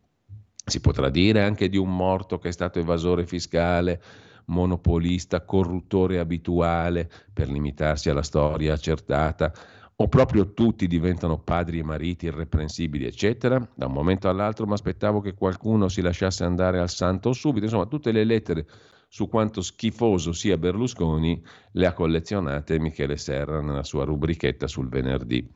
Si potrà dire anche di un morto che è stato evasore fiscale, monopolista, corruttore abituale, per limitarsi alla storia accertata, o proprio tutti diventano padri e mariti irreprensibili, eccetera. Da un momento all'altro mi aspettavo che qualcuno si lasciasse andare al santo subito. Insomma, tutte le lettere su quanto schifoso sia Berlusconi le ha collezionate Michele Serra nella sua rubrichetta sul venerdì.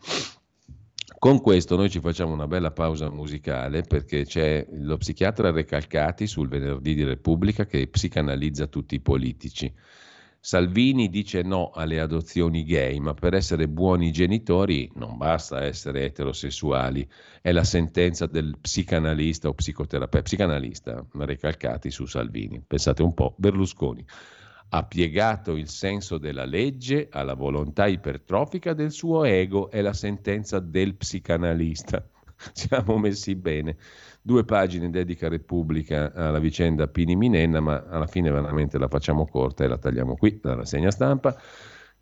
Con questo noi ci facciamo una bella pausa musicale perché c'è lo psichiatra Recalcati sul venerdì di Repubblica che psicanalizza tutti i politici. Salvini dice no alle adozioni gay, ma per essere buoni genitori non basta essere eterosessuali. È la sentenza del psicanalista o psicoterapeuta, psicanalista, recalcati su Salvini. Pensate un po', Berlusconi ha piegato il senso della legge alla volontà ipertrofica del suo ego, è la sentenza del psicanalista. <laughs> Siamo messi bene due pagine dedica Repubblica alla vicenda Pini Minenna, ma alla fine veramente la facciamo corta e la tagliamo qui dalla rassegna stampa.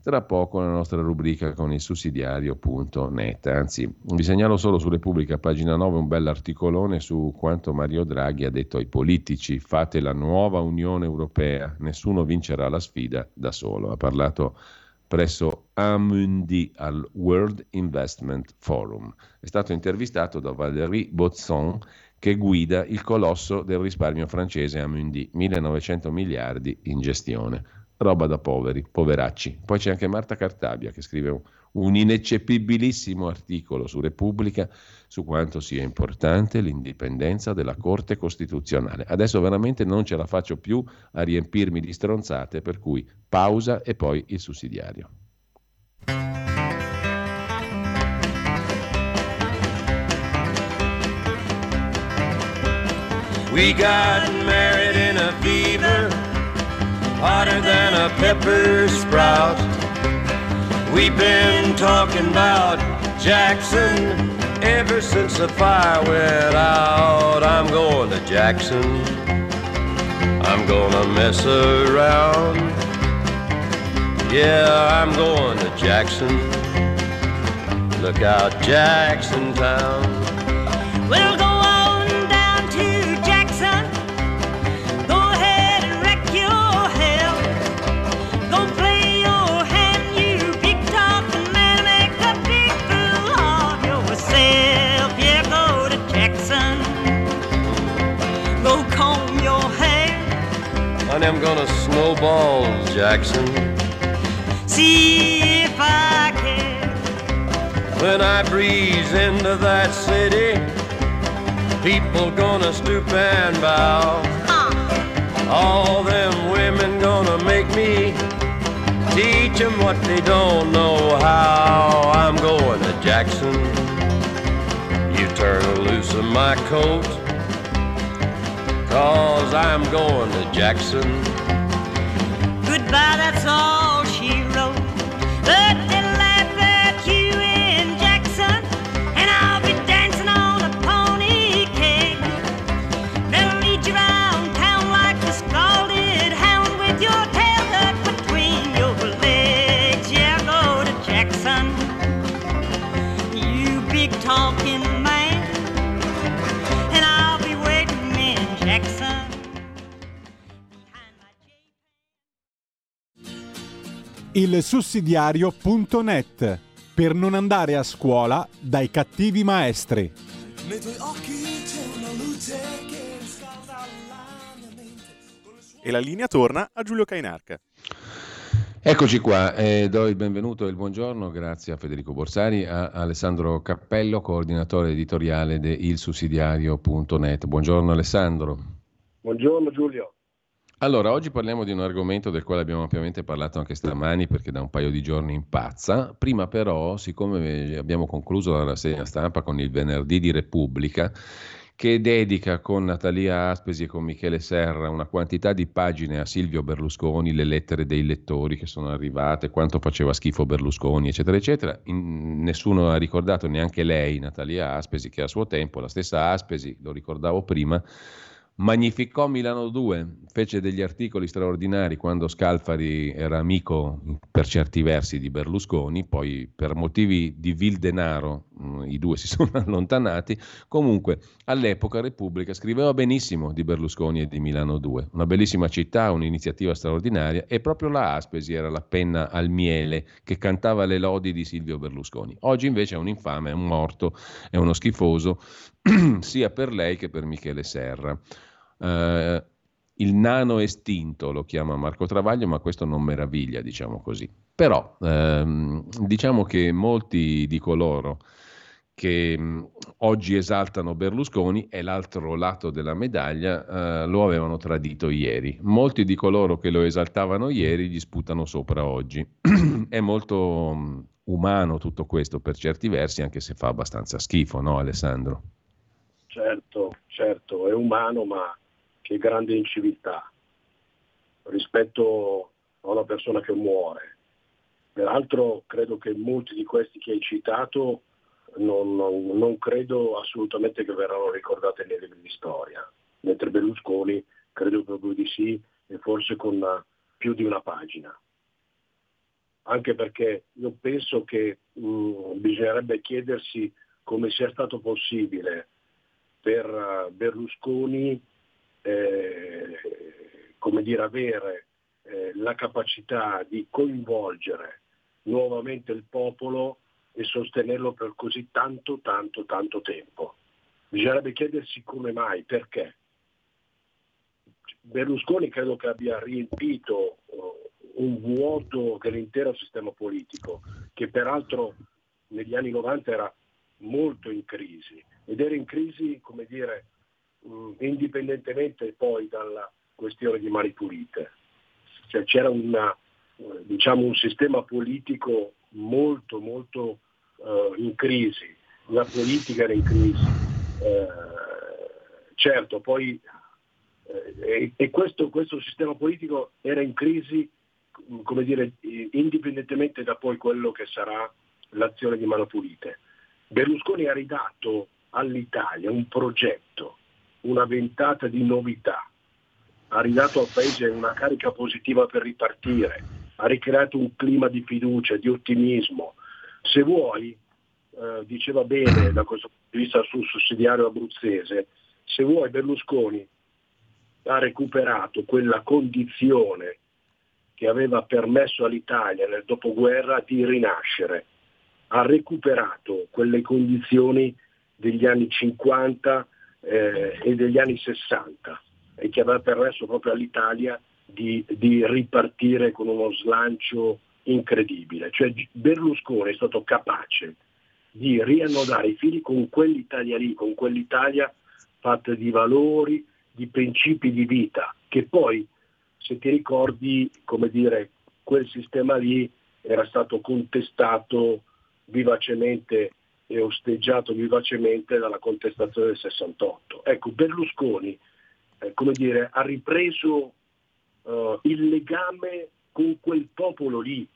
Tra poco la nostra rubrica con il sussidiario.net. Anzi, vi segnalo solo su Repubblica, pagina 9, un bell'articolone su quanto Mario Draghi ha detto ai politici: fate la nuova Unione Europea, nessuno vincerà la sfida da solo. Ha parlato presso Amundi al World Investment Forum. È stato intervistato da Valérie Bozzon, che guida il colosso del risparmio francese Amundi, 1900 miliardi in gestione. roba da poveri, poveracci. Poi c'è anche Marta Cartabia che scrive un, ineccepibilissimo articolo su Repubblica su quanto sia importante l'indipendenza della Corte Costituzionale. Adesso veramente non ce la faccio più a riempirmi di stronzate, per cui pausa e poi il sussidiario. We got married in a fever, hotter than a pepper sprout. We've been talking about Jackson ever since the fire went out. I'm going to Jackson. I'm gonna mess around. Yeah, I'm going to Jackson. Look out, Jackson Town. We'll go I'm gonna snowball Jackson. See if I can. When I breeze into that city, people gonna stoop and bow. All them women gonna make me teach 'em what they don't know how. I'm going to Jackson. You turn loose of my coat, cause I'm going to Jackson. Goodbye, that's all Il sussidiario.net per non andare a scuola dai cattivi maestri. E la linea torna a Giulio Cainarca. Eccoci qua, eh, do il benvenuto e il buongiorno, grazie a Federico Borsari, a Alessandro Cappello, coordinatore editoriale di ilsussidiario.net. Buongiorno Alessandro. Buongiorno Giulio. Allora, oggi parliamo di un argomento del quale abbiamo ampiamente parlato anche stamani perché da un paio di giorni impazza. Prima però, siccome abbiamo concluso la rassegna stampa con il venerdì di Repubblica, che dedica con Natalia Aspesi e con Michele Serra una quantità di pagine a Silvio Berlusconi, le lettere dei lettori che sono arrivate, quanto faceva schifo Berlusconi, eccetera, eccetera. In- nessuno ha ricordato, neanche lei, Natalia Aspesi, che a suo tempo, la stessa Aspesi, lo ricordavo prima, Magnificò Milano 2, fece degli articoli straordinari quando Scalfari era amico per certi versi di Berlusconi, poi per motivi di vil denaro mh, i due si <laughs> sono allontanati, comunque all'epoca Repubblica scriveva benissimo di Berlusconi e di Milano 2, una bellissima città, un'iniziativa straordinaria e proprio la Aspesi era la penna al miele che cantava le lodi di Silvio Berlusconi. Oggi invece è un infame, è un morto, è uno schifoso, <clears throat> sia per lei che per Michele Serra. Eh, il nano estinto lo chiama Marco Travaglio, ma questo non meraviglia, diciamo così. Però ehm, diciamo che molti di coloro che mh, oggi esaltano Berlusconi e l'altro lato della medaglia eh, lo avevano tradito ieri. Molti di coloro che lo esaltavano ieri gli sputano sopra oggi. <clears throat> È molto mh, umano tutto questo per certi versi, anche se fa abbastanza schifo, no Alessandro? Certo, certo, è umano, ma che grande inciviltà rispetto a una persona che muore. Peraltro credo che molti di questi che hai citato non, non- non credo assolutamente che verranno ricordati nei libri di storia, mentre Berlusconi credo proprio di sì e forse con più di una pagina. Anche perché io penso che mh, bisognerebbe chiedersi come sia stato possibile per eh, Berlusconi eh, come dire, avere eh, la capacità di coinvolgere nuovamente il popolo e sostenerlo per così tanto, tanto, tanto tempo. Bisognerebbe chiedersi come mai, perché. Berlusconi credo che abbia riempito eh, un vuoto dell'intero sistema politico, che peraltro negli anni 90 era molto in crisi ed era in crisi, come dire, mh, indipendentemente poi dalla questione di mani pulite. Cioè c'era una, eh, diciamo, un sistema politico molto, molto eh, in crisi, la politica era in crisi. Eh, certo, poi e, e questo, questo sistema politico era in crisi, come dire, indipendentemente da poi quello che sarà l'azione di mano pulite. Berlusconi ha ridato all'Italia un progetto, una ventata di novità, ha ridato al Paese una carica positiva per ripartire, ha ricreato un clima di fiducia, di ottimismo. Se vuoi, eh, diceva bene da questo punto di vista sul sussidiario abruzzese, se vuoi Berlusconi ha recuperato quella condizione che aveva permesso all'Italia nel dopoguerra di rinascere, ha recuperato quelle condizioni degli anni 50 eh, e degli anni 60 e che aveva permesso proprio all'Italia di, di ripartire con uno slancio incredibile. Cioè Berlusconi è stato capace di riannodare i fili con quell'Italia lì, con quell'Italia fatta di valori, di principi di vita, che poi, se ti ricordi, come dire, quel sistema lì era stato contestato vivacemente e osteggiato vivacemente dalla contestazione del 68. Ecco, Berlusconi, eh, come dire, ha ripreso eh, il legame con quel popolo lì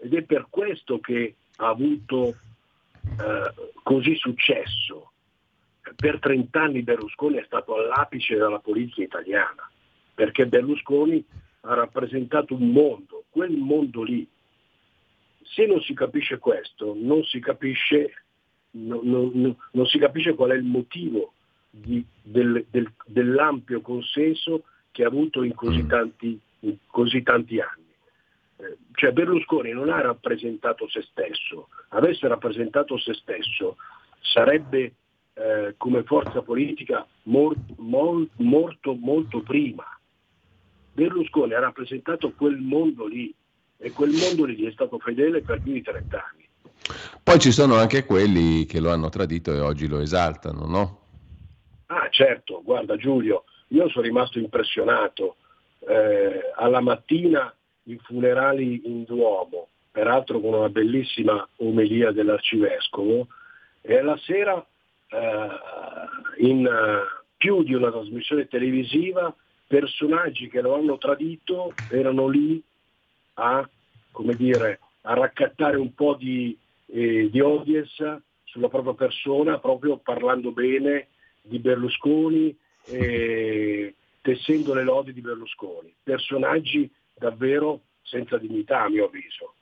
ed è per questo che ha avuto eh, così successo per 30 anni Berlusconi è stato all'apice della politica italiana, perché Berlusconi ha rappresentato un mondo, quel mondo lì. Se non si capisce questo, non si capisce, non, non, non si capisce qual è il motivo di, del, del, dell'ampio consenso che ha avuto in così tanti, in così tanti anni. Eh, cioè Berlusconi non ha rappresentato se stesso, avesse rappresentato se stesso sarebbe eh, come forza politica mor- mol- morto molto prima. Berlusconi ha rappresentato quel mondo lì e quel mondo lì è stato fedele per più di 30 anni. Poi ci sono anche quelli che lo hanno tradito e oggi lo esaltano, no? Ah certo, guarda Giulio, io sono rimasto impressionato. Eh, alla mattina i funerali in Duomo, peraltro con una bellissima omelia dell'arcivescovo, e alla sera eh, in eh, più di una trasmissione televisiva personaggi che lo hanno tradito erano lì a, come dire, a raccattare un po' di, eh, di audience sulla propria persona, proprio parlando bene di Berlusconi, eh, tessendo le lodi di Berlusconi. Personaggi davvero senza dignità a mio avviso.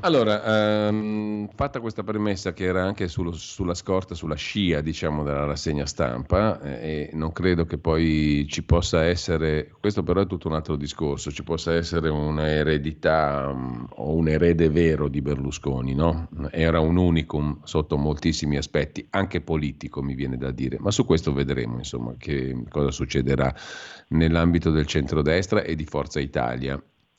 Allora, ehm, fatta questa premessa che era anche sullo, sulla scorta, sulla scia, diciamo, della rassegna stampa, eh, e non credo che poi ci possa essere, questo però è tutto un altro discorso, ci possa essere un'eredità um, o un erede vero di Berlusconi, no? Era un unicum sotto moltissimi aspetti, anche politico mi viene da dire, ma su questo vedremo, insomma, che cosa succederà nell'ambito del centrodestra e di Forza Italia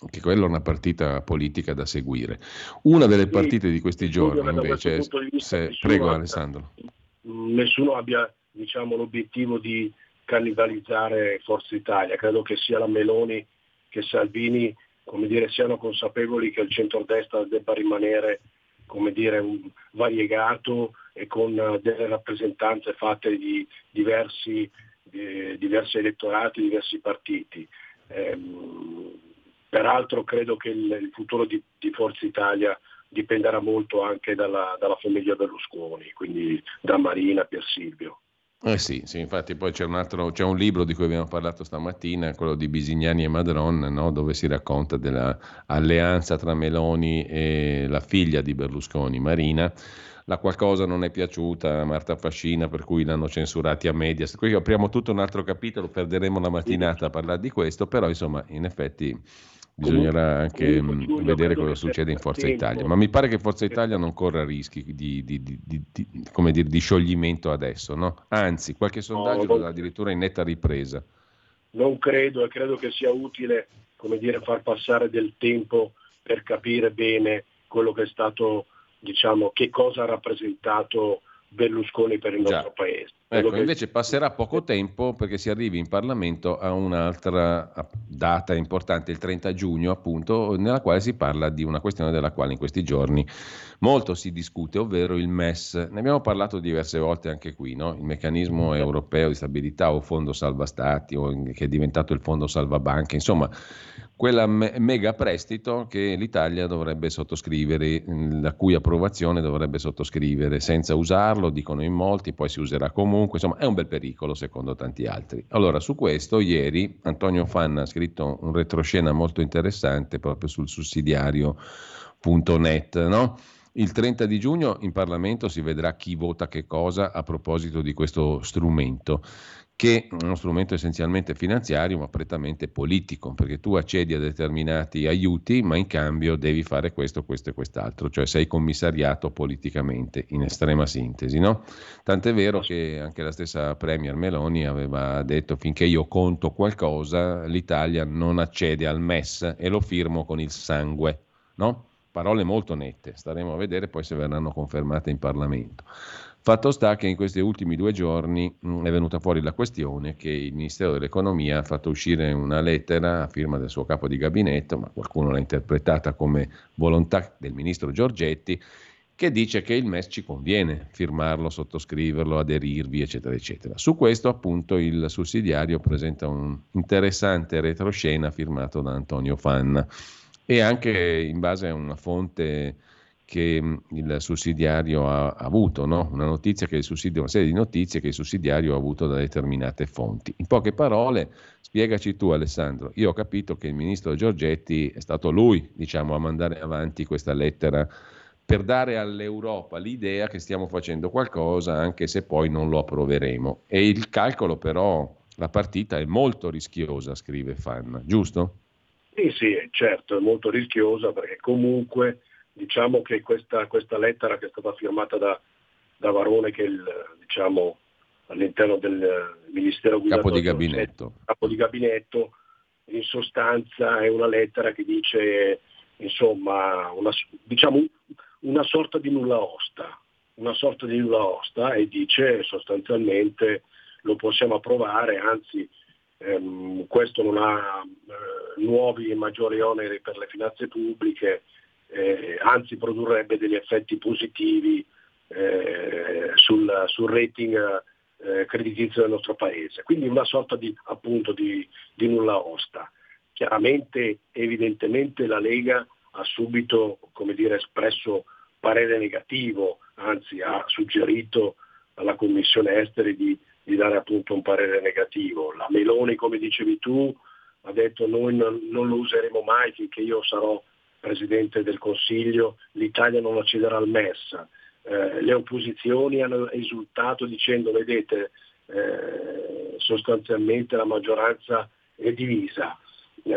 che quella è una partita politica da seguire. Una delle partite di questi giorni invece, se, prego Alessandro. Nessuno abbia diciamo, l'obiettivo di cannibalizzare Forza Italia, credo che sia la Meloni che Salvini come dire, siano consapevoli che il centrodestra debba rimanere come dire, variegato e con uh, delle rappresentanze fatte di diversi, eh, diversi elettorati, diversi partiti. Eh, Peraltro credo che il, il futuro di, di, Forza Italia dipenderà molto anche dalla, dalla, famiglia Berlusconi, quindi da Marina, Pier Silvio. Eh sì, sì, infatti poi c'è un, altro, c'è un libro di cui abbiamo parlato stamattina, quello di Bisignani e Madron, no? dove si racconta dell'alleanza tra Meloni e la figlia di Berlusconi, Marina. La qualcosa non è piaciuta a Marta Fascina, per cui l'hanno censurati a media. Qui apriamo tutto un altro capitolo, perderemo la mattinata a parlare di questo, però insomma, in effetti Bisognerà anche mm, vedere cosa succede in Forza tempo. Italia, ma mi pare che Forza Italia non corra rischi di, di, di, dire, di scioglimento adesso, no? anzi qualche sondaggio no, dà addirittura in netta ripresa. non credo e credo che sia utile come dire, far passare del tempo per capire bene quello che è stato, diciamo, che cosa ha rappresentato Berlusconi per il Già. nostro paese. Ecco, che- invece passerà poco tempo perché si arrivi in Parlamento a un'altra data importante, il 30 giugno appunto, nella quale si parla di una questione della quale in questi giorni molto si discute, ovvero il MES. Ne abbiamo parlato diverse volte anche qui, no? il meccanismo europeo di stabilità o fondo salva stati o che è diventato il fondo salva banche, insomma quella me- mega prestito che l'Italia dovrebbe sottoscrivere, mh, la cui approvazione dovrebbe sottoscrivere senza usarlo, dicono in molti, poi si userà comunque, insomma è un bel pericolo secondo tanti altri. Allora su questo ieri Antonio Fanna ha scritto un retroscena molto interessante proprio sul sussidiario.net, no? Il 30 di giugno in Parlamento si vedrà chi vota che cosa a proposito di questo strumento che è uno strumento essenzialmente finanziario ma prettamente politico, perché tu accedi a determinati aiuti ma in cambio devi fare questo, questo e quest'altro, cioè sei commissariato politicamente in estrema sintesi. No? Tant'è vero che anche la stessa Premier Meloni aveva detto finché io conto qualcosa l'Italia non accede al MES e lo firmo con il sangue. No? Parole molto nette, staremo a vedere poi se verranno confermate in Parlamento. Fatto sta che in questi ultimi due giorni mh, è venuta fuori la questione che il Ministero dell'Economia ha fatto uscire una lettera a firma del suo capo di gabinetto, ma qualcuno l'ha interpretata come volontà del ministro Giorgetti, che dice che il MES ci conviene firmarlo, sottoscriverlo, aderirvi, eccetera, eccetera. Su questo appunto il sussidiario presenta un interessante retroscena firmato da Antonio Fanna e anche in base a una fonte che mh, il sussidiario ha avuto, no? una una serie di notizie che il sussidiario ha avuto da determinate fonti. In poche parole, spiegaci tu Alessandro, io ho capito che il ministro Giorgetti è stato lui, diciamo, a mandare avanti questa lettera per dare all'Europa l'idea che stiamo facendo qualcosa anche se poi non lo approveremo. E il calcolo però, la partita è molto rischiosa, scrive Fanna, giusto? Sì, sì, certo, è molto rischiosa perché comunque diciamo che questa, questa lettera che è stata firmata da, da Varone, che è il, diciamo, all'interno del Ministero Capo di gabinetto. capo di gabinetto, in sostanza è una lettera che dice insomma una, diciamo, una sorta di nulla osta, una sorta di nulla osta e dice sostanzialmente lo possiamo approvare, anzi ehm, questo non ha eh, nuovi e maggiori oneri per le finanze pubbliche, eh, anzi produrrebbe degli effetti positivi eh, sul, sul rating eh, creditizio del nostro paese. Quindi una sorta di, appunto, di, di nulla osta. Chiaramente, evidentemente la Lega ha subito dire, espresso parere negativo, anzi ha suggerito alla Commissione Esteri di, di dare appunto un parere negativo. La Meloni, come dicevi tu, ha detto noi non, non lo useremo mai finché io sarò Presidente del Consiglio, l'Italia non accederà al MES. Eh, le opposizioni hanno esultato dicendo vedete eh, sostanzialmente la maggioranza è divisa. Eh,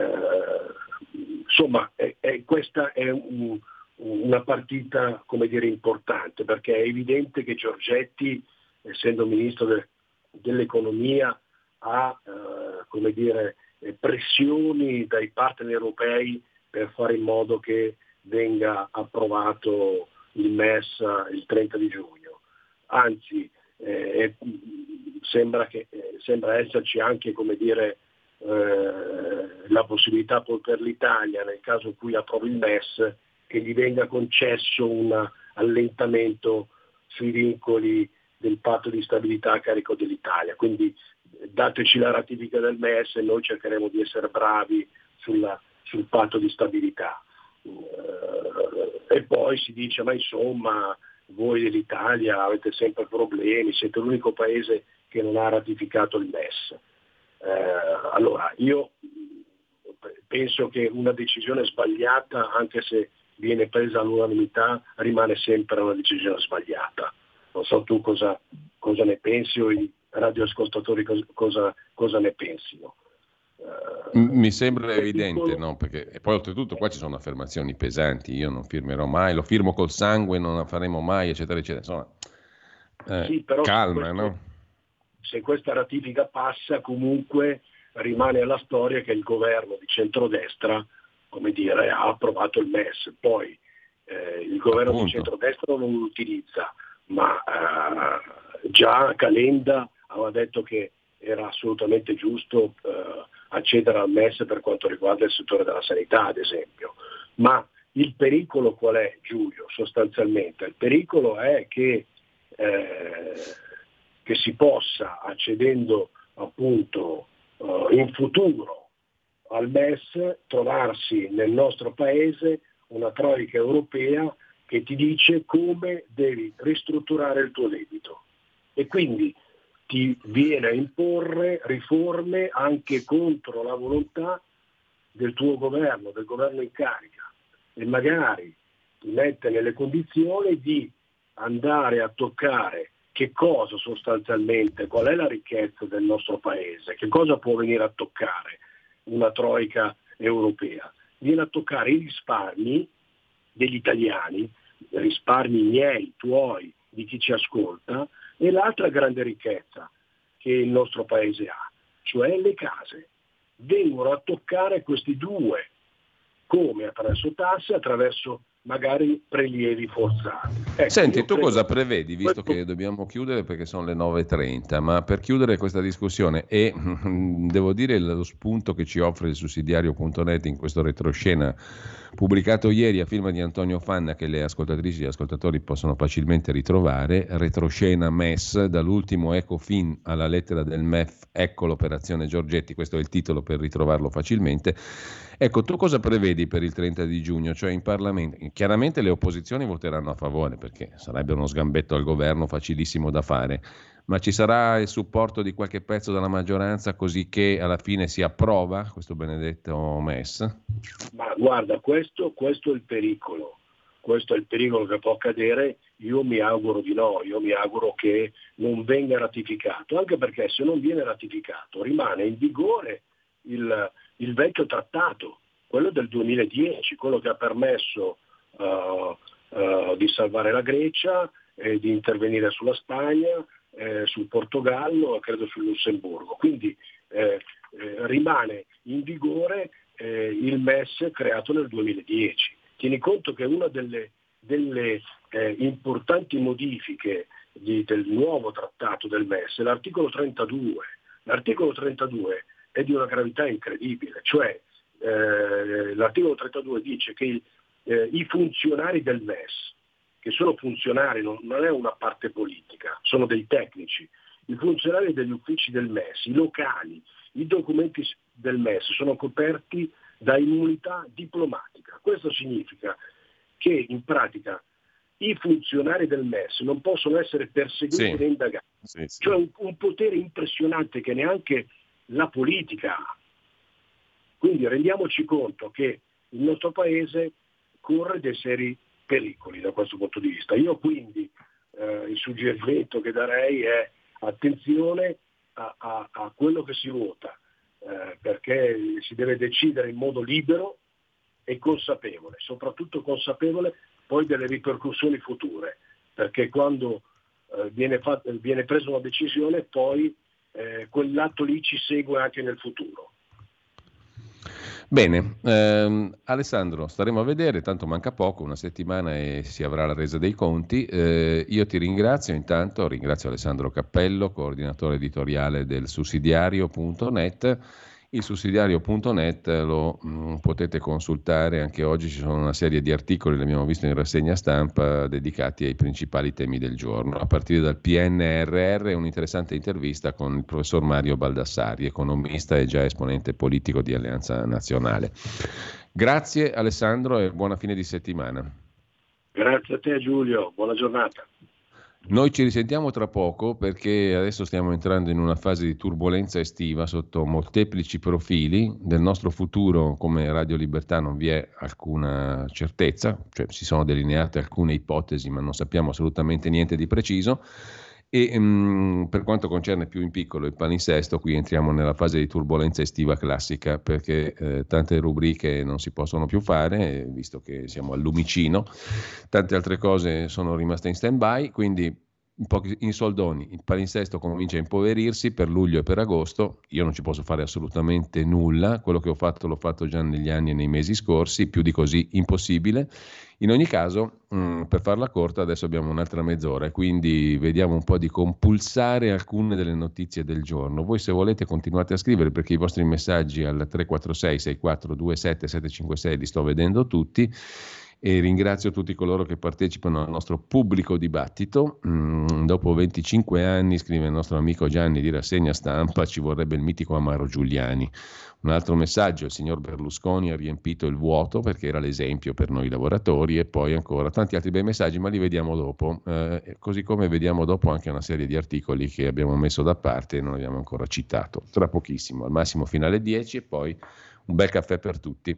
insomma, è- è- questa è un- una partita dire, importante perché è evidente che Giorgetti, essendo ministro de- dell'economia, ha eh, dire, pressioni dai partner europei per fare in modo che venga approvato il MES il 30 di giugno. Anzi, eh, sembra, che, eh, sembra esserci anche dire, eh, la possibilità per l'Italia, nel caso in cui approvi il MES, che gli venga concesso un allentamento sui vincoli del patto di stabilità a carico dell'Italia. Quindi eh, dateci la ratifica del MES e noi cercheremo di essere bravi sulla- sul patto di stabilità. Eh, e poi si dice ma insomma voi dell'Italia avete sempre problemi, siete l'unico paese che non ha ratificato il MES. Eh, allora io penso che una decisione sbagliata, anche se viene presa all'unanimità, rimane sempre una decisione sbagliata. Non so tu cosa, cosa ne pensi o i radioascoltatori cos- cosa, cosa ne pensino. M- Mi sembra evidente, no? Perché e poi oltretutto qua ci sono affermazioni pesanti, io non firmerò mai, lo firmo col sangue, non la faremo mai, eccetera, eccetera. Insomma, eh, Sì, calma, questo- no? se questa ratifica passa comunque rimane alla storia che il governo di centrodestra come dire, ha approvato il MES. Poi eh, il governo Appunto. di centrodestra non lo utilizza, ma eh, già Calenda aveva detto che era assolutamente giusto eh, accedere al MES per quanto riguarda il settore della sanità, ad esempio. Ma il pericolo qual è, Giulio, sostanzialmente? Il pericolo è che, eh, che si possa, accedendo appunto eh, in futuro al MES, trovarsi nel nostro paese una troica europea che ti dice come devi ristrutturare il tuo debito. E quindi ti viene a imporre riforme anche contro la volontà del tuo governo, del governo in carica e magari ti mette nelle condizioni di andare a toccare che cosa sostanzialmente, qual è la ricchezza del nostro paese, che cosa può venire a toccare una troica europea. Viene a toccare i risparmi degli italiani, risparmi miei, tuoi, di chi ci ascolta, e l'altra grande ricchezza che il nostro paese ha, cioè le case. Vengono a toccare questi due, come attraverso tasse, attraverso magari prelievi forzati. Ecco, Senti, tu cosa prevedi, visto che dobbiamo chiudere perché sono le 9.30, ma per chiudere questa discussione e <laughs> devo dire lo spunto che ci offre il sussidiario.net in questo retroscena pubblicato ieri a firma di Antonio Fanna che le ascoltatrici e gli ascoltatori possono facilmente ritrovare, retroscena MES, dall'ultimo Ecofin alla lettera del MEF, ecco l'operazione Giorgetti, questo è il titolo per ritrovarlo facilmente. Ecco, tu cosa prevedi per il 30 di giugno? Cioè in Parlamento, chiaramente le opposizioni voteranno a favore perché sarebbe uno sgambetto al governo facilissimo da fare, ma ci sarà il supporto di qualche pezzo della maggioranza così che alla fine si approva questo benedetto MES? Ma guarda, questo, questo è il pericolo, questo è il pericolo che può accadere, io mi auguro di no, io mi auguro che non venga ratificato, anche perché se non viene ratificato rimane in vigore il, il vecchio trattato, quello del 2010, quello che ha permesso eh, eh, di salvare la Grecia, e di intervenire sulla Spagna, eh, sul Portogallo e credo sul Lussemburgo. Quindi eh, eh, rimane in vigore eh, il MES creato nel 2010. Tieni conto che una delle, delle, eh, importanti modifiche di- del nuovo trattato del MES è l'articolo 32. L'articolo 32 è di una gravità incredibile, cioè eh, l'articolo 32 dice che eh, i funzionari del MES, che sono funzionari, non, non è una parte politica, sono dei tecnici, i funzionari degli uffici del MES, i locali, i documenti del MES sono coperti da immunità diplomatica. Questo significa che in pratica i funzionari del MES non possono essere perseguiti Sì. né indagati. Sì, sì. Cioè un, un potere impressionante che neanche la politica. Quindi rendiamoci conto che il nostro paese corre dei seri pericoli da questo punto di vista. Io quindi eh, il suggerimento che darei è attenzione a, a- a quello che si vota, eh, perché si deve decidere in modo libero e consapevole, soprattutto consapevole poi delle ripercussioni future, perché quando eh, viene, fat- viene presa una decisione poi eh, quell'atto lì ci segue anche nel futuro. Bene, ehm, Alessandro, staremo a vedere, tanto manca poco, una settimana e si avrà la resa dei conti. Eh, io ti ringrazio intanto, ringrazio Alessandro Cappello, coordinatore editoriale del sussidiario.net. Il sussidiario.net lo mh, potete consultare, anche oggi ci sono una serie di articoli, l'abbiamo visto in rassegna stampa, dedicati ai principali temi del giorno, a partire dal PNRR un'interessante intervista con il professor Mario Baldassari, economista e già esponente politico di Alleanza Nazionale. Grazie Alessandro e buona fine di settimana. Grazie a te Giulio, buona giornata. Noi ci risentiamo tra poco perché adesso stiamo entrando in una fase di turbolenza estiva sotto molteplici profili. Del nostro futuro come Radio Libertà non vi è alcuna certezza, cioè si sono delineate alcune ipotesi ma non sappiamo assolutamente niente di preciso. E mm, per quanto concerne più in piccolo il palinsesto, qui entriamo nella fase di turbolenza estiva classica perché eh, tante rubriche non si possono più fare, visto che siamo al lumicino, tante altre cose sono rimaste in stand by, quindi in, soldoni il palinsesto comincia a impoverirsi per luglio e per agosto, io non ci posso fare assolutamente nulla, quello che ho fatto l'ho fatto già negli anni e nei mesi scorsi, più di così impossibile. In ogni caso, mh, per farla corta, adesso abbiamo un'altra mezz'ora, quindi vediamo un po' di compulsare alcune delle notizie del giorno. Voi se volete continuate a scrivere perché i vostri messaggi al 346 6427 756 li sto vedendo tutti e ringrazio tutti coloro che partecipano al nostro pubblico dibattito. Mm, dopo 25 anni, scrive il nostro amico Gianni di rassegna stampa, ci vorrebbe il mitico Amaro Giuliani. Un altro messaggio, il signor Berlusconi ha riempito il vuoto perché era l'esempio per noi lavoratori e poi ancora tanti altri bei messaggi, ma li vediamo dopo, eh, così come vediamo dopo anche una serie di articoli che abbiamo messo da parte e non abbiamo ancora citato. Tra pochissimo, al massimo fino alle 10 e poi un bel caffè per tutti.